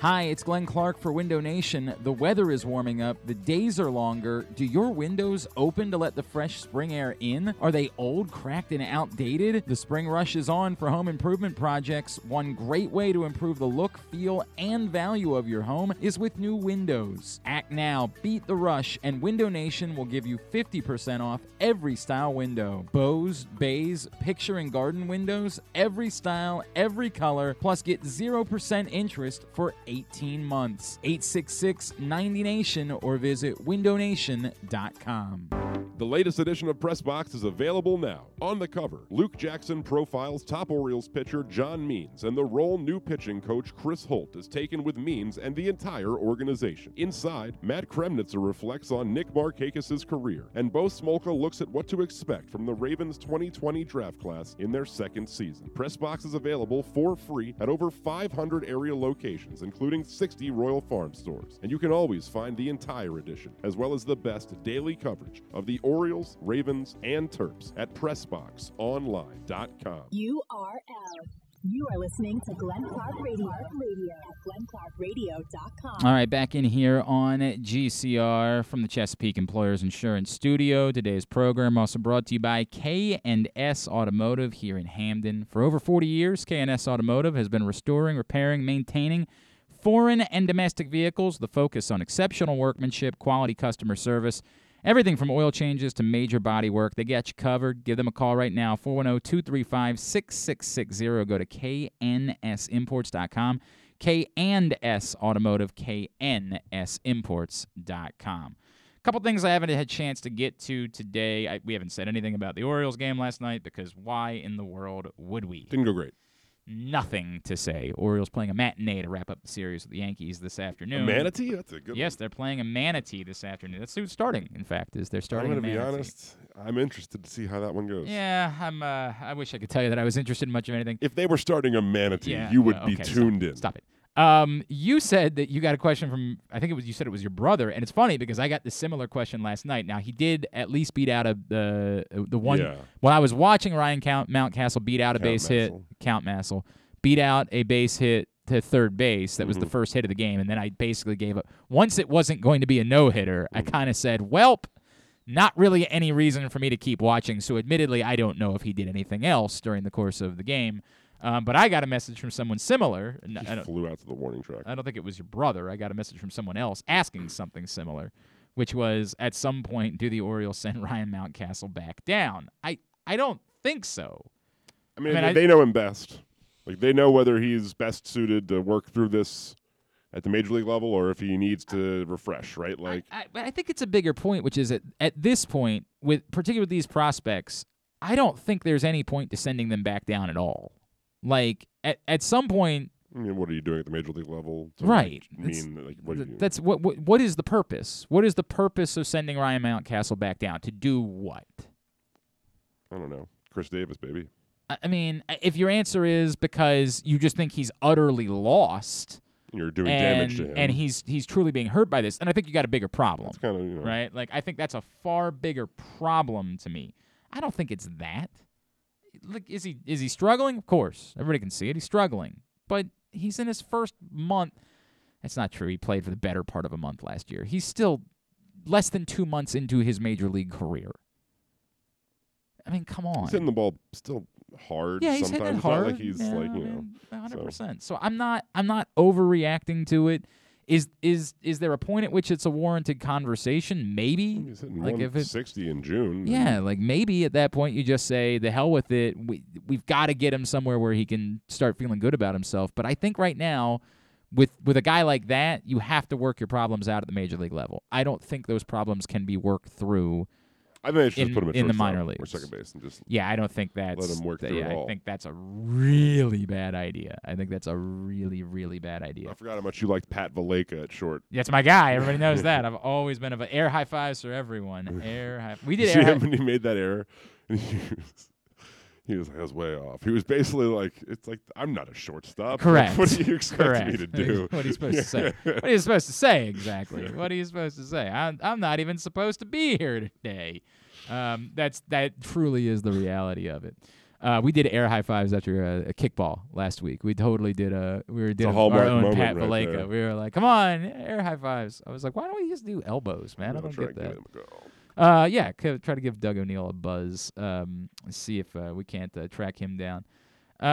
Speaker 2: Hi, it's Glenn Clark for Window Nation. The weather is warming up, the days are longer. Do your windows open to let the fresh spring air in? Are they old, cracked, and outdated? The spring rush is on for home improvement projects. One great way to improve the look, feel, and value of your home is with new windows. Act now, beat the rush, and Window Nation will give you 50% off every style window. Bows, bays, picture and garden windows, every style, every color, plus get 0% interest for 18 months. 866 90Nation or visit windownation.com.
Speaker 1: The latest edition of Press Box is available now. On the cover, Luke Jackson profiles top Orioles pitcher John Means, and the role new pitching coach Chris Holt has taken with Means and the entire organization. Inside, Matt Kremnitzer reflects on Nick Markakis' career, and Bo Smolka looks at what to expect from the Ravens 2020 draft class in their second season. Press Box is available for free at over 500 area locations, including 60 Royal Farm stores. And you can always find the entire edition, as well as the best daily coverage of the Orioles, Ravens, and Terps at PressBoxOnline.com.
Speaker 9: URL. You are listening to Glenn Clark Radio, Radio at glennclarkradio.com.
Speaker 2: All right, back in here on GCR from the Chesapeake Employers Insurance Studio. Today's program also brought to you by K&S Automotive here in Hampden. For over 40 years, K&S Automotive has been restoring, repairing, maintaining foreign and domestic vehicles. The focus on exceptional workmanship, quality customer service, Everything from oil changes to major body work, they got you covered. Give them a call right now, 410 235 6660. Go to knsimports.com. K and S Automotive, knsimports.com. A couple things I haven't had a chance to get to today. I, we haven't said anything about the Orioles game last night because why in the world would we?
Speaker 1: Didn't go great.
Speaker 2: Nothing to say. Orioles playing a matinee to wrap up the series with the Yankees this afternoon.
Speaker 1: manatee? That's a good
Speaker 2: Yes, they're playing a manatee this afternoon. That's who's starting. In fact, is they're starting.
Speaker 1: I'm
Speaker 2: a
Speaker 1: going to be honest. I'm interested to see how that one goes.
Speaker 2: Yeah, I'm. Uh, I wish I could tell you that I was interested in much of anything.
Speaker 1: If they were starting a manatee,
Speaker 2: Yeah,
Speaker 1: you would be
Speaker 2: okay, stop
Speaker 1: tuned
Speaker 2: it,
Speaker 1: in.
Speaker 2: Stop it. Um, you said that you got a question from. I think it was you said it was your brother, and it's funny because I got the similar question last night. Now he did at least beat out a the the one
Speaker 1: Yeah.
Speaker 2: when I was watching Ryan Count Mountcastle beat out a
Speaker 1: Count
Speaker 2: base hit. Count Massel beat out a base hit to third base. That was
Speaker 1: Mm-hmm.
Speaker 2: the first hit of the game, and then I basically gave up. Once it wasn't going to be a no hitter, I
Speaker 1: Mm-hmm.
Speaker 2: kind of said, "Welp." Not really any reason for me to keep watching. So, admittedly, I don't know if he did anything else during the course of the game. Um, but I got a message from someone similar. and I don't-
Speaker 1: Flew out to the warning track.
Speaker 2: I don't think it was your brother. I got a message from someone else asking something similar, which was at some point, do the Orioles send Ryan Mountcastle back down? I, I don't think so.
Speaker 1: I mean,
Speaker 2: I mean,
Speaker 1: they,
Speaker 2: I-
Speaker 1: they know him best. Like they know whether he's best suited to work through this at the major league level or if he needs to refresh. Right? Like
Speaker 2: I, but I think it's a bigger point, which is at, at this point, with particularly with these prospects, I don't think there's any point to sending them back down at all. Like at, at some point, mm,
Speaker 1: I mean, what are you doing at the major league level? To
Speaker 2: right?
Speaker 1: Like, mean like what? you,
Speaker 2: That's what, what. What is the purpose? What is the purpose of sending Ryan Mountcastle back down to do what?
Speaker 1: I don't know. Chris Davis, baby.
Speaker 2: I mean, if your answer is because you just think he's utterly lost,
Speaker 1: You're doing
Speaker 2: and,
Speaker 1: damage to him.
Speaker 2: and he's he's truly being hurt by this, and I think you got a bigger problem,
Speaker 1: It's kind of you know.
Speaker 2: right? Like I think that's a far bigger problem to me. I don't think it's that. Like, is he is he struggling? Of course, everybody can see it. He's struggling, but he's in his first month. That's not true. He played for the better part of a month last year. He's still less than two months into his major league career. I mean, come on.
Speaker 1: He's hitting the ball still hard.
Speaker 2: Yeah, he's
Speaker 1: sometimes.
Speaker 2: hitting it
Speaker 1: It's not
Speaker 2: hard.
Speaker 1: like he's
Speaker 2: yeah,
Speaker 1: like you know.
Speaker 2: hundred
Speaker 1: so.
Speaker 2: percent. So I'm not I'm not overreacting to it. Is is is there a point at which it's a warranted conversation? Maybe. Like if it's
Speaker 1: sixty in June.
Speaker 2: yeah, like maybe at that point you just say the hell with it. We we've got to get him somewhere where he can start feeling good about himself. But I think right now with with a guy like that, you have to work your problems out at the major league level. I don't think those problems can be worked through
Speaker 1: I think they should
Speaker 2: in,
Speaker 1: just put him
Speaker 2: in the minor
Speaker 1: or second base and just
Speaker 2: yeah, I don't think that's
Speaker 1: him work through it
Speaker 2: yeah, I think that's a really bad idea. I think that's a really really bad idea.
Speaker 1: I forgot how much you liked Pat Valaika at short.
Speaker 2: That's my guy. Everybody knows that. I've always been of a air high fives for everyone. Air high. We
Speaker 1: You
Speaker 2: did
Speaker 1: see
Speaker 2: air.
Speaker 1: him
Speaker 2: High,
Speaker 1: when he made that error. He was, like, "I was way off." He was basically like, "It's like I'm not a shortstop.
Speaker 2: correct.
Speaker 1: what do you expect
Speaker 2: correct.
Speaker 1: me to do?
Speaker 2: what are you supposed to say? What are you supposed to say exactly? What are you supposed to say? I'm, I'm not even supposed to be here today. Um, that's that truly is the reality of it. Uh, we did air high fives after a, a kickball last week. We totally did a we were did
Speaker 1: a
Speaker 2: a, our own Pat
Speaker 1: right there.
Speaker 2: We were like, come on, air high fives. I was like, why don't we just do elbows, man? I don't get that.
Speaker 1: Him a go.
Speaker 2: Uh, yeah, c- try to give Doug O'Neill a buzz. Um, see if uh, we can't uh, track him down. Uh,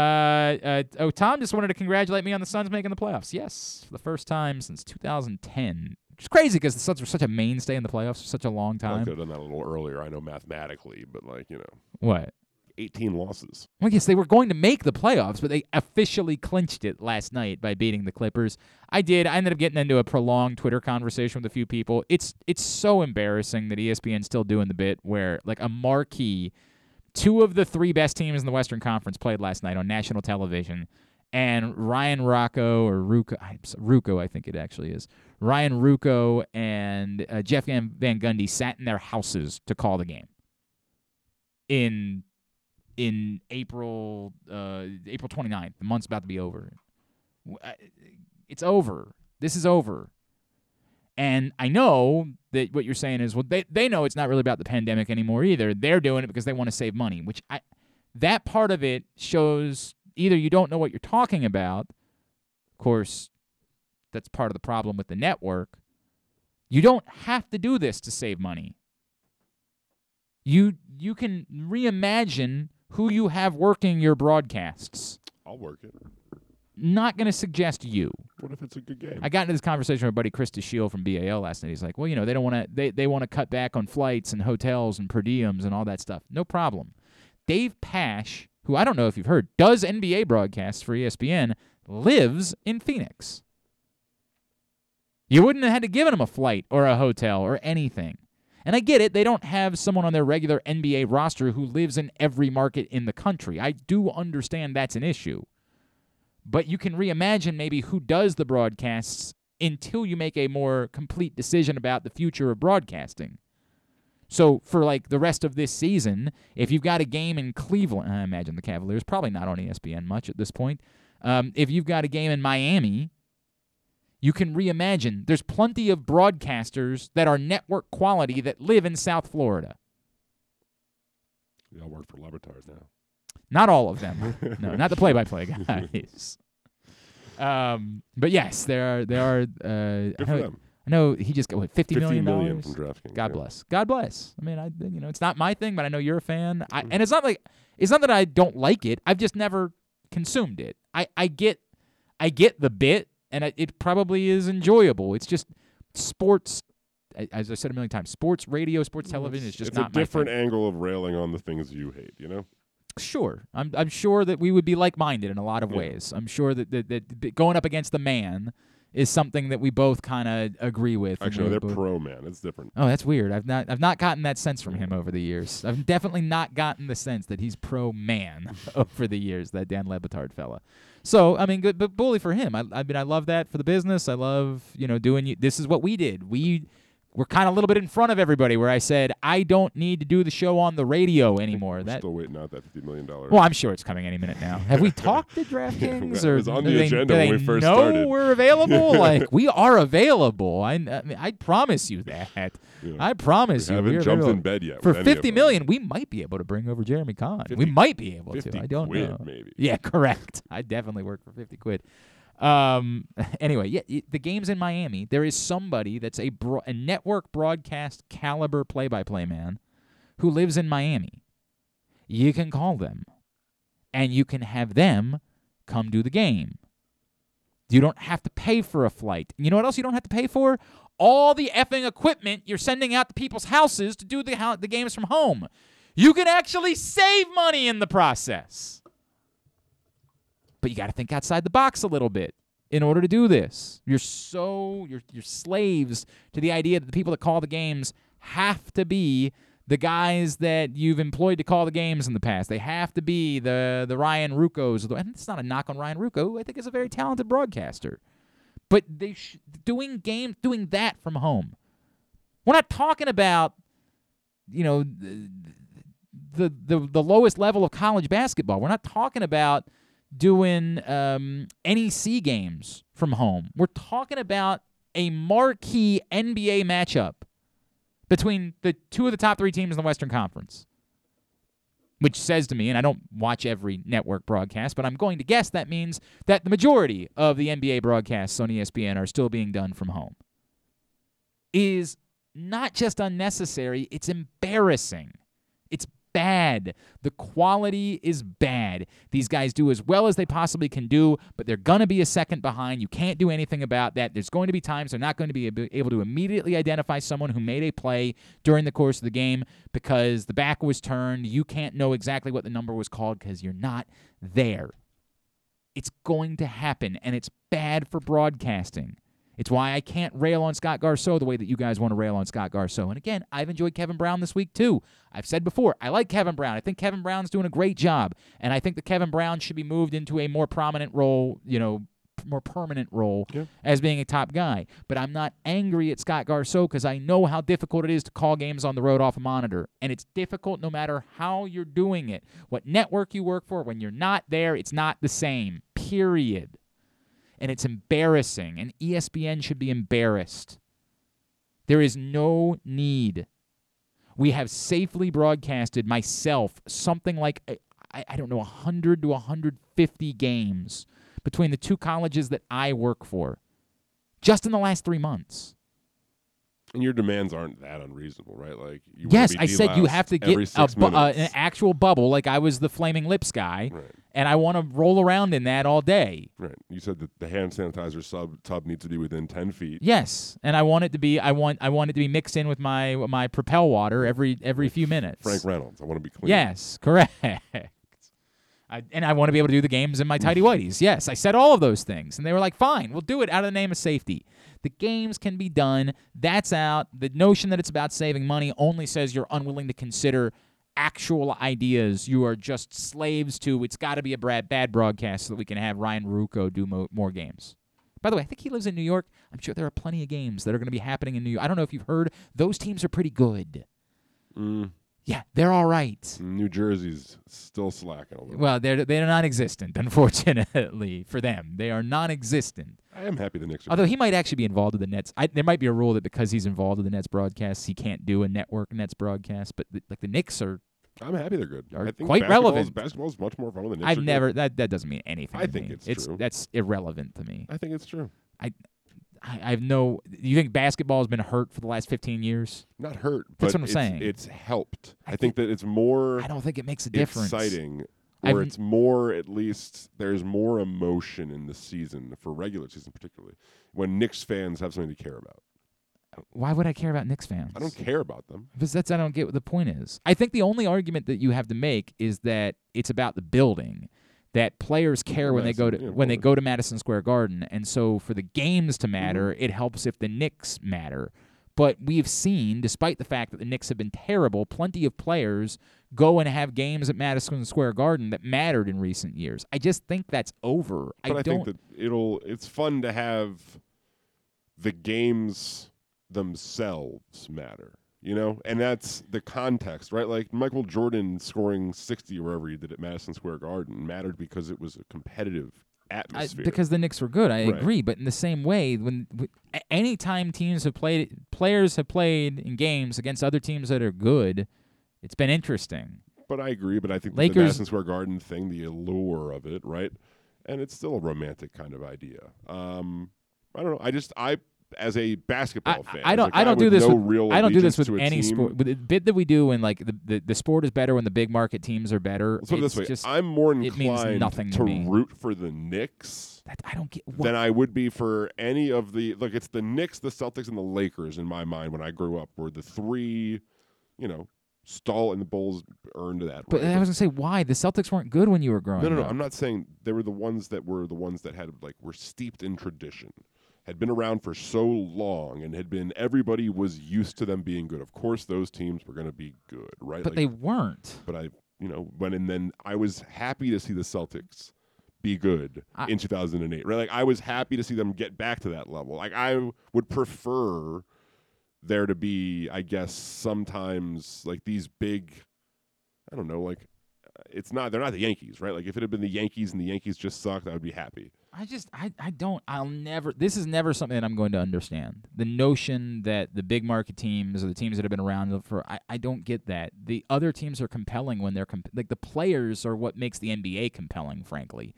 Speaker 2: uh, oh, Tom just wanted to congratulate me on the Suns making the playoffs. Yes, for the first time since 2010. It's crazy because the Suns were such a mainstay in the playoffs for such a long time.
Speaker 1: I could have done that a little earlier. I know mathematically, but like you know,
Speaker 2: What?
Speaker 1: 18 losses.
Speaker 2: Well, yes, they were going to make the playoffs, but they officially clinched it last night by beating the Clippers. I did. I ended up getting into a prolonged Twitter conversation with a few people. It's it's so embarrassing that ESPN's still doing the bit where like a marquee, two of the three best teams in the Western Conference played last night on national television, and Ryan Rocco or so- Ruocco, I think it actually is. Ryan Ruocco and uh, Jeff Van Gundy sat in their houses to call the game. In in April uh, April 29th. The month's about to be over. It's over. This is over. And I know that what you're saying is well they they know it's not really about the pandemic anymore either. They're doing it because they want to save money, which I that part of it shows either you don't know what you're talking about. Of course, that's part of the problem with the network. You don't have to do this to save money. You you can reimagine who you have working your broadcasts.
Speaker 1: I'll work it.
Speaker 2: Not going to suggest you.
Speaker 1: What if it's a good game?
Speaker 2: I got into this conversation with my buddy Chris DeShiel from BAL last night. He's like, "Well, you know, they don't want to they they want to cut back on flights and hotels and per diems and all that stuff. No problem." Dave Pasch, who I don't know if you've heard, does NBA broadcasts for ESPN, lives in Phoenix. You wouldn't have had to give him a flight or a hotel or anything. And I get it, they don't have someone on their regular NBA roster who lives in every market in the country. I do understand that's an issue. But you can reimagine maybe who does the broadcasts until you make a more complete decision about the future of broadcasting. So for like the rest of this season, if you've got a game in Cleveland, I imagine the Cavaliers probably not on ESPN much at this point. Um, if you've got a game in Miami, you can reimagine. There's plenty of broadcasters that are network quality that live in South Florida.
Speaker 1: We all work for Laboratories now.
Speaker 2: Not all of them. no, not the play-by-play guys. Um, but yes, there are there are. Uh,
Speaker 1: Good
Speaker 2: I
Speaker 1: for
Speaker 2: know,
Speaker 1: them.
Speaker 2: I know he just got what fifty
Speaker 1: 50
Speaker 2: million
Speaker 1: million
Speaker 2: dollars.
Speaker 1: from DraftKings,
Speaker 2: God
Speaker 1: yeah.
Speaker 2: bless. God bless. I mean, I you know it's not my thing, but I know you're a fan. I,
Speaker 1: Mm-hmm.
Speaker 2: and it's not like it's not that I don't like it. I've just never consumed it. I I get I get the bit, and I, it probably is enjoyable. It's just sports. As I said a million times, sports radio, sports mm, television is just
Speaker 1: it's
Speaker 2: not
Speaker 1: a different angle of railing on the things you hate. You know.
Speaker 2: Sure, I'm I'm sure that we would be like-minded in a lot of
Speaker 1: Yeah.
Speaker 2: ways. I'm sure that that, that going up against the man is something that we both kind of agree with.
Speaker 1: Actually,
Speaker 2: we
Speaker 1: they're
Speaker 2: both-
Speaker 1: pro man. It's different.
Speaker 2: Oh, that's weird. I've not I've not gotten that sense from him over the years. I've definitely not gotten the sense that he's pro man over the years. That Dan Le Batard fella. So I mean, good, but bully for him. I, I mean, I love that for the business. I love you know doing. This is what we did. We were kind of a little bit in front of everybody. Where I said I don't need to do the show on the radio anymore.
Speaker 1: We're
Speaker 2: That
Speaker 1: still waiting out that fifty million dollars.
Speaker 2: well, I'm sure it's coming any minute now. Have we talked to DraftKings?
Speaker 1: It
Speaker 2: or
Speaker 1: was on the
Speaker 2: they,
Speaker 1: agenda when we first
Speaker 2: know
Speaker 1: started.
Speaker 2: we're available? like we are available. I, I, mean, I promise you that.
Speaker 1: Yeah.
Speaker 2: I promise
Speaker 1: We
Speaker 2: you.
Speaker 1: haven't
Speaker 2: we're
Speaker 1: jumped in bed yet
Speaker 2: For
Speaker 1: with any of
Speaker 2: fifty million, we might be able to bring over Jeremy Conn. we might be able to.
Speaker 1: 50
Speaker 2: I don't
Speaker 1: quid,
Speaker 2: know.
Speaker 1: maybe.
Speaker 2: Yeah, correct. I definitely work for fifty quid. Um. Anyway, yeah, the game's in Miami. There is somebody that's a bro- a network broadcast caliber play-by-play man who lives in Miami. You can call them, and you can have them come do the game. You don't have to pay for a flight. You know what else you don't have to pay for? All the effing equipment you're sending out to people's houses to do the hou- the games from home. You can actually save money in the process. But you got to think outside the box a little bit in order to do this. You're so you're you're slaves to the idea that the people that call the games have to be the guys that you've employed to call the games in the past. They have to be the the Ryan Ruoccos. And it's not a knock on Ryan Ruocco. who I think is a very talented broadcaster. But they sh- doing game doing that from home. We're not talking about you know the, the the the lowest level of college basketball. We're not talking about doing um, NEC games from home. We're talking about a marquee NBA matchup between the two of the top three teams in the Western Conference. which says to me, and I don't watch every network broadcast, but I'm going to guess that means that the majority of the NBA broadcasts on ESPN are still being done from home, is not just unnecessary, it's embarrassing. Bad. The quality is bad. These guys do as well as they possibly can do, but they're going to be a second behind. You can't do anything about that. There's going to be times they're not going to be able to immediately identify someone who made a play during the course of the game because the back was turned. You can't know exactly what the number was called because you're not there. It's going to happen, and it's bad for broadcasting. It's why I can't rail on Scott Garceau the way that you guys want to rail on Scott Garceau. And again, I've enjoyed Kevin Brown this week too. I've said before, I like Kevin Brown. I think Kevin Brown's doing a great job. And I think that Kevin Brown should be moved into a more prominent role, you know, more permanent role as being a top guy. But I'm not angry at Scott Garceau because I know how difficult it is to call games on the road off a monitor. And it's difficult no matter how you're doing it. What network you work for, when you're not there, it's not the same. Period and it's embarrassing, and ESPN should be embarrassed. There is no need. We have safely broadcasted myself something like I, I don't know 100 to 150 games between the two colleges that I work for just in the last 3 months.
Speaker 1: And your demands aren't that unreasonable, right? Like, you
Speaker 2: Yes,
Speaker 1: be
Speaker 2: I said you have to get a bu- uh, an actual bubble like I was the flaming lips guy and I want to roll around in that all day.
Speaker 1: Right. You said that the hand sanitizer sub tub needs to be within ten feet.
Speaker 2: Yes, and I want it to be I want I want it to be mixed in with my my Propel water every every few minutes.
Speaker 1: Frank Reynolds. I want to be clean.
Speaker 2: Yes, correct. I, and I want to be able to do the games in my tidy whities. Yes, I said all of those things, and they were like, "Fine, we'll do it out of the name of safety." The games can be done. That's out. The notion that it's about saving money only says you're unwilling to consider actual ideas. You are just slaves to. It's got to be a bad, bad broadcast so that we can have Ryan Ruocco do mo- more games. By the way, I think he lives in New York. I'm sure there are plenty of games that are going to be happening in New York. I don't know if you've heard; those teams are pretty good.
Speaker 1: Mm.
Speaker 2: Yeah, they're all right.
Speaker 1: New Jersey's still slacking a little.
Speaker 2: Well, they're they're non-existent, unfortunately for them. They are non-existent.
Speaker 1: I am happy the Knicks are.
Speaker 2: Although he might actually be involved with the Nets. I, there might be a rule that because he's involved with the Nets broadcasts, he can't do a network Nets broadcast. But the, like the Knicks are,
Speaker 1: I'm happy they're good. I think
Speaker 2: quite relevant.
Speaker 1: Basketball's much more fun when the Knicks
Speaker 2: I've
Speaker 1: are good.
Speaker 2: never that that doesn't mean anything.
Speaker 1: I
Speaker 2: to
Speaker 1: think
Speaker 2: me.
Speaker 1: it's
Speaker 2: it's
Speaker 1: true.
Speaker 2: that's irrelevant to me.
Speaker 1: I think it's true.
Speaker 2: I. I I have no. You think basketball has been hurt for the last 15 years?
Speaker 1: Not hurt.
Speaker 2: That's
Speaker 1: but
Speaker 2: what I'm
Speaker 1: it's,
Speaker 2: saying.
Speaker 1: It's helped. I, think that it's more.
Speaker 2: I don't think it makes a difference.
Speaker 1: Exciting. Or it's more, at least, there's more emotion in the season, for regular season particularly, when Knicks fans have something to care about.
Speaker 2: Why would I care about Knicks fans?
Speaker 1: I don't care about them.
Speaker 2: Because that's I don't get what the point is. I think the only argument that you have to make is that it's about the building. That players care when they go to
Speaker 1: yeah,
Speaker 2: when they go to Madison Square Garden, and so for the games to matter,
Speaker 1: Mm-hmm.
Speaker 2: it helps if the Knicks matter. But we've seen, despite the fact that the Knicks have been terrible, plenty of players go and have games at Madison Square Garden that mattered in recent years. I just think that's over.
Speaker 1: But I,
Speaker 2: don't.
Speaker 1: think that it'll. It's fun to have the games themselves matter, you know, and that's the context, right? Like Michael Jordan scoring sixty or wherever he did at Madison Square Garden mattered because it was a competitive
Speaker 2: I,
Speaker 1: atmosphere.
Speaker 2: because the Knicks were good. I
Speaker 1: Right.
Speaker 2: agree, but in the same way, when w- a- anytime teams have played, players have played in games against other teams that are good, it's been interesting.
Speaker 1: But I agree. But I think that the
Speaker 2: Lakers-
Speaker 1: Madison Square Garden thing, the allure of it, right? And it's still a romantic kind of idea. Um, I don't know. I just I as a basketball fan,
Speaker 2: I don't. I don't do this.
Speaker 1: No
Speaker 2: with, I don't do this with any
Speaker 1: team.
Speaker 2: sport. With the bit that we do when like the, the, the sport is better when the big market teams are better.
Speaker 1: Let's put it this way:
Speaker 2: just,
Speaker 1: I'm more inclined
Speaker 2: nothing
Speaker 1: to,
Speaker 2: to me.
Speaker 1: root for the Knicks
Speaker 2: I don't get
Speaker 1: than I would be for any of the. Look, it's the Knicks, the Celtics, and the Lakers in my mind when I grew up were the three, you know, Stall and the Bulls earned that.
Speaker 2: But
Speaker 1: right?
Speaker 2: I was gonna say why the Celtics weren't good when you were growing
Speaker 1: No, no, no.
Speaker 2: up.
Speaker 1: I'm not saying they were the ones that were the ones that had like were steeped in tradition, had been around for so long, and had been everybody was used to them being good. Of course, those teams were going to be good, right?
Speaker 2: But
Speaker 1: Like,
Speaker 2: they weren't.
Speaker 1: But I, you know, went and then I was happy to see the Celtics be good
Speaker 2: I-
Speaker 1: in 2008, right? Like I was happy to see them get back to that level. Like I would prefer there to be, I guess, sometimes like these big, I don't know, like it's not. They're not the Yankees, right? Like if it had been the Yankees and the Yankees just sucked, I would be happy.
Speaker 2: I just I, I don't I'll never this is never something that I'm going to understand. The notion that the big market teams or the teams that have been around for I, I don't get that. The other teams are compelling when they're comp- like the players are what makes the NBA compelling, frankly.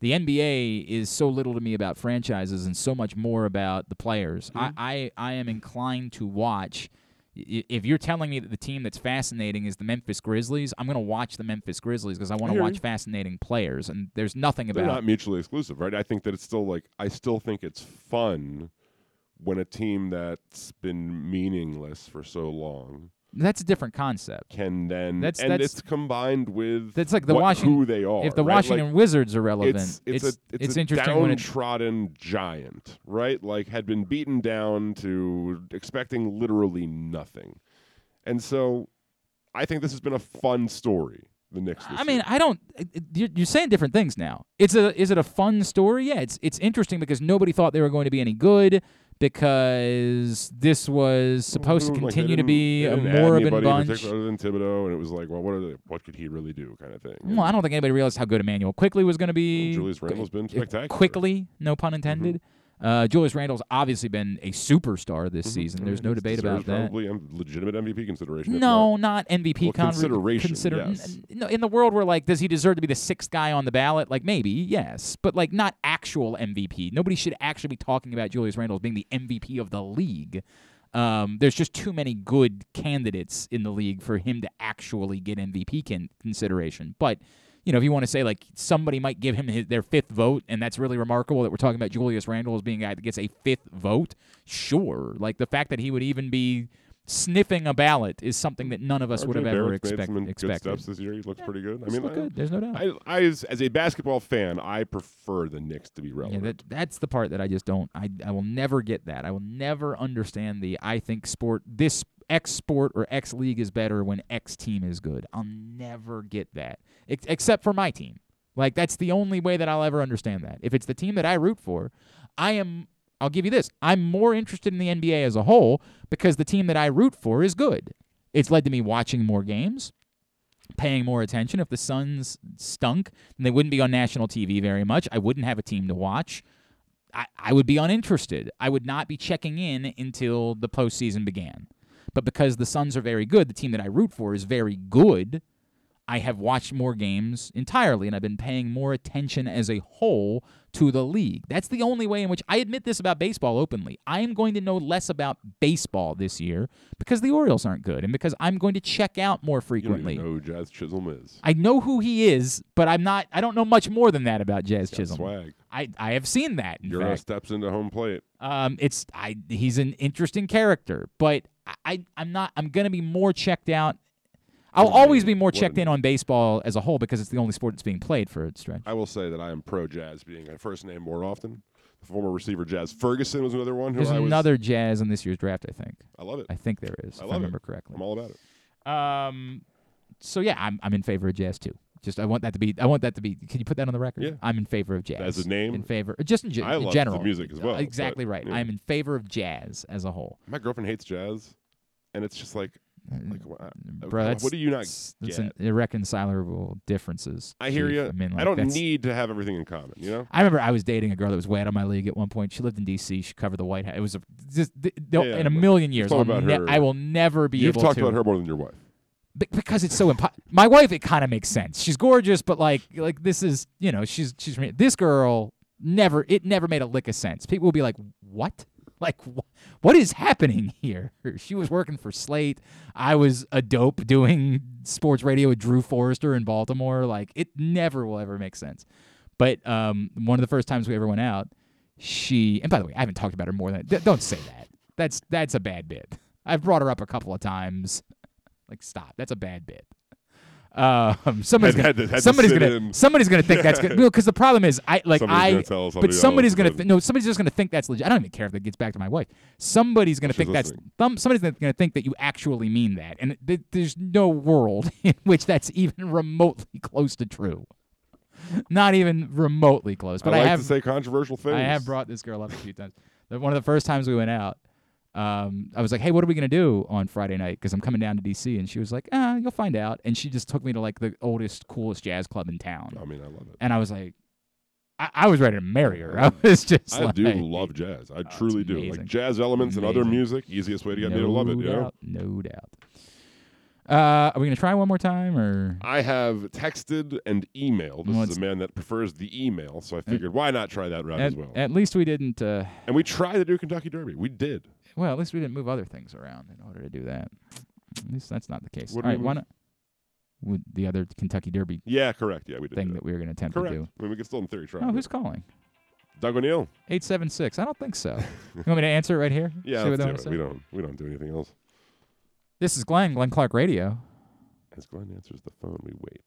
Speaker 2: The NBA is so little to me about franchises and so much more about the players. I, mm-hmm. I, I am inclined to watch if you're telling me that the team that's fascinating is the Memphis Grizzlies, I'm going to watch the Memphis Grizzlies because I want to watch fascinating players. And there's nothing about They're
Speaker 1: not mutually exclusive, right? I think that it's still like I still think it's fun when a team that's been meaningless for so long
Speaker 2: That's a different concept.
Speaker 1: can then
Speaker 2: That's-
Speaker 1: and
Speaker 2: that's-
Speaker 1: it's combined with
Speaker 2: That's like the
Speaker 1: what-
Speaker 2: Washington.
Speaker 1: who they are.
Speaker 2: If the
Speaker 1: right?
Speaker 2: Washington
Speaker 1: Like,
Speaker 2: Wizards are relevant,
Speaker 1: it's it's, a it's, a
Speaker 2: interesting when it,
Speaker 1: downtrodden giant, right? Like had been beaten down to expecting literally nothing, and so I think this has been a fun story. The Knicks. This
Speaker 2: I mean,
Speaker 1: year.
Speaker 2: I don't. You're, you're saying different things now. It's a. Is it a fun story? Yeah, it's it's interesting because nobody thought they were going to be any good because this was supposed to
Speaker 1: Like,
Speaker 2: continue to be a moribund bunch.
Speaker 1: other than Thibodeau, and it was like, well, what are they, what could he really do, kind of thing.
Speaker 2: Well, I don't think anybody realized how good Immanuel Quickley was going to be.
Speaker 1: Julius Randle's been
Speaker 2: eh,
Speaker 1: spectacular.
Speaker 2: Quickly, no pun intended. Mm-hmm. Uh, Julius Randle's obviously been a superstar this season. There's no debate about that.
Speaker 1: Probably a legitimate MVP consideration.
Speaker 2: No,
Speaker 1: not-
Speaker 2: not MVP
Speaker 1: Well,
Speaker 2: conver-
Speaker 1: consideration,
Speaker 2: Consider
Speaker 1: yes.
Speaker 2: n- no, in the world where like, does he deserve to be the sixth guy on the ballot? Like maybe, yes, but like not actual MVP. Nobody should actually be talking about Julius Randle as being the MVP of the league. Um, there's just too many good candidates in the league for him to actually get MVP con- consideration. But you know, if you want to say like somebody might give him his, their fifth vote, and that's really remarkable that we're talking about Julius Randle as being a guy that gets a fifth vote, sure. Like the fact that he would even be sniffing a ballot is something that none of us would
Speaker 1: RJ
Speaker 2: have ever
Speaker 1: Barrett's made
Speaker 2: expect,
Speaker 1: some good
Speaker 2: expected.
Speaker 1: steps this year. He looks pretty good. I mean,
Speaker 2: looked
Speaker 1: I-
Speaker 2: good. There's no doubt.
Speaker 1: I, I as, as a basketball fan, I prefer the Knicks to be relevant.
Speaker 2: Yeah,
Speaker 1: relevant.
Speaker 2: that that's the part that I just don't. I I will never get that. I will never understand the. I think sport this X sport or X league is better when X team is good. I'll never get that, Ex- except for my team. Like that's the only way that I'll ever understand that. If it's the team that I root for, I am. I'll give you this. I'm more interested in the NBA as a whole because the team that I root for is good. It's led to me watching more games paying more attention. If the Suns stunk, then they wouldn't be on national TV very much. I wouldn't have a team to watch. I, I would be uninterested. I would not be checking in until the postseason began. But because the Suns are very good, the team that I root for is very good. I have watched more games entirely, and I've been paying more attention as a whole to the league. That's the only way in which I admit this about baseball openly. I am going to know less about baseball this year because the Orioles aren't good, and because I'm going to check out more
Speaker 1: you don't
Speaker 2: frequently.
Speaker 1: even know who Jazz Chisholm is.
Speaker 2: I know who he is, but I'm not. I don't know much more than that about Jazz Chisholm.
Speaker 1: swag.
Speaker 2: I I have seen that. In
Speaker 1: Euro
Speaker 2: fact,
Speaker 1: steps into home plate.
Speaker 2: um, it's I. He's an interesting character, but I, I'm not. I'm gonna be more checked out. I'll always be more checked in on baseball as a whole because it's the only sport that's being played for a stretch.
Speaker 1: I will say that I am pro Jazz being a first name more often. The former receiver Jazz Ferguson was another one who
Speaker 2: There's
Speaker 1: I was.
Speaker 2: another Jazz in this year's draft. I think.
Speaker 1: I love it.
Speaker 2: I think there is.
Speaker 1: I
Speaker 2: if
Speaker 1: love
Speaker 2: I
Speaker 1: it.
Speaker 2: remember correctly.
Speaker 1: I'm all about it.
Speaker 2: Um, so yeah, I'm I'm in favor of Jazz too. Just I want that to be. I want that to be. Can you put that on the record?
Speaker 1: Yeah.
Speaker 2: I'm in favor of Jazz
Speaker 1: As a name?
Speaker 2: In favor, just in, ge-
Speaker 1: I
Speaker 2: in
Speaker 1: love the
Speaker 2: general.
Speaker 1: music as well,
Speaker 2: Exactly
Speaker 1: but,
Speaker 2: right.
Speaker 1: yeah.
Speaker 2: I'm in favor of Jazz as a whole.
Speaker 1: My girlfriend hates jazz, and it's just like, like wha- uh,
Speaker 2: Bro, that's,
Speaker 1: what do you not
Speaker 2: that's, that's
Speaker 1: get?
Speaker 2: an irreconcilable differences.
Speaker 1: I hear
Speaker 2: Chief.
Speaker 1: you.
Speaker 2: I mean, like,
Speaker 1: I don't
Speaker 2: that's-
Speaker 1: need to have everything in common. You know.
Speaker 2: I remember I was dating a girl that was way out of my league at one point. She lived in D.C. She covered the White House. It was a, just th- th-
Speaker 1: Yeah,
Speaker 2: in a
Speaker 1: but
Speaker 2: million years. I'll
Speaker 1: about her-
Speaker 2: I will never be
Speaker 1: You've
Speaker 2: able
Speaker 1: talked
Speaker 2: to.
Speaker 1: about her more than your wife.
Speaker 2: Be- because it's so impo- my wife it kind of makes sense. She's gorgeous but like like this is you know she's she's this girl never it never made a lick of sense. People will be like what? Like wh- what is happening here? She was working for slate. I was a dope doing sports radio with drew forrester in baltimore. Like it never will ever make sense. But um one of the first times we ever went out she and by the way i haven't talked about her more than don't say that. That's that's a bad bit. I've brought her up a couple of times like, stop. That's a bad bit. Um, somebody's gonna,
Speaker 1: had to- had
Speaker 2: somebody's gonna,
Speaker 1: in.
Speaker 2: somebody's gonna think that's good. Because the problem is, I like
Speaker 1: Somebody's
Speaker 2: I,
Speaker 1: gonna somebody
Speaker 2: but somebody's gonna th- no, somebody's just gonna think that's legit. I don't even care if that gets back to my wife. Somebody's gonna
Speaker 1: She's
Speaker 2: think that's
Speaker 1: listening.
Speaker 2: thumb, somebody's gonna, think that you actually mean that, and th- there's no world in which that's even remotely close to true. Not even remotely close. But
Speaker 1: I
Speaker 2: I, have
Speaker 1: to say controversial things.
Speaker 2: I have brought this girl up a few times. One of the first times we went out, um, I was like, "Hey, what are we gonna do on Friday night? Because I'm coming down to DC." And she was like, "Ah, you'll find out." And she just took me to like the oldest, coolest jazz club in town.
Speaker 1: I mean, I love it.
Speaker 2: And I was like, I, I was ready to marry her. I was just
Speaker 1: I
Speaker 2: like,
Speaker 1: do love jazz. I truly do. Like jazz elements and other music, easiest way to get me to love it. You know?
Speaker 2: no doubt. Uh, are we gonna try one more time or?
Speaker 1: I have texted and emailed. This
Speaker 2: Well,
Speaker 1: is a man that prefers the email, so I figured why not try that route
Speaker 2: At,
Speaker 1: as well.
Speaker 2: at least we didn't. Uh,
Speaker 1: and we tried to do Kentucky Derby. We did.
Speaker 2: Well, at least we didn't move other things around in order to do that. At least that's not the case.
Speaker 1: What
Speaker 2: All right, why not? With the other Kentucky Derby
Speaker 1: Yeah, correct. Yeah, we did.
Speaker 2: thing
Speaker 1: do
Speaker 2: that we were going to attempt
Speaker 1: Correct.
Speaker 2: to do.
Speaker 1: I mean, we could still in theory try.
Speaker 2: Oh,
Speaker 1: it.
Speaker 2: who's calling?
Speaker 1: Doug O'Neill.
Speaker 2: Eight seven six. I don't think so. you want me to answer it right here?
Speaker 1: Yeah,
Speaker 2: See what
Speaker 1: let's
Speaker 2: they
Speaker 1: do it.
Speaker 2: say?
Speaker 1: we don't. We don't do anything else.
Speaker 2: This is Glenn, Glenn Clark Radio.
Speaker 1: As Glenn answers the phone, we wait.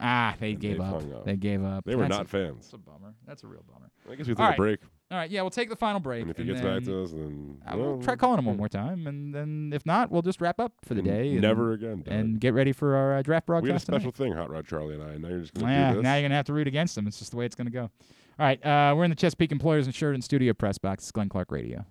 Speaker 2: Ah, they
Speaker 1: And
Speaker 2: gave up.
Speaker 1: up.
Speaker 2: They gave up.
Speaker 1: They were
Speaker 2: That's
Speaker 1: not
Speaker 2: a-
Speaker 1: fans.
Speaker 2: That's a bummer. That's a real bummer.
Speaker 1: I guess we take
Speaker 2: All
Speaker 1: a
Speaker 2: right.
Speaker 1: break.
Speaker 2: All right, yeah, we'll take the final break.
Speaker 1: And if he gets back to us, then
Speaker 2: I will try calling him one more time, and then if not, we'll just wrap up for the day. and-
Speaker 1: never again.
Speaker 2: And get ready for our uh, draft
Speaker 1: we had a special
Speaker 2: tonight.
Speaker 1: thing, Hot Rod Charlie and I. And now you're just gonna
Speaker 2: Yeah,
Speaker 1: do this.
Speaker 2: now you're gonna have to root against them. It's just the way it's gonna go. All right, uh, we're in the Chesapeake Employers Insurance Studio press box. It's Glenn Clark Radio.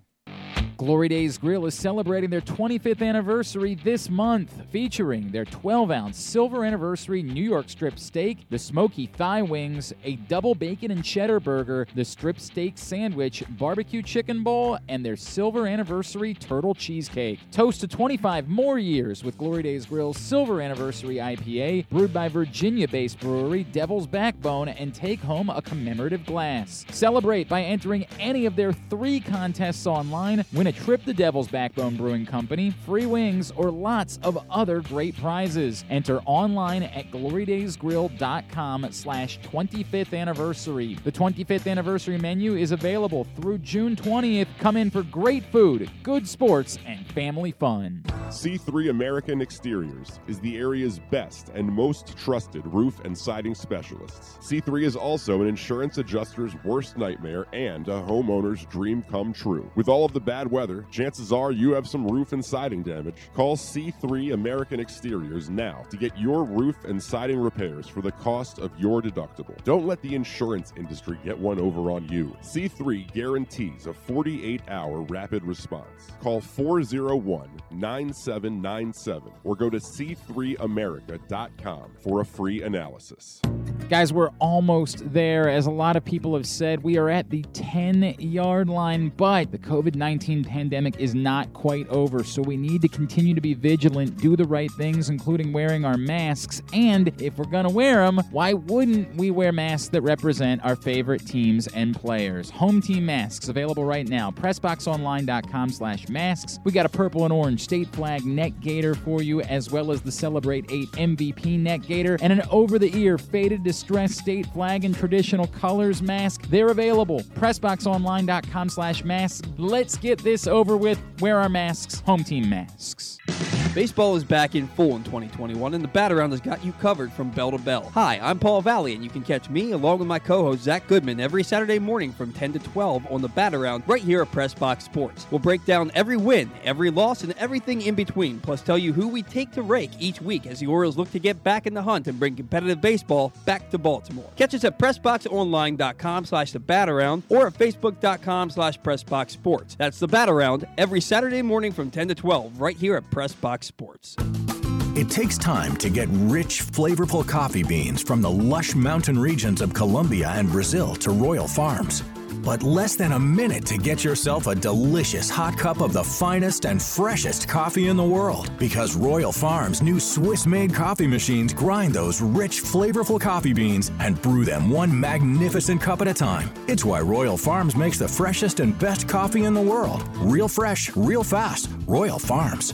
Speaker 2: Glory Days Grill is celebrating their 25th anniversary this month, featuring their 12 ounce silver anniversary New York strip steak, the smoky thigh wings, a double bacon and cheddar burger, the strip steak sandwich, barbecue chicken bowl, and their silver anniversary turtle cheesecake. Toast to 25 more years with Glory Days Grill's silver anniversary IPA, brewed by Virginia based brewery Devil's Backbone, and take home a commemorative glass. Celebrate by entering any of their three contests online. A trip to Devil's Backbone Brewing Company, free wings, or lots of other great prizes. Enter online at glorydaysgrill.com slash 25th anniversary. The 25th anniversary menu is available through June 20th. Come in for great food, good sports, and family fun.
Speaker 1: C3 American Exteriors is the area's best and most trusted roof and siding specialists. C3 is also an insurance adjuster's worst nightmare and a homeowner's dream come true. With all of the bad weather, chances are you have some roof and siding damage. Call C3 American Exteriors now to get your roof and siding repairs for the cost of your deductible. Don't let the insurance industry get one over on you. C3 guarantees a 48 hour rapid response. Call 401 9797 or go to c3america.com for a free analysis.
Speaker 2: Guys, we're almost there. As a lot of people have said, we are at the 10 yard line, but the COVID 19 pandemic is not quite over. So we need to continue to be vigilant, do the right things, including wearing our masks. And if we're going to wear them, why wouldn't we wear masks that represent our favorite teams and players? Home team masks available right now. PressBoxOnline.com slash masks. We got a purple and orange state flag neck gaiter for you, as well as the Celebrate 8 MVP neck gaiter and an over the ear faded distress state flag and traditional colors mask. They're available. PressBoxOnline.com slash masks. Let's get this over with. Wear our masks. Home team masks.
Speaker 14: Baseball is back in full in 2021, and the Bat Around has got you covered from bell to bell. Hi, I'm Paul Valley, and you can catch me along with my co-host Zach Goodman every Saturday morning from 10 to 12 on the Bat Around right here at Press Box Sports. We'll break down every win, every loss, and everything in between, plus tell you who we take to rake each week as the Orioles look to get back in the hunt and bring competitive baseball back to Baltimore. Catch us at PressBoxOnline.com slash the Bat Around or at Facebook.com slash PressBoxSports. That's the Bat Around every Saturday morning from 10 to 12 right here at Press Box Sports.
Speaker 15: It takes time to get rich, flavorful coffee beans from the lush mountain regions of Colombia and Brazil to Royal Farms. But less than a minute to get yourself a delicious hot cup of the finest and freshest coffee in the world. Because Royal Farms' new Swiss made coffee machines grind those rich, flavorful coffee beans and brew them one magnificent cup at a time. It's why Royal Farms makes the freshest and best coffee in the world. Real fresh, real fast. Royal Farms.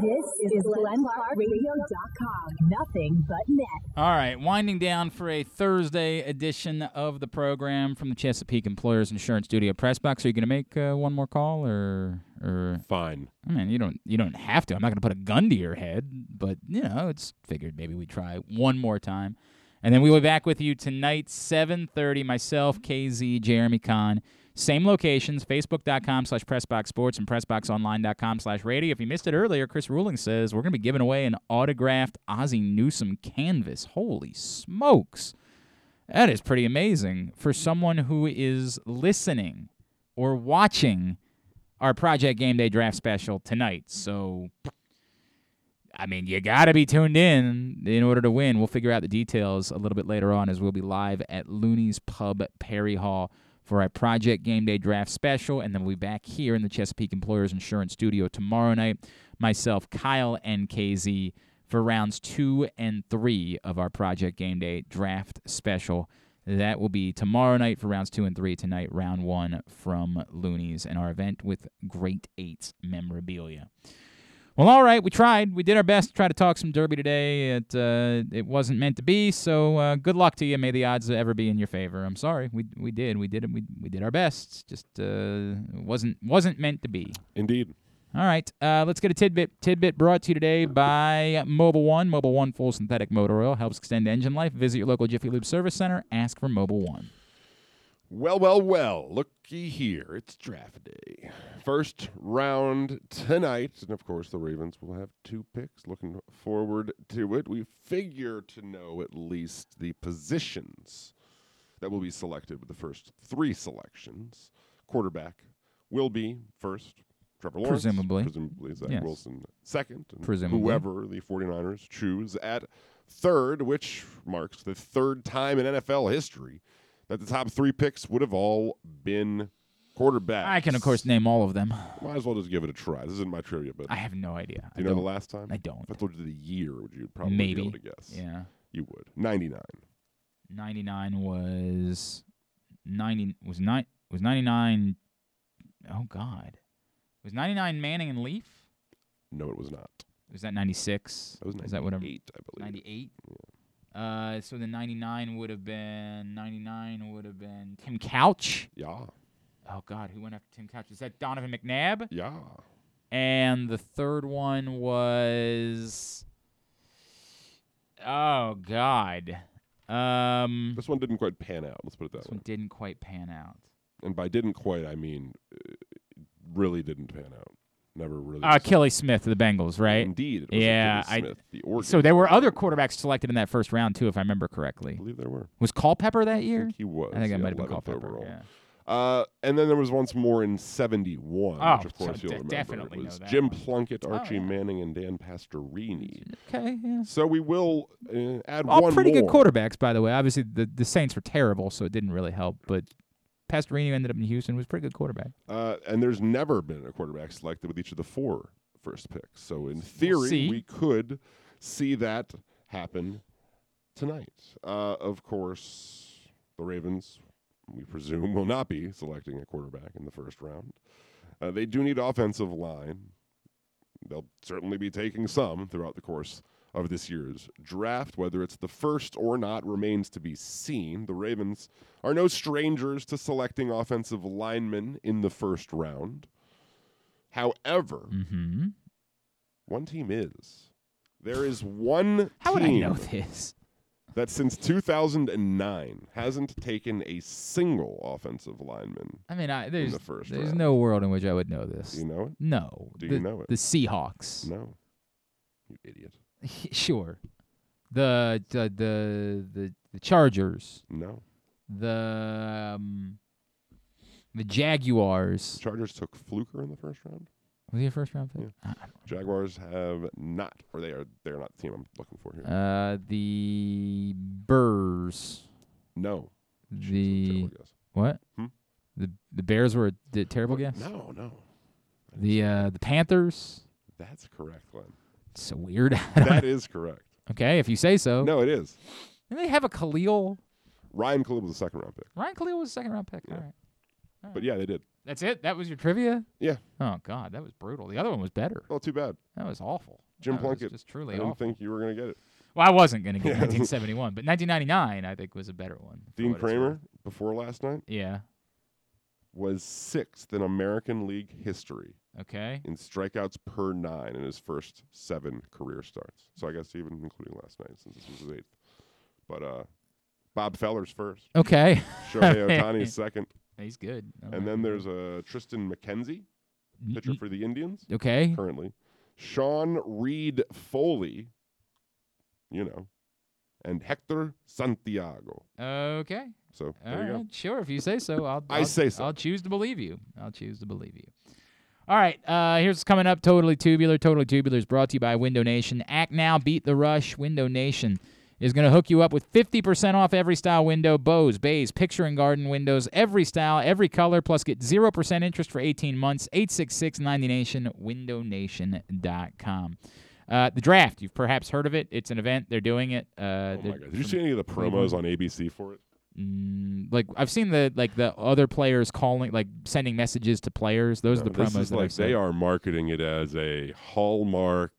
Speaker 9: This is GlennClarkRadio.com. Nothing but net.
Speaker 2: All right, winding down for a Thursday edition of the program from the Chesapeake Employers Insurance Studio Press Box. Are you going to make uh, one more call, or or
Speaker 1: fine?
Speaker 2: I mean, you don't you don't have to. I'm not going to put a gun to your head, but you know, it's figured maybe we try one more time, and then we'll be back with you tonight, 7:30. Myself, KZ, Jeremy Conn. Same locations, facebook.com slash pressboxsports and pressboxonline.com slash radio. If you missed it earlier, Chris Ruling says we're going to be giving away an autographed Ozzie Newsome canvas. Holy smokes. That is pretty amazing for someone who is listening or watching our Project Game Day draft special tonight. So, I mean, you got to be tuned in in order to win. We'll figure out the details a little bit later on as we'll be live at Looney's Pub, Perry Hall for our Project Game Day draft special, and then we'll be back here in the Chesapeake Employers Insurance Studio tomorrow night. Myself, Kyle, and KZ for rounds two and three of our Project Game Day draft special. That will be tomorrow night for rounds two and three. Tonight, round one from Looney's and our event with Great Eights memorabilia. Well, all right, we tried. We did our best to try to talk some Derby today. It uh, it wasn't meant to be. So uh, good luck to you. May the odds ever be in your favor. I'm sorry. We we did. We did. We we did our best. Just uh, wasn't wasn't meant to be.
Speaker 1: Indeed.
Speaker 2: All right, uh, let's get a tidbit. Tidbit brought to you today by Mobil One. Mobil One full synthetic motor oil helps extend engine life. Visit your local Jiffy Lube service center. Ask for Mobil One.
Speaker 1: Well, well, well, looky here. It's draft day. First round tonight. And of course, the Ravens will have two picks. Looking forward to it. We figure to know at least the positions that will be selected with the first three selections. Quarterback will be first. Trevor Lawrence.
Speaker 2: Presumably.
Speaker 1: Presumably, Zach
Speaker 2: Yes.
Speaker 1: Wilson second. And
Speaker 2: Presumably.
Speaker 1: Whoever the 49ers choose at third, which marks the third time in NFL history that the top three picks would have all been quarterbacks.
Speaker 2: I can, of course, name all of them.
Speaker 1: Might as well just give it a try. This isn't my trivia, but
Speaker 2: I have no idea.
Speaker 1: do
Speaker 2: I
Speaker 1: you know the
Speaker 2: don't-
Speaker 1: last time?
Speaker 2: I don't.
Speaker 1: If I told you the year, would you probably
Speaker 2: Maybe.
Speaker 1: be able to guess?
Speaker 2: Yeah.
Speaker 1: You would. 99.
Speaker 2: 99 was 90 was nine was 99 oh god was 99 manning and leaf
Speaker 1: No, it was not.
Speaker 2: was that 96
Speaker 1: That was
Speaker 2: is that whatever
Speaker 1: 98, I believe.
Speaker 2: 98 uh so the 99 would have been 99 would have been tim couch
Speaker 1: Yeah.
Speaker 2: oh god who went after tim couch is that donovan mcnabb
Speaker 1: Yeah.
Speaker 2: and the third one was oh god um
Speaker 1: This one didn't quite pan out. Let's put it that
Speaker 2: this
Speaker 1: way.
Speaker 2: This one didn't quite pan out
Speaker 1: And by didn't quite, I mean uh, really didn't pan out. Never really.
Speaker 2: Uh, Akili Smith of the Bengals, right?
Speaker 1: Indeed,
Speaker 2: yeah,
Speaker 1: Smith, the
Speaker 2: I.
Speaker 1: Oregon
Speaker 2: So there were other quarterbacks selected in that first round too, if I remember correctly. I
Speaker 1: believe there were.
Speaker 2: Was Culpepper that year?
Speaker 1: I think he was.
Speaker 2: I think
Speaker 1: yeah,
Speaker 2: it might have been
Speaker 1: 11th
Speaker 2: Culpepper.
Speaker 1: overall.
Speaker 2: Yeah.
Speaker 1: Uh, and then there was once more in 71,
Speaker 2: Oh,
Speaker 1: which of
Speaker 2: so
Speaker 1: course you'll
Speaker 2: de-
Speaker 1: remember.
Speaker 2: definitely
Speaker 1: it
Speaker 2: know
Speaker 1: was
Speaker 2: that
Speaker 1: Jim
Speaker 2: one.
Speaker 1: Plunkett,
Speaker 2: Oh,
Speaker 1: Archie
Speaker 2: yeah.
Speaker 1: Manning, and Dan Pastorini.
Speaker 2: Okay, yeah.
Speaker 1: So we will uh, add
Speaker 2: All
Speaker 1: one
Speaker 2: pretty
Speaker 1: more.
Speaker 2: good quarterbacks, by the way. Obviously, the the Saints were terrible, so it didn't really help. But Pastorini ended up in Houston, was a pretty good quarterback.
Speaker 1: Uh, and there's never been a quarterback selected with each of the four first picks. So in theory,
Speaker 2: see.
Speaker 1: we could see that happen tonight. Uh, of course, the Ravens, we presume, will not be selecting a quarterback in the first round. Uh, they do need offensive line. They'll certainly be taking some throughout the course of this year's draft. Whether it's the first or not remains to be seen. The Ravens are no strangers to selecting offensive linemen in the first round. However,
Speaker 2: Mm-hmm.
Speaker 1: one team is. There is one
Speaker 2: How would I
Speaker 1: team
Speaker 2: know this?
Speaker 1: that since 2009 hasn't taken a single offensive lineman.
Speaker 2: I mean, I, there's
Speaker 1: the first
Speaker 2: there's
Speaker 1: round.
Speaker 2: no world in which I would know this.
Speaker 1: Do you know it?
Speaker 2: No.
Speaker 1: Do
Speaker 2: the,
Speaker 1: you know it?
Speaker 2: The Seahawks.
Speaker 1: No. You idiot.
Speaker 2: Sure. The the the the, the Chargers.
Speaker 1: No.
Speaker 2: The um, the Jaguars.
Speaker 1: Chargers took Fluker in the first round.
Speaker 2: Was he a first round pick?
Speaker 1: Yeah. Jaguars have not, or they are they're not the team I'm looking for here.
Speaker 2: Uh, the Burrs.
Speaker 1: no.
Speaker 2: The what?
Speaker 1: Hmm?
Speaker 2: The the Bears were a d- terrible guess.
Speaker 1: No, no.
Speaker 2: The uh the Panthers.
Speaker 1: That's correct, Glenn.
Speaker 2: So weird.
Speaker 1: That is correct.
Speaker 2: okay. If you say so.
Speaker 1: No, it is.
Speaker 2: Didn't they have a Kalil?
Speaker 1: Ryan Kalil was a second round pick.
Speaker 2: Ryan Kalil was a second round pick. All right.
Speaker 1: But yeah, they did.
Speaker 2: That's it. That was your trivia.
Speaker 1: Yeah.
Speaker 2: Oh God, that was brutal. The other one was better.
Speaker 1: Oh, too bad.
Speaker 2: That was awful.
Speaker 1: Jim
Speaker 2: That
Speaker 1: Plunkett.
Speaker 2: just truly
Speaker 1: I didn't
Speaker 2: awful.
Speaker 1: think you were going to get it.
Speaker 2: Well, I wasn't going to get
Speaker 1: Yeah.
Speaker 2: 1971, but 1999 I think was a better one.
Speaker 1: Dean
Speaker 2: what it's worth.
Speaker 1: Kremer, before last night,
Speaker 2: Yeah.
Speaker 1: was sixth in American League history
Speaker 2: Okay.
Speaker 1: in strikeouts per nine in his first seven career starts. So I guess even including last night, since this was his eighth. But uh, Bob Feller's first.
Speaker 2: Okay.
Speaker 1: Shohei Ohtani's second.
Speaker 2: He's good. I
Speaker 1: And
Speaker 2: like
Speaker 1: then there's uh, Triston McKenzie, pitcher for the Indians.
Speaker 2: Okay.
Speaker 1: Currently. Sean Reid Foley, you know, and Hector Santiago.
Speaker 2: Okay.
Speaker 1: So
Speaker 2: All
Speaker 1: there you go.
Speaker 2: sure. If you say so, I'll.
Speaker 1: I
Speaker 2: I'll-
Speaker 1: say so.
Speaker 2: I'll choose to believe you. I'll choose to believe you. All right. Uh, here's what's coming up. Totally tubular. Totally tubular is brought to you by Window Nation. Act now, beat the rush. Window Nation is going to hook you up with 50% off every style window, bows, bays, picture and garden windows, every style, every color, plus get 0% interest for 18 months. 866 90 Nation, windownation.com. Uh, the draft, you've perhaps heard of it. It's an event. They're doing it. Uh,
Speaker 1: Oh my God. Did you see any of the promos on ABC for it?
Speaker 2: Mm, like I've seen the like the other players calling like sending messages to players. Those are the
Speaker 1: No, this
Speaker 2: promos
Speaker 1: is like they are marketing it as a hallmark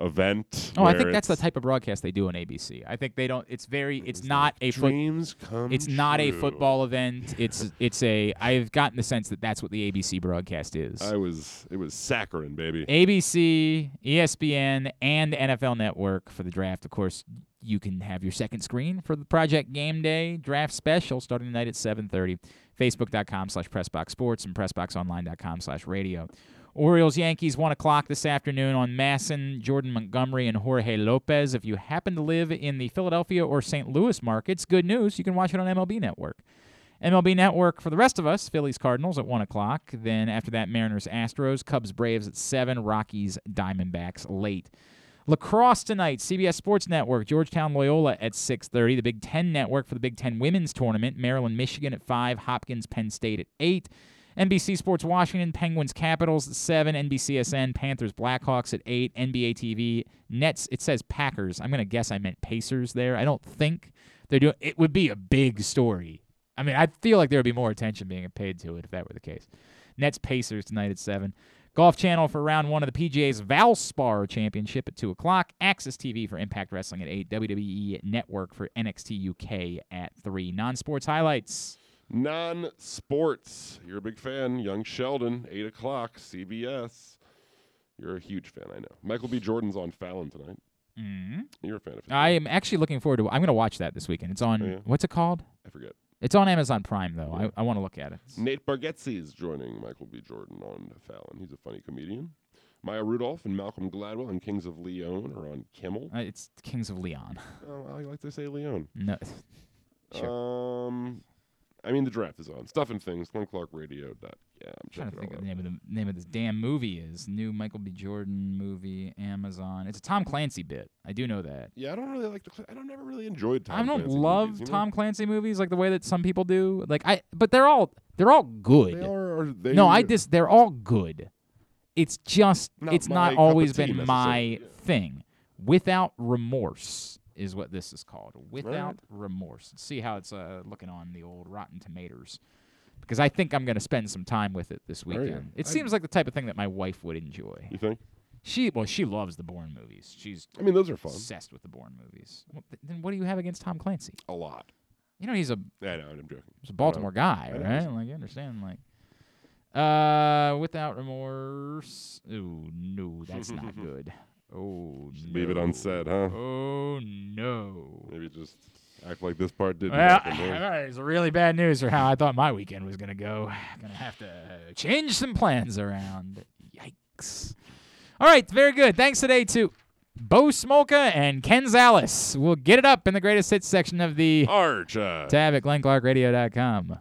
Speaker 1: event.
Speaker 2: Oh, I think that's the type of broadcast they do on ABC. I think they don't. It's very. It's not a foot-
Speaker 1: dreams come
Speaker 2: It's not a football event. It's it's a. I've gotten the sense that that's what the ABC broadcast is.
Speaker 1: I was it was saccharine, baby.
Speaker 2: ABC, ESPN, and NFL Network for the draft. Of course, you can have your second screen for the Project Game Day draft special starting tonight at 7:30. Facebook.com slash PressBoxSports and PressBoxOnline.com slash radio. Orioles Yankees one o'clock this afternoon on MASN, Jordan Montgomery, and Jorge Lopez. If you happen to live in the Philadelphia or St. Louis markets, good news, you can watch it on MLB Network. MLB Network for the rest of us, Phillies Cardinals at 1 o'clock. Then after that, Mariners Astros, Cubs Braves at 7, Rockies Diamondbacks late. Lacrosse tonight, CBS Sports Network, Georgetown Loyola at 6:30. The Big 10 Network for the Big 10 Women's Tournament, Maryland Michigan at 5, Hopkins Penn State at 8. NBC Sports Washington, Penguins Capitals at 7, NBCSN Panthers Blackhawks at 8, NBA TV Nets, it says Packers. I'm going to guess I meant Pacers there. I don't think they're doing it would be a big story. I mean, I feel like there would be more attention being paid to it if that were the case. Nets Pacers tonight at 7. Golf Channel for round one of the PGA's Valspar Championship at 2 o'clock. Access TV for Impact Wrestling at 8. WWE Network for NXT UK at 3. Non sports highlights.
Speaker 1: Non sports. You're a big fan. Young Sheldon, 8 o'clock, CBS. You're a huge fan, I know. Michael B. Jordan's on Fallon tonight.
Speaker 2: Mm-hmm.
Speaker 1: You're a fan of his.
Speaker 2: I am actually looking forward to I'm going to watch that this weekend. It's on,
Speaker 1: Oh, yeah?
Speaker 2: what's it called?
Speaker 1: I forget.
Speaker 2: It's on Amazon Prime, though. I, I want to look at it.
Speaker 1: Nate Bargatze is joining Michael B. Jordan on Fallon. He's a funny comedian. Maya Rudolph and Malcolm Gladwell and Kings of Leon are on Kimmel.
Speaker 2: Uh, it's Kings of Leon.
Speaker 1: Oh, I like to say Leon.
Speaker 2: No. Sure.
Speaker 1: Um, I mean, the draft is on. Stuff and Things, Glenn Clark Radio. Dot, yeah, I'm
Speaker 2: I'm trying to think of the name of the name of this damn movie is new Michael B. Jordan movie Amazon. It's a Tom Clancy bit. I do know that.
Speaker 1: Yeah, I don't really like the. I don't never really enjoyed Tom
Speaker 2: I don't
Speaker 1: Clancy
Speaker 2: love
Speaker 1: movies, you know?
Speaker 2: Tom Clancy movies like the way that some people do. Like I, but they're all they're all good.
Speaker 1: They are. They,
Speaker 2: no, I just they're all good. It's just
Speaker 1: Not
Speaker 2: it's not always been my thing. Without remorse is what this is called. Without
Speaker 1: Right.
Speaker 2: remorse. See how it's uh, looking on the old Rotten Tomatoes. Because I think I'm going to spend some time with it this weekend. It
Speaker 1: I-
Speaker 2: seems like the type of thing that my wife would enjoy.
Speaker 1: You think?
Speaker 2: She well, she loves the Bourne movies. She's
Speaker 1: I mean, those are fun.
Speaker 2: obsessed with the Bourne movies. Well, th- then what do you have against Tom Clancy?
Speaker 1: A lot.
Speaker 2: You know he's a
Speaker 1: I know. I'm joking.
Speaker 2: He's a Baltimore guy, right? Like you understand, like uh, without remorse. Ooh, no, that's not good. Oh,
Speaker 1: Just
Speaker 2: no.
Speaker 1: leave it unsaid, huh?
Speaker 2: Oh no.
Speaker 1: Maybe just act like this part didn't
Speaker 2: Well,
Speaker 1: happen.
Speaker 2: right, it's really bad news for how I thought my weekend was gonna go. Gonna have to change some plans around. Yikes. All right, very good. Thanks today to Bo Smolka and Ken Zales. We'll get it up in the greatest hits section of the
Speaker 1: Arch.
Speaker 2: tab at glennclarkradio.com.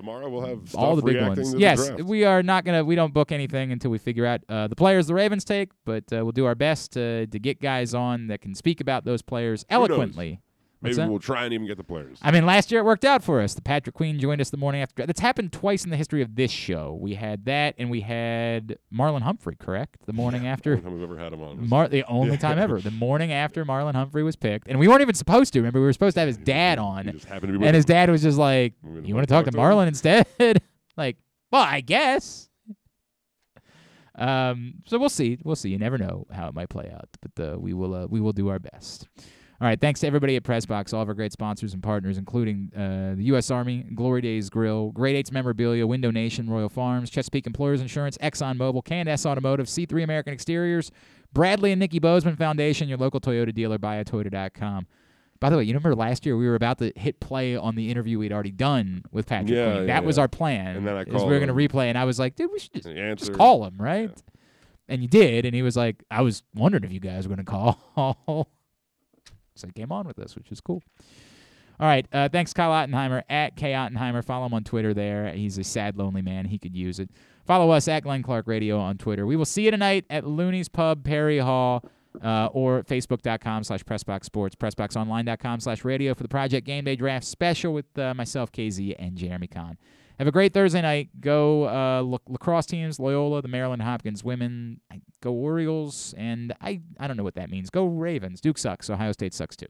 Speaker 1: Tomorrow we'll have
Speaker 2: all the big ones. Yes, we are not gonna. We don't book anything until we figure out uh, the players the Ravens take, but uh, we'll do our best to to get guys on that can speak about those players eloquently.
Speaker 1: Maybe we'll try and even get the players.
Speaker 2: I mean, last year it worked out for us. The Patrick Queen joined us the morning after. That's happened twice in the history of this show. We had that, and we had Marlon Humphrey, correct? The morning after.
Speaker 1: Only time we've ever had him on.
Speaker 2: Mar- the only
Speaker 1: Yeah.
Speaker 2: time ever. The morning after Marlon Humphrey was picked, and we weren't even supposed to. Remember, we were supposed to have his dad on,
Speaker 1: just happened to be
Speaker 2: and his dad was just like, "You want to talk to Marlon instead?" like, Well, I guess. Um, so we'll see. We'll see. You never know how it might play out, but uh, we will. Uh, we will do our best. All right. Thanks to everybody at Pressbox, all of our great sponsors and partners, including uh, the U.S. Army, Glory Days Grill, Great Eights Memorabilia, Window Nation, Royal Farms, Chesapeake Employers Insurance, Exxon Mobil, Candace Automotive, C3 American Exteriors, Bradley and Nikki Bozeman Foundation, your local Toyota dealer, buyatoyota.com. By the way, you remember last year we were about to hit play on the interview we'd already done with Patrick
Speaker 1: Yeah,
Speaker 2: Queen.
Speaker 1: yeah,
Speaker 2: That was
Speaker 1: yeah.
Speaker 2: our plan.
Speaker 1: And then I
Speaker 2: is we were going to replay, and I was like, dude, we should just, just call him, right? And you did, and he was like, I was wondering if you guys were going to call. so he came on with us, which is cool. All right. Uh, thanks, Kyle Ottenheimer at K Ottenheimer. Follow him on Twitter there. He's a sad, lonely man. He could use it. Follow us at Glenn Clark Radio on Twitter. We will see you tonight at Looney's Pub, Perry Hall, uh, or Facebook.com slash PressBox Sports, PressBoxOnline.com slash radio for the Project Game Day Draft special with uh, myself, KZ, and Jeremy Conn. Have a great Thursday night. Go uh, lac- lacrosse teams, Loyola, the Maryland Hopkins women. Go Orioles, and I, I don't know what that means. Go Ravens. Duke sucks. Ohio State sucks too.